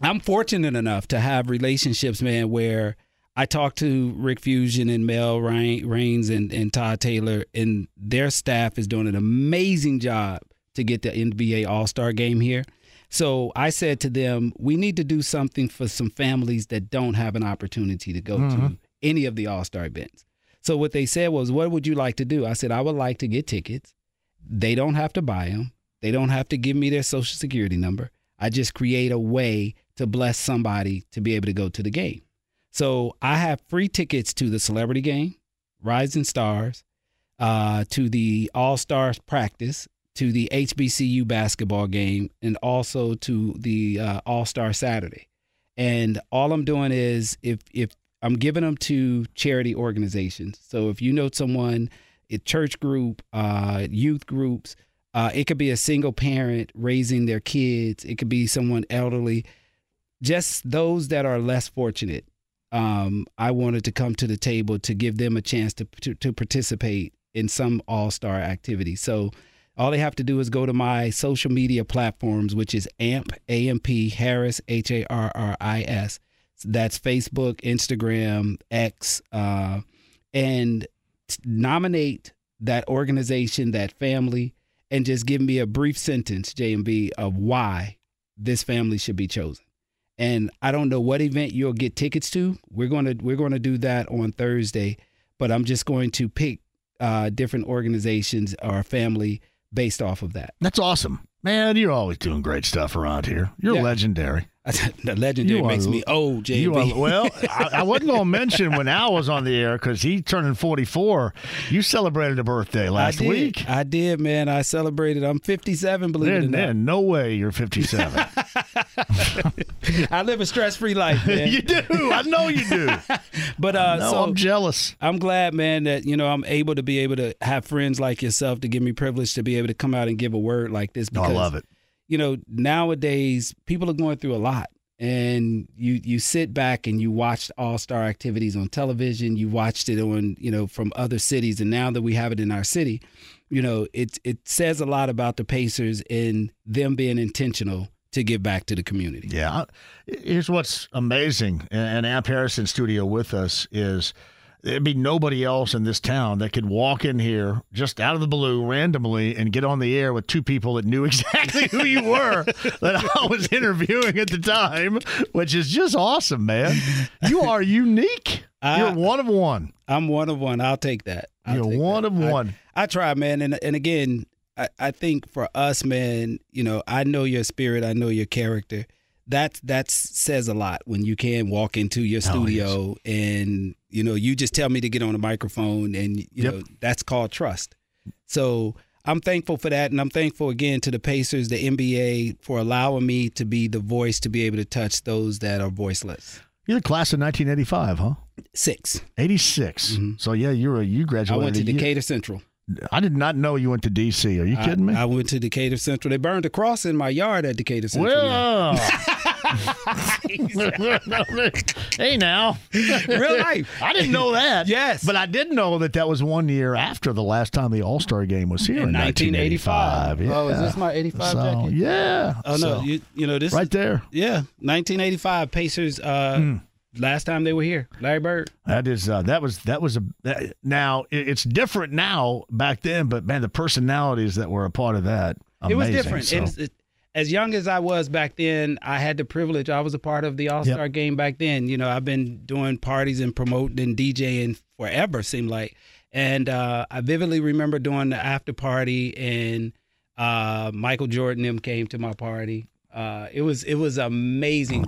I'm fortunate enough to have relationships, man, where I talk to Rick Fuson and Mel Raines and, and Todd Taylor, and their staff is doing an amazing job to get the NBA All Star game here. So I said to them, we need to do something for some families that don't have an opportunity to go to Mhm. any of the All Star events. So what they said was, what would you like to do? I said, I would like to get tickets. They don't have to buy them. They don't have to give me their social security number. I just create a way to bless somebody to be able to go to the game. So I have free tickets to the celebrity game, Rising Stars, uh, to the All Stars practice, to the HBCU basketball game, and also to the uh, All Star Saturday. And all I'm doing is if if I'm giving them to charity organizations. So if you know someone, a church group, uh, youth groups, uh, it could be a single parent raising their kids. It could be someone elderly. Just those that are less fortunate. Um, I wanted to come to the table to give them a chance to to, to participate in some all star activity. So all they have to do is go to my social media platforms, which is AMP AMP Harris H A R R I S. That's Facebook, Instagram, X, uh, and nominate that organization, that family, and just give me a brief sentence, JMV, of why this family should be chosen. And I don't know what event you'll get tickets to. We're gonna we're gonna do that on Thursday, but I'm just going to pick uh, different organizations or family based off of that. That's awesome. Man, you're always doing great stuff around here. You're Yeah. legendary. [LAUGHS] the legendary You are- makes me old, JB. Are, well, [LAUGHS] I, I wasn't going to mention when Al was on the air because he turning 44. You celebrated a birthday last I week. I did, man. I celebrated. I'm 57, believe it or There, not. no way you're 57. [LAUGHS] I live a stress-free life, man. you do. I know you do. But uh, No, so I'm jealous. I'm glad, man, that you know I'm able to be able to have friends like yourself to give me privilege to be able to come out and give a word like this. No, I love it. You know, nowadays people are going through a lot, and you you sit back and you watched All Star activities on television. You watched it on you know from other cities, and now that we have it in our city, you know it it says a lot about the Pacers and them being intentional to give back to the community. Yeah. Here's what's amazing, and Amp Harrison studio with us is there'd be nobody else in this town that could walk in here just out of the blue randomly and get on the air with two people that knew [LAUGHS] exactly who you were that I was [LAUGHS] interviewing at the time, which is just awesome, man. You are unique. You're one of one. I'm one of one. I'll take that. I'll You're take one that. of I- one. I, try, man, and and again, I, I think for us, man, you know, I know your spirit, I know your character. That that says a lot when you can walk into your oh, studio and you know you just tell me to get on a microphone and you Yep. know that's called trust. So I'm thankful for that, and I'm thankful again to the Pacers, the NBA, for allowing me to be the voice to be able to touch those that are voiceless. You're the class of 1985, huh? Six. 86. Mm-hmm. So yeah, you're a you graduated. I went to Decatur Central. I did not know you went to DC. Are you I- kidding me? I, went to Decatur Central. They burned a cross in my yard at Decatur Central. well, [LAUGHS] [LAUGHS] hey now, Real life. [LAUGHS] I didn't know that. Yes. but I did know that that was one year after the last time the All Star game was here in, In 1985. 1985. Oh, is this my 85 So, jacket? Yeah. Oh no, So, you, you know this right there. Yeah, 1985 Pacers. Uh, Hmm. Last time they were here, Larry Bird. That is uh, that was that was a that, now it- it's different now back then, but man, the personalities that were a part of that It was different. So- it- as young as I was back then, I had the privilege. I was a part of the All Star game back then. You know, I've been doing parties and promoting and DJing forever. Seemed like, and uh, I vividly remember doing the after party, and uh, Michael Jordan them came to my party. Uh, it was it was amazing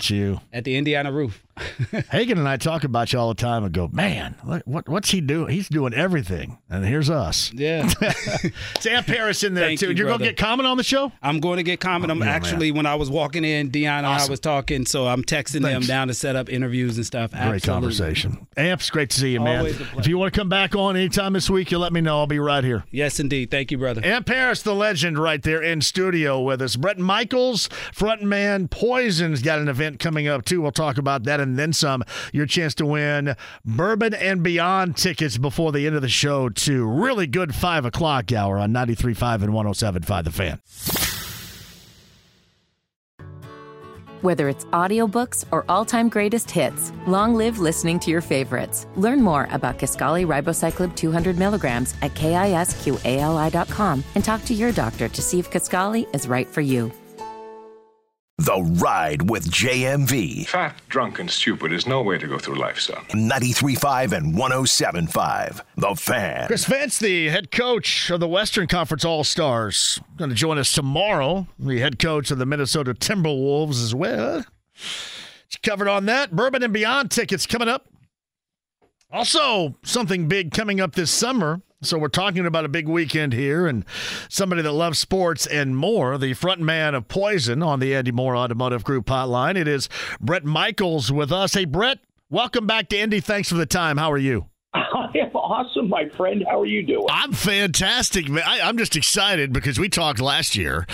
at the Indiana roof. [LAUGHS] Hagen and I talk about you all the time and go, man, what, what what's he doing? He's doing everything, and here's us. Yeah. [LAUGHS] Amp Harris in there Thank too. you, You're gonna get Common on the show. I'm going to get Common. Oh, I'm yeah, man. actually when I was walking in, Dion and I was talking, so I'm texting Thanks. them down to set up interviews and stuff. Great Absolutely. conversation. Amps, great to see you, man. Always a pleasure. If you want to come back on anytime this week, you let me know. I'll be right here. Yes, indeed. Thank you, brother. Amp Harris, the legend, right there in studio with us. Bret Michaels, frontman Poison's got an event coming up too. We'll talk about that and then some. Your chance to win Bourbon and Beyond tickets before the end of the show too. Really good five o'clock hour on 93.5 and 107.5 The Fan. Whether it's audiobooks or all-time greatest hits, long live listening to your favorites. Learn more about Kisqali Ribociclib 200 milligrams at kisqali.com and talk to your doctor to see if Kisqali is right for you. The Ride with JMV. Fat, drunk, and stupid is no way to go through life, son. 93.5 and 107.5. The Fan. Chris Vance, the head coach of the Western Conference All Stars, going to join us tomorrow. The head coach of the Minnesota Timberwolves as well. It's covered on that. Bourbon and Beyond tickets coming up. Also, something big coming up this summer. So we're talking about a big weekend here and somebody that loves sports and more. The front man of Poison on the Andy Mohr Automotive Group hotline. It is Bret Michaels with us. Hey, Bret, welcome back to Indy. Thanks for the time. How are you? [LAUGHS] I am awesome, my friend. How are you doing? I'm fantastic, man. I, I'm just excited because we talked last year,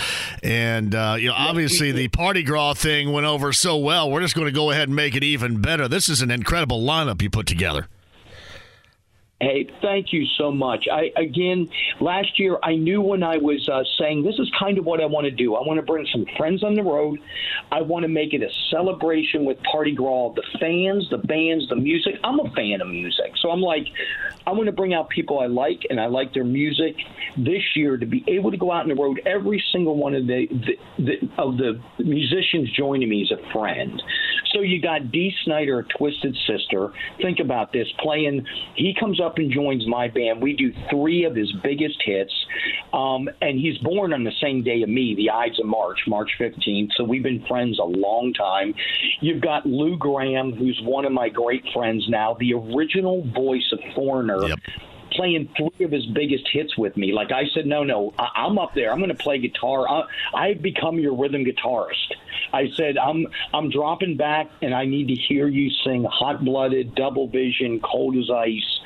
and uh, you know, obviously the Parti-Gras thing went over so well. We're just going to go ahead and make it even better. This is an incredible lineup you put together. Hey, thank you so much. I again, last year I knew when I was uh, saying this is kind of what I want to do. I want to bring some friends on the road. I want to make it a celebration with Parti-Gras, the fans, the bands, the music. I'm a fan of music, so I'm like, I want to bring out people I like and I like their music. This year to be able to go out on the road, every single one of the, the, the of the musicians joining me is a friend. So you got Dee Snider, Twisted Sister. Think about this playing. He comes up and joins my band. We do three of his biggest hits. Um, and he's born on the same day of me, the Ides of March, March 15th. So we've been friends a long time. You've got Lou Gramm, who's one of my great friends now, the original voice of Foreigner playing three of his biggest hits with me. Like I said, no, no, I- I'm up there. I'm going to play guitar. I- I've become your rhythm guitarist. I said, I'm I'm dropping back, and I need to hear you sing "Hot Blooded," "Double Vision," "Cold as Ice,"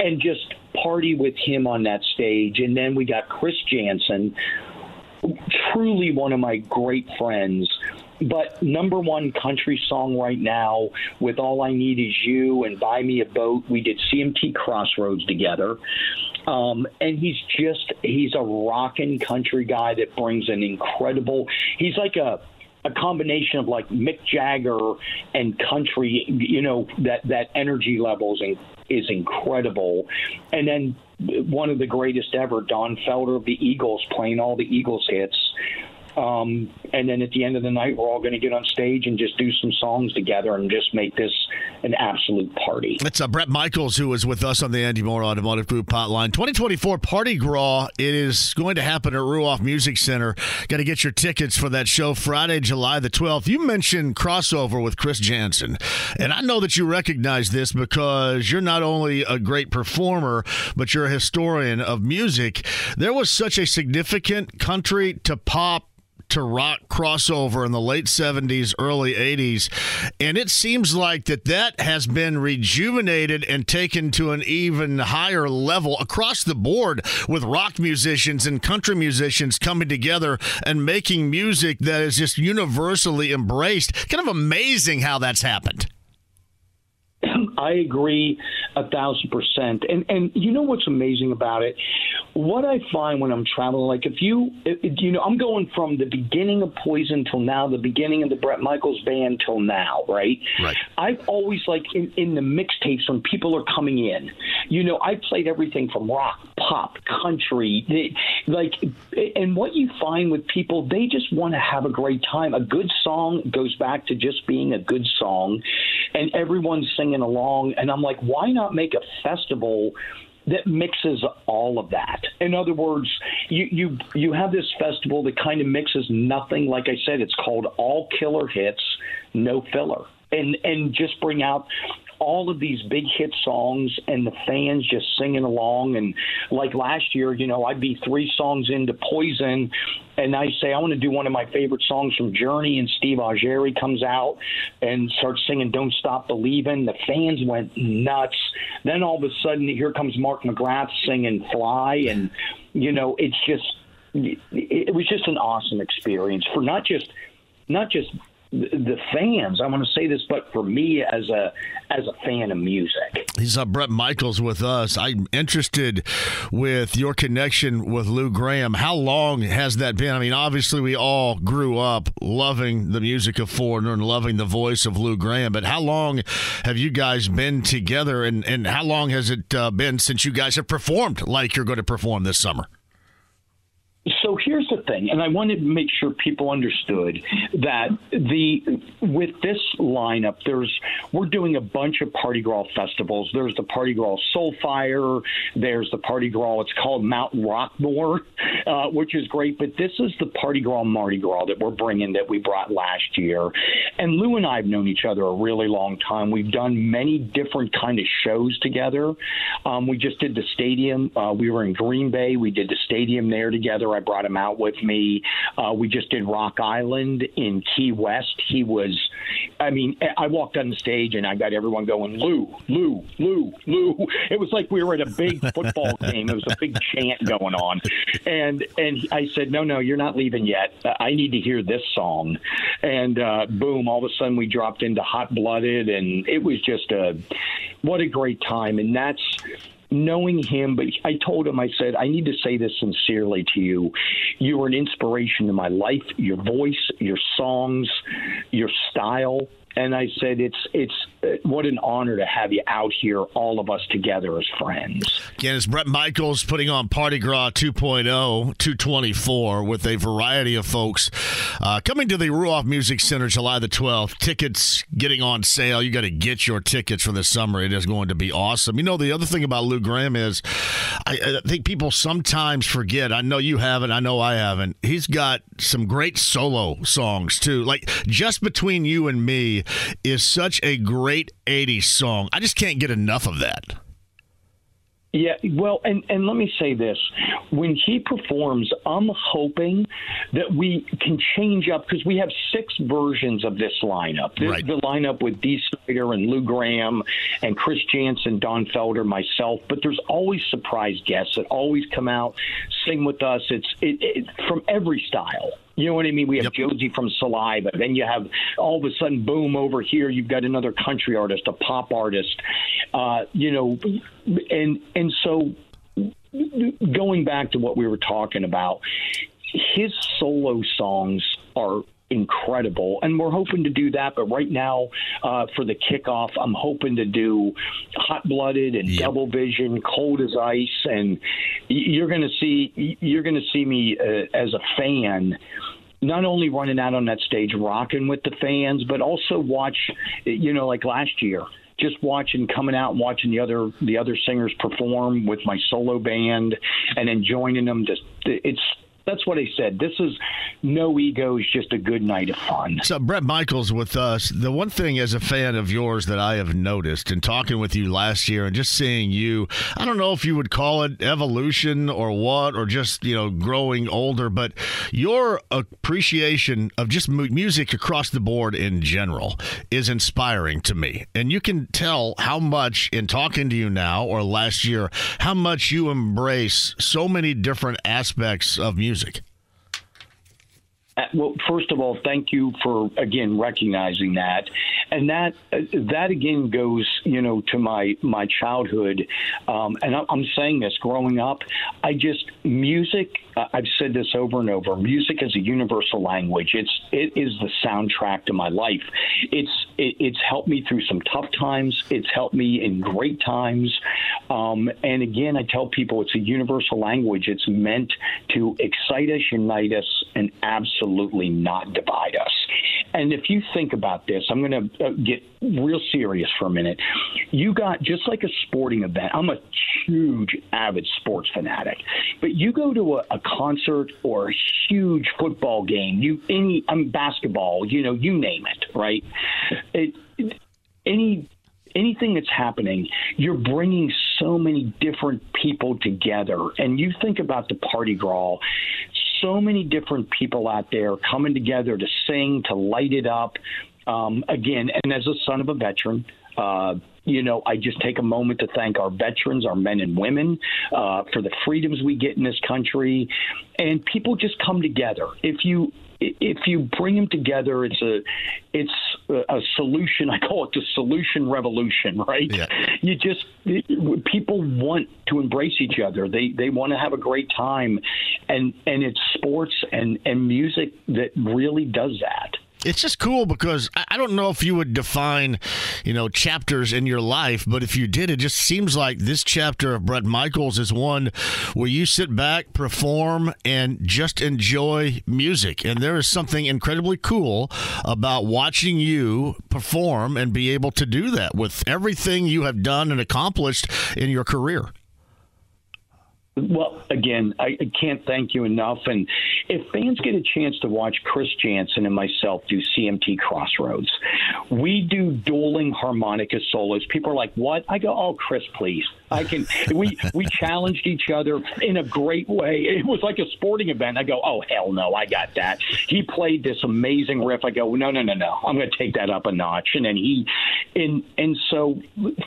and just party with him on that stage. And then we got Chris Janson, truly one of my great friends. But number one country song right now, with All I Need Is You and Buy Me a Boat, we did CMT Crossroads together. Um, and he's just, he's a rockin' country guy that brings an incredible, he's like a, a combination of like Mick Jagger and country, you know, that, that energy level is, in, is incredible. And then one of the greatest ever, Don Felder of the Eagles, playing all the Eagles hits. Um, and then at the end of the night, we're all going to get on stage and just do some songs together and just make this an absolute party. It's uh, Bret Michaels who is with us on the Andy Mohr Automotive Group hotline. 2024 Parti-Gras. It is going to happen at Ruoff Music Center. Got to get your tickets for that show Friday, July the 12th. You mentioned crossover with Chris Janson, and I know that you recognize this because you're not only a great performer, but you're a historian of music. There was such a significant country to pop to rock crossover in the late 70s, early 80s. And it seems like that that has been rejuvenated and taken to an even higher level across the board with rock musicians and country musicians coming together and making music that is just universally embraced. Kind of amazing how that's happened. [CLEARS THROAT] I agree a thousand percent. And and you know what's amazing about it? What I find when I'm traveling, like if you if, you know, I'm going from the beginning of Poison till now, the beginning of the Bret Michaels band till now, right? Right. I've always like in, in the mixtapes when people are coming in, you know, I played everything from rock, pop, country, like, and what you find with people, they just want to have a great time. A good song goes back to just being a good song, and everyone's singing along. And I'm like, why not make a festival? that mixes all of that. In other words, you you you have this festival that kind of mixes nothing. Like I said, it's called All Killer Hits, No Filler, and and just bring out all of these big hit songs and the fans just singing along. And like last year, you know, I'd be three songs into Poison, and I say I want to do one of my favorite songs from Journey, and Steve Augeri comes out and starts singing "Don't Stop Believing." The fans went nuts. Then all of a sudden, here comes Mark McGrath singing "Fly," and you know, it's just it was just an awesome experience for not just not just the fans. I want to say this, but for me as a as a fan of music, he's uh, Bret Michaels with us. I'm interested with your connection with Lou Gramm. How long has that been? I mean, obviously we all grew up loving the music of Foreigner and loving the voice of Lou Gramm, But how long have you guys been together, and and how long has it uh, been since you guys have performed like you're going to perform this summer? So here's the thing, and I wanted to make sure people understood that the with this lineup, there's we're doing a bunch of Parti-Gras festivals. There's the Parti-Gras Soulfire. There's the Parti-Gras. It's called Mount Rockmore, uh, which is great. But this is the Parti-Gras Mardi Gras that we're bringing that we brought last year. And Lou and I have known each other a really long time. We've done many different kind of shows together. Um, we just did the stadium. Uh, we were in Green Bay. We did the stadium there together. I brought him out with me. Uh, we just did Rock Island in Key West. He was, I mean, I walked on the stage and I got everyone going, Lou, Lou, Lou, Lou. [LAUGHS] It was like we were at a big [LAUGHS] football game. It was a big chant going on. And and I said, no, no, you're not leaving yet. I need to hear this song. And uh, boom, all of a sudden we dropped into Hot Blooded, and it was just a what a great time. And that's knowing him, but I told him, I said, I need to say this sincerely to you. You are an inspiration to my life, your voice, your songs, your style and I said, "It's it's uh, what an honor to have you out here, all of us together as friends." Again, it's Bret Michaels putting on Parti-Gras 2.0, 224, with a variety of folks uh, coming to the Ruoff Music Center July the 12th. Tickets getting on sale. You got to get your tickets for this summer. It is going to be awesome. You know, the other thing about Lou Gramm is, I, I think people sometimes forget. I know you haven't. I know I haven't. He's got some great solo songs too. Like just between you and me is such a great 80s song. I just can't get enough of that. Yeah, well, and, and let me say this. When he performs, I'm hoping that we can change up because we have six versions of this lineup. This right. the lineup with Dee Snider and Lou Gramm and Chris Janson, Don Felder, myself, but there's always surprise guests that always come out, sing with us. It's it, it, from every style. You know what I mean? We have yep. Josie from Saliva. Then you have all of a sudden, boom, over here, you've got another country artist, a pop artist. Uh, you know, and and so going back to what we were talking about, his solo songs are incredible. And we're hoping to do that. But right now, uh, for the kickoff, I'm hoping to do Hot Blooded and yep. Double Vision, Cold as Ice, and you're going to see you're going to see me uh, as a fan not only running out on that stage rocking with the fans, but also watch, you know, like last year, just watching coming out and watching the other the other singers perform with my solo band, and then joining them. Just it's that's what I said. This is no egos, just a good night of fun. So Bret Michaels with us. The one thing as a fan of yours that I have noticed in talking with you last year and just seeing you, I don't know if you would call it evolution or what, or just you know growing older, but your appreciation of just music across the board in general is inspiring to me, and you can tell how much in talking to you now or last year how much you embrace so many different aspects of music. Uh, well, first of all, thank you for again recognizing that, and that uh, that again goes, you know, to my my childhood, um, and I'm saying this. Growing up, I just music. I've said this over and over. Music is a universal language. It's it is the soundtrack to my life. It's it, it's helped me through some tough times. It's helped me in great times. Um, and again, I tell people it's a universal language. It's meant to excite us, unite us, and absolutely not divide us. And if you think about this, I'm going to uh, get real serious for a minute. You got just like a sporting event. I'm a huge avid sports fanatic, but you go to a, a concert or a huge football game. You any I mean, basketball. You know, you name it, right? It, any anything that's happening, you're bringing so many different people together. And you think about the Parti-Gras, so many different people out there coming together to sing, to light it up. Um, again, and as a son of a veteran, uh, you know, I just take a moment to thank our veterans, our men and women, uh, for the freedoms we get in this country, and people just come together. If you if you bring them together, it's a it's a solution. I call it the solution revolution, right? Yeah. You just people want to embrace each other. They they want to have a great time, and and it's sports and and music that really does that. It's just cool because I don't know if you would define, you know, chapters in your life, but if you did, it just seems like this chapter of Bret Michaels is one where you sit back, perform, and just enjoy music. And there is something incredibly cool about watching you perform and be able to do that with everything you have done and accomplished in your career. Well, again, I, can't thank you enough. And if fans get a chance to watch Chris Janson and myself do CMT Crossroads, we do dueling harmonica solos. People are like, "What?" I go, "Oh, Chris, please." I can. We we challenged each other in a great way. It was like a sporting event. I go, "Oh, hell no, I got that." He played this amazing riff. I go, "No, no, no, no, I'm going to take that up a notch." And then he, and and so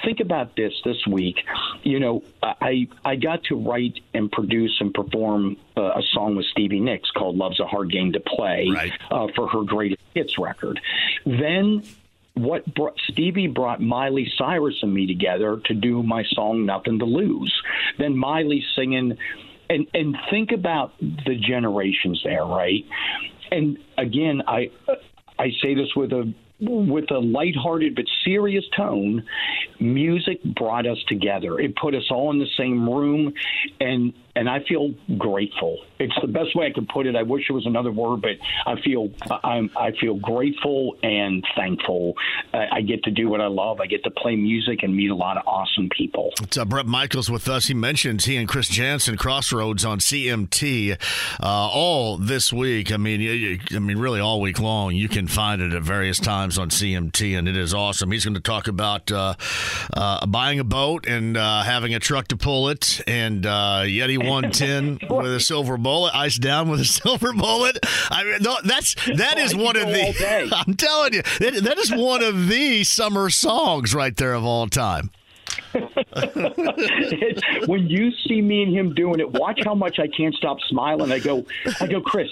think about this this week. You know, I I got to write and produce and perform uh, a song with Stevie Nicks called "Love's a Hard Game to Play" uh, for her greatest hits record. Then what Stevie brought Miley Cyrus and me together to do my song "Nothing to Lose." Then Miley singing, and and think about the generations there, right? And again, I I say this with a with a lighthearted but serious tone. Music brought us together. It put us all in the same room, and and I feel grateful. It's the best way I could put it. I wish it was another word, but I feel I'm I feel grateful and thankful. I, I get to do what I love. I get to play music and meet a lot of awesome people. It's uh, Bret Michaels with us. He mentions he and Chris Janson Crossroads on CMT uh, all this week. I mean, I mean, really all week long. You can find it at various times on CMT, and it is awesome. He's going to talk about uh, uh, buying a boat and uh, having a truck to pull it, and uh, Yeti 110 [LAUGHS] with a silver bullet, ice down with a [LAUGHS] silver bullet. I mean, no, that's that is one of the. [LAUGHS] I'm telling you, that, that is one of the summer songs right there of all time. When you see me and him doing it, watch how much I can't stop smiling. I go, I go, Chris.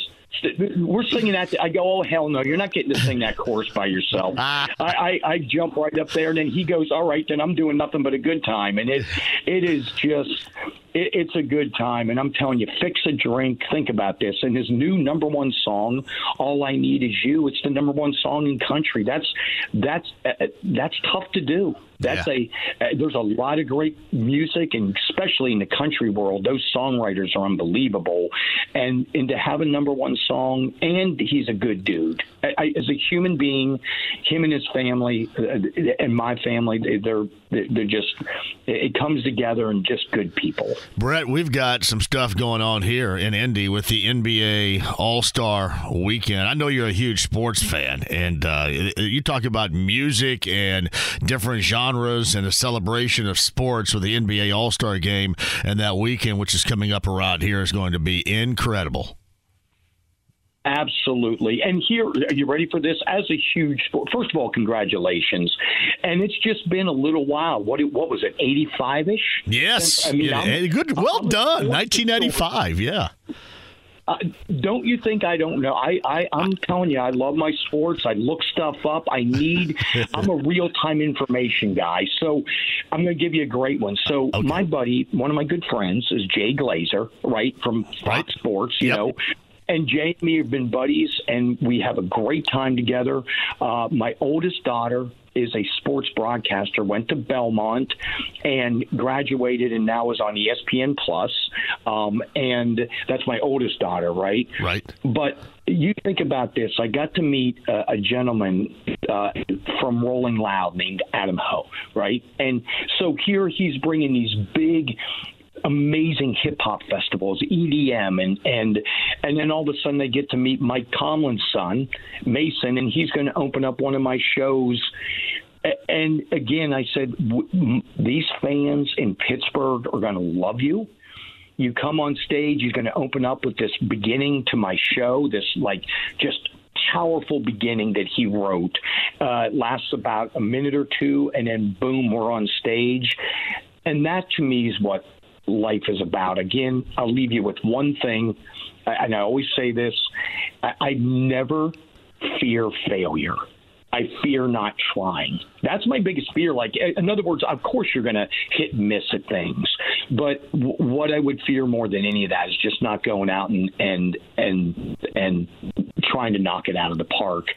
We're singing that. I go, oh hell no! You're not getting to sing that chorus by yourself. Ah. I, I, I jump right up there, and then he goes, "All right, then I'm doing nothing but a good time." And it, it is just, it, it's a good time. And I'm telling you, fix a drink. Think about this. And his new number one song, "All I Need Is You." It's the number one song in country. That's that's uh, that's tough to do. That's a uh, there's a lot of great music and especially in the country world, those songwriters are unbelievable. And and to have a number one song, and he's a good dude. I, I, as a human being, him and his family uh, and my family, they, they're they're just it comes together and just good people. Bret, we've got some stuff going on here in Indy with the NBA All Star Weekend. I know you're a huge sports fan, and uh, you talk about music and different genres and a celebration of sports with the NBA All Star Game and that weekend, which is coming up around here, is going to be incredible. Absolutely. And here, are you ready for this? As a huge sport, first of all, congratulations. And it's just been a little while. What what was it, 85 ish? Yes. I mean, yeah, good. Well I'm, done. 1995. Yeah. Uh, don't you think I don't know? I, I I'm telling you, I love my sports. I look stuff up. I need. [LAUGHS] I'm a real time information guy. So I'm going to give you a great one. So okay. my buddy, one of my good friends, is Jay Glazer, right from Fox right. Sports. You yep. know and Jamie have been buddies, and we have a great time together. Uh, my oldest daughter is a sports broadcaster, went to Belmont and graduated, and now is on ESPN Plus. Um, and that's my oldest daughter, right? Right. But you think about this. I got to meet uh, a gentleman uh, from Rolling Loud named Adam Ho, right? And so here he's bringing these big amazing hip hop festivals, EDM, and and and then all of a sudden they get to meet Mike Tomlin's son, Mason, and he's going to open up one of my shows. And again, I said these fans in Pittsburgh are going to love you. You come on stage, you're going to open up with this beginning to my show, this like just powerful beginning that he wrote. Uh, lasts about a minute or two, and then boom, we're on stage. And that to me is what life is about. Again, I'll leave you with one thing, and I always say this I, I never fear failure. I fear not trying. That's my biggest fear. Like, in other words, of course you're going to hit and miss at things, but w- what I would fear more than any of that is just not going out and and and and trying to knock it out of the park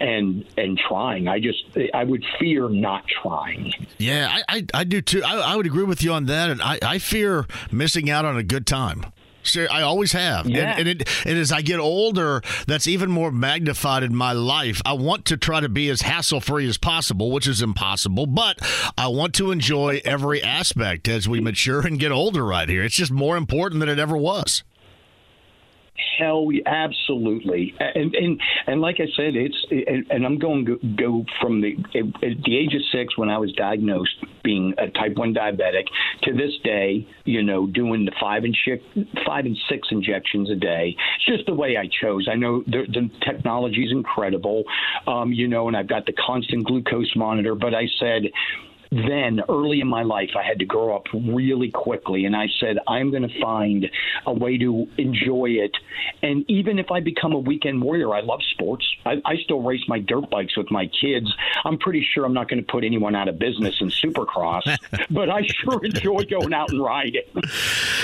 and and trying. I just I would fear not trying. Yeah, I I, I do too. I, I would agree with you on that, and I I fear missing out on a good time. I always have. Yeah. And, and, it, and as I get older, that's even more magnified in my life. I want to try to be as hassle free as possible, which is impossible, but I want to enjoy every aspect as we mature and get older right here. It's just more important than it ever was. Hell, absolutely, and and and like I said, it's and, and I'm going to go from the at the age of six when I was diagnosed being a type one diabetic to this day, you know, doing the five and six, five and six injections a day. It's just the way I chose. I know the, the technology is incredible, um, you know, and I've got the constant glucose monitor, but I said then early in my life, I had to grow up really quickly. And I said, I'm going to find a way to enjoy it. And even if I become a weekend warrior, I love sports. I, I still race my dirt bikes with my kids. I'm pretty sure I'm not going to put anyone out of business in supercross, [LAUGHS] but I sure enjoy going out and riding.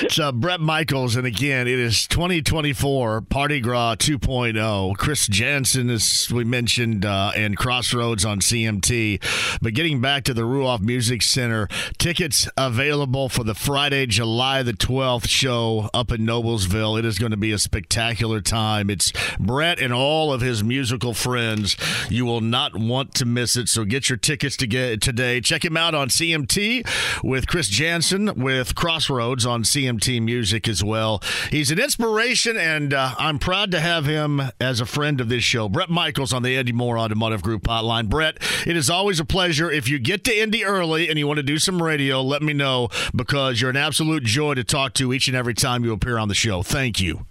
it's uh, Bret Michaels. And again, it is 2024 Parti-Gras 2.0. Chris Janson, as we mentioned, uh, and Crossroads on CMT. But getting back to the Ruoff Music Center. Tickets available for the Friday, July the 12th show up in Noblesville. It is going to be a spectacular time. It's Bret and all of his musical friends. You will not want to miss it. So get your tickets to get today. Check him out on CMT with Chris Janson with Crossroads on CMT Music as well. He's an inspiration, and uh, I'm proud to have him as a friend of this show. Bret Michaels on the Andy Mohr Automotive Group hotline. Bret, it is always a pleasure. If you get to Indy early and you want to do some radio, let me know because you're an absolute joy to talk to each and every time you appear on the show. Thank you.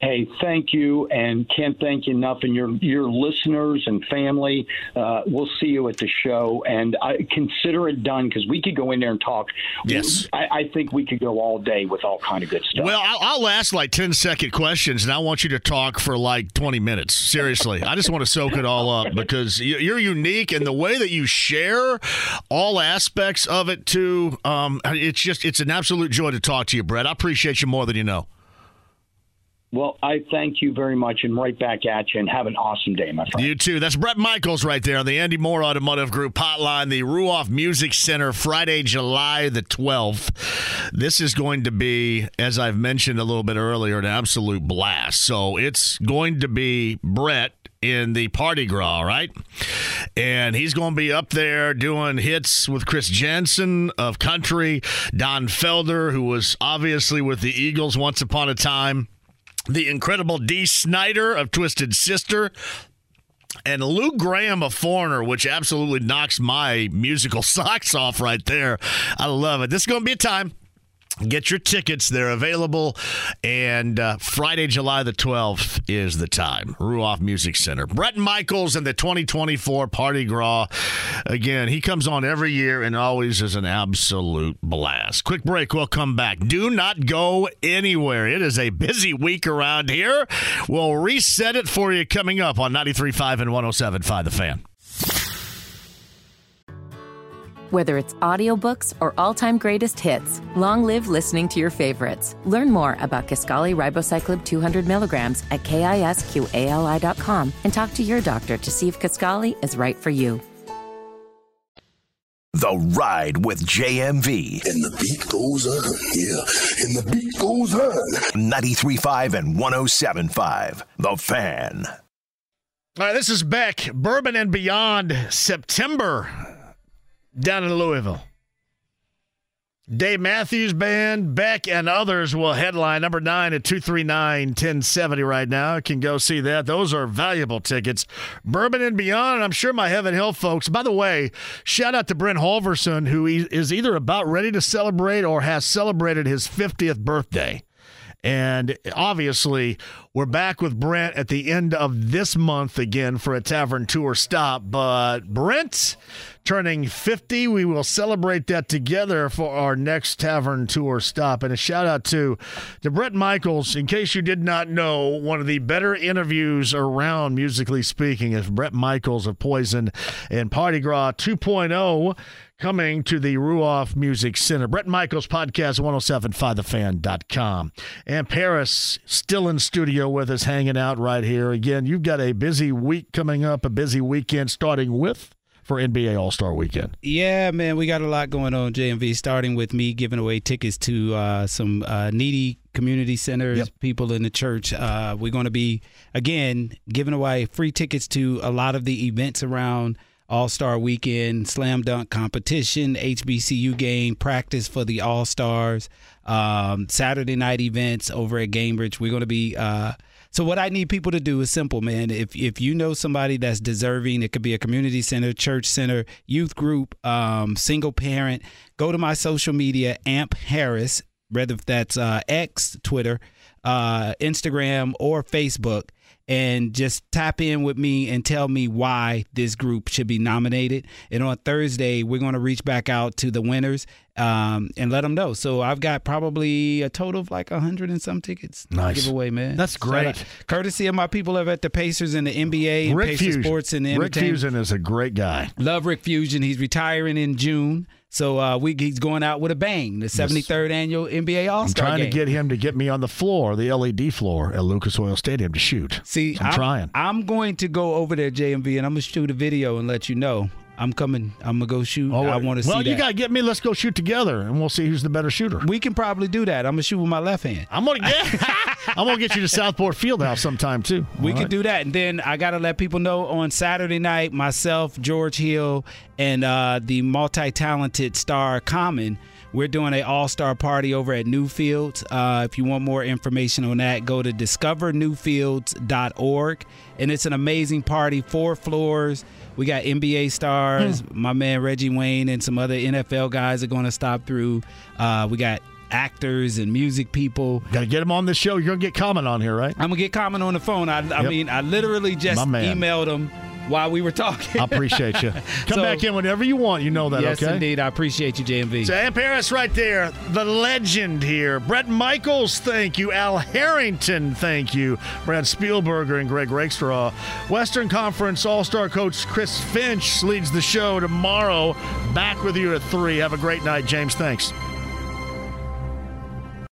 Hey, thank you, and can't thank you enough. And your your listeners and family, uh, we'll see you at the show, and I consider it done because we could go in there and talk. Yes, I, I, think we could go all day with all kind of good stuff. Well, I'll, I'll ask like 10 second questions, and I want you to talk for like twenty minutes. Seriously, I just want to soak it all up because you're unique, and the way that you share all aspects of it too. Um, it's just it's an absolute joy to talk to you, Bret. I appreciate you more than you know. Well, I thank you very much and right back at you and have an awesome day, my friend. You too. That's Bret Michaels right there on the Andy Mohr Automotive Group hotline, the Ruoff Music Center, Friday, July the 12th. This is going to be, as I've mentioned a little bit earlier, an absolute blast. So it's going to be Bret in the Parti-Gras, right? And he's going to be up there doing hits with Chris Janson of country, Don Felder, who was obviously with the Eagles once upon a time the incredible Dee Snider of Twisted Sister, and Lou Gramm of Foreigner, which absolutely knocks my musical [LAUGHS] socks off right there. I love it. This is going to be a time. Get your tickets. They're available. And uh, Friday, July the 12th is the time. Ruoff Music Center. Bret Michaels and the 2024 Parti-Gras. Again, he comes on every year and always is an absolute blast. Quick break. We'll come back. Do not go anywhere. It is a busy week around here. We'll reset it for you coming up on 93.5 and 107.5 The Fan. Whether it's audiobooks or all-time greatest hits, long live listening to your favorites. Learn more about Kisqali Ribociclib 200 milligrams at kisqali.com and talk to your doctor to see if Kisqali is right for you. The Ride with JMV. And the beat goes on, yeah. And the beat goes on. 93.5 and 107.5. The Fan. All right, this is Beck, Bourbon and Beyond, September down in Louisville. Dave Matthews Band, Beck, and others will headline number nine at 239 1070 right now. You can go see that. Those are valuable tickets. Bourbon and Beyond, and I'm sure my Heaven Hill folks. By the way, shout out to Brent Holverson, who is either about ready to celebrate or has celebrated his 50th birthday. And obviously, we're back with Brent at the end of this month again for a tavern tour stop. But Brent turning 50, we will celebrate that together for our next tavern tour stop. And a shout out to, to Bret Michaels. In case you did not know, one of the better interviews around, musically speaking, is Bret Michaels of Poison and Parti-Gras 2.0 coming to the Ruoff Music Center. Bret Michaels podcast 1075thefan.com. Amp Harris still in studio with us hanging out right here. Again, you've got a busy week coming up, a busy weekend starting with for NBA All Star Weekend. Yeah, man, we got a lot going on, JMV. Starting with me giving away tickets to uh, some uh, needy community centers, yep. people in the church. Uh, we're going to be again giving away free tickets to a lot of the events around all Star Weekend, Slam Dunk competition, HBCU game, practice for the All Stars, um, Saturday night events over at Gainbridge. We're going to be. Uh, so what I need people to do is simple, man. If if you know somebody that's deserving, it could be a community center, church center, youth group, um, single parent. Go to my social media, Amp Harris, whether that's uh, X, Twitter, uh, Instagram, or Facebook and just tap in with me and tell me why this group should be nominated. And on Thursday, we're going to reach back out to the winners um, and let them know. So I've got probably a total of like a hundred and some tickets nice. to give away, man. That's great. Courtesy of my people over at the Pacers and the NBA and Rick Pacer Fuson. Sports and the Rick Fuson is a great guy. Love Rick Fuson. He's retiring in June. So uh, we, he's going out with a bang. The 73rd annual NBA All Star. I'm trying game. to get him to get me on the floor, the LED floor at Lucas Oil Stadium to shoot. See, I'm, I'm trying. I'm going to go over there, JMV, and I'm gonna shoot a video and let you know. I'm coming. I'm gonna go shoot. Oh, I want to see. Well, you that. gotta get me. Let's go shoot together, and we'll see who's the better shooter. We can probably do that. I'm gonna shoot with my left hand. I'm gonna get. [LAUGHS] [LAUGHS] I'm gonna get you to Southport Fieldhouse sometime too. We All can right? do that, and then I gotta let people know on Saturday night, myself, George Hill, and uh, the multi-talented star Common. We're doing an all-star party over at Newfields. Uh, if you want more information on that, go to discovernewfields.org, and it's an amazing party. Four floors. We got NBA stars. My man Reggie Wayne and some other NFL guys are going to stop through. Uh, we got actors and music people. Got to get them on this show. You're gonna get Common on here, right? I'm gonna get Common on the phone. I, I Yep. mean, I literally just emailed him while we were talking. I appreciate you. [LAUGHS] Come So- back in whenever you want. You know that, yes, okay? indeed. I appreciate you, JMV. Amp Harris right there, the legend here. Bret Michaels, thank you. Al Harrington, thank you. Brad Spielberger and Greg Rakestraw. Western Conference All-Star coach Chris Finch leads the show tomorrow. Back with you at 3. Have a great night, James. Thanks.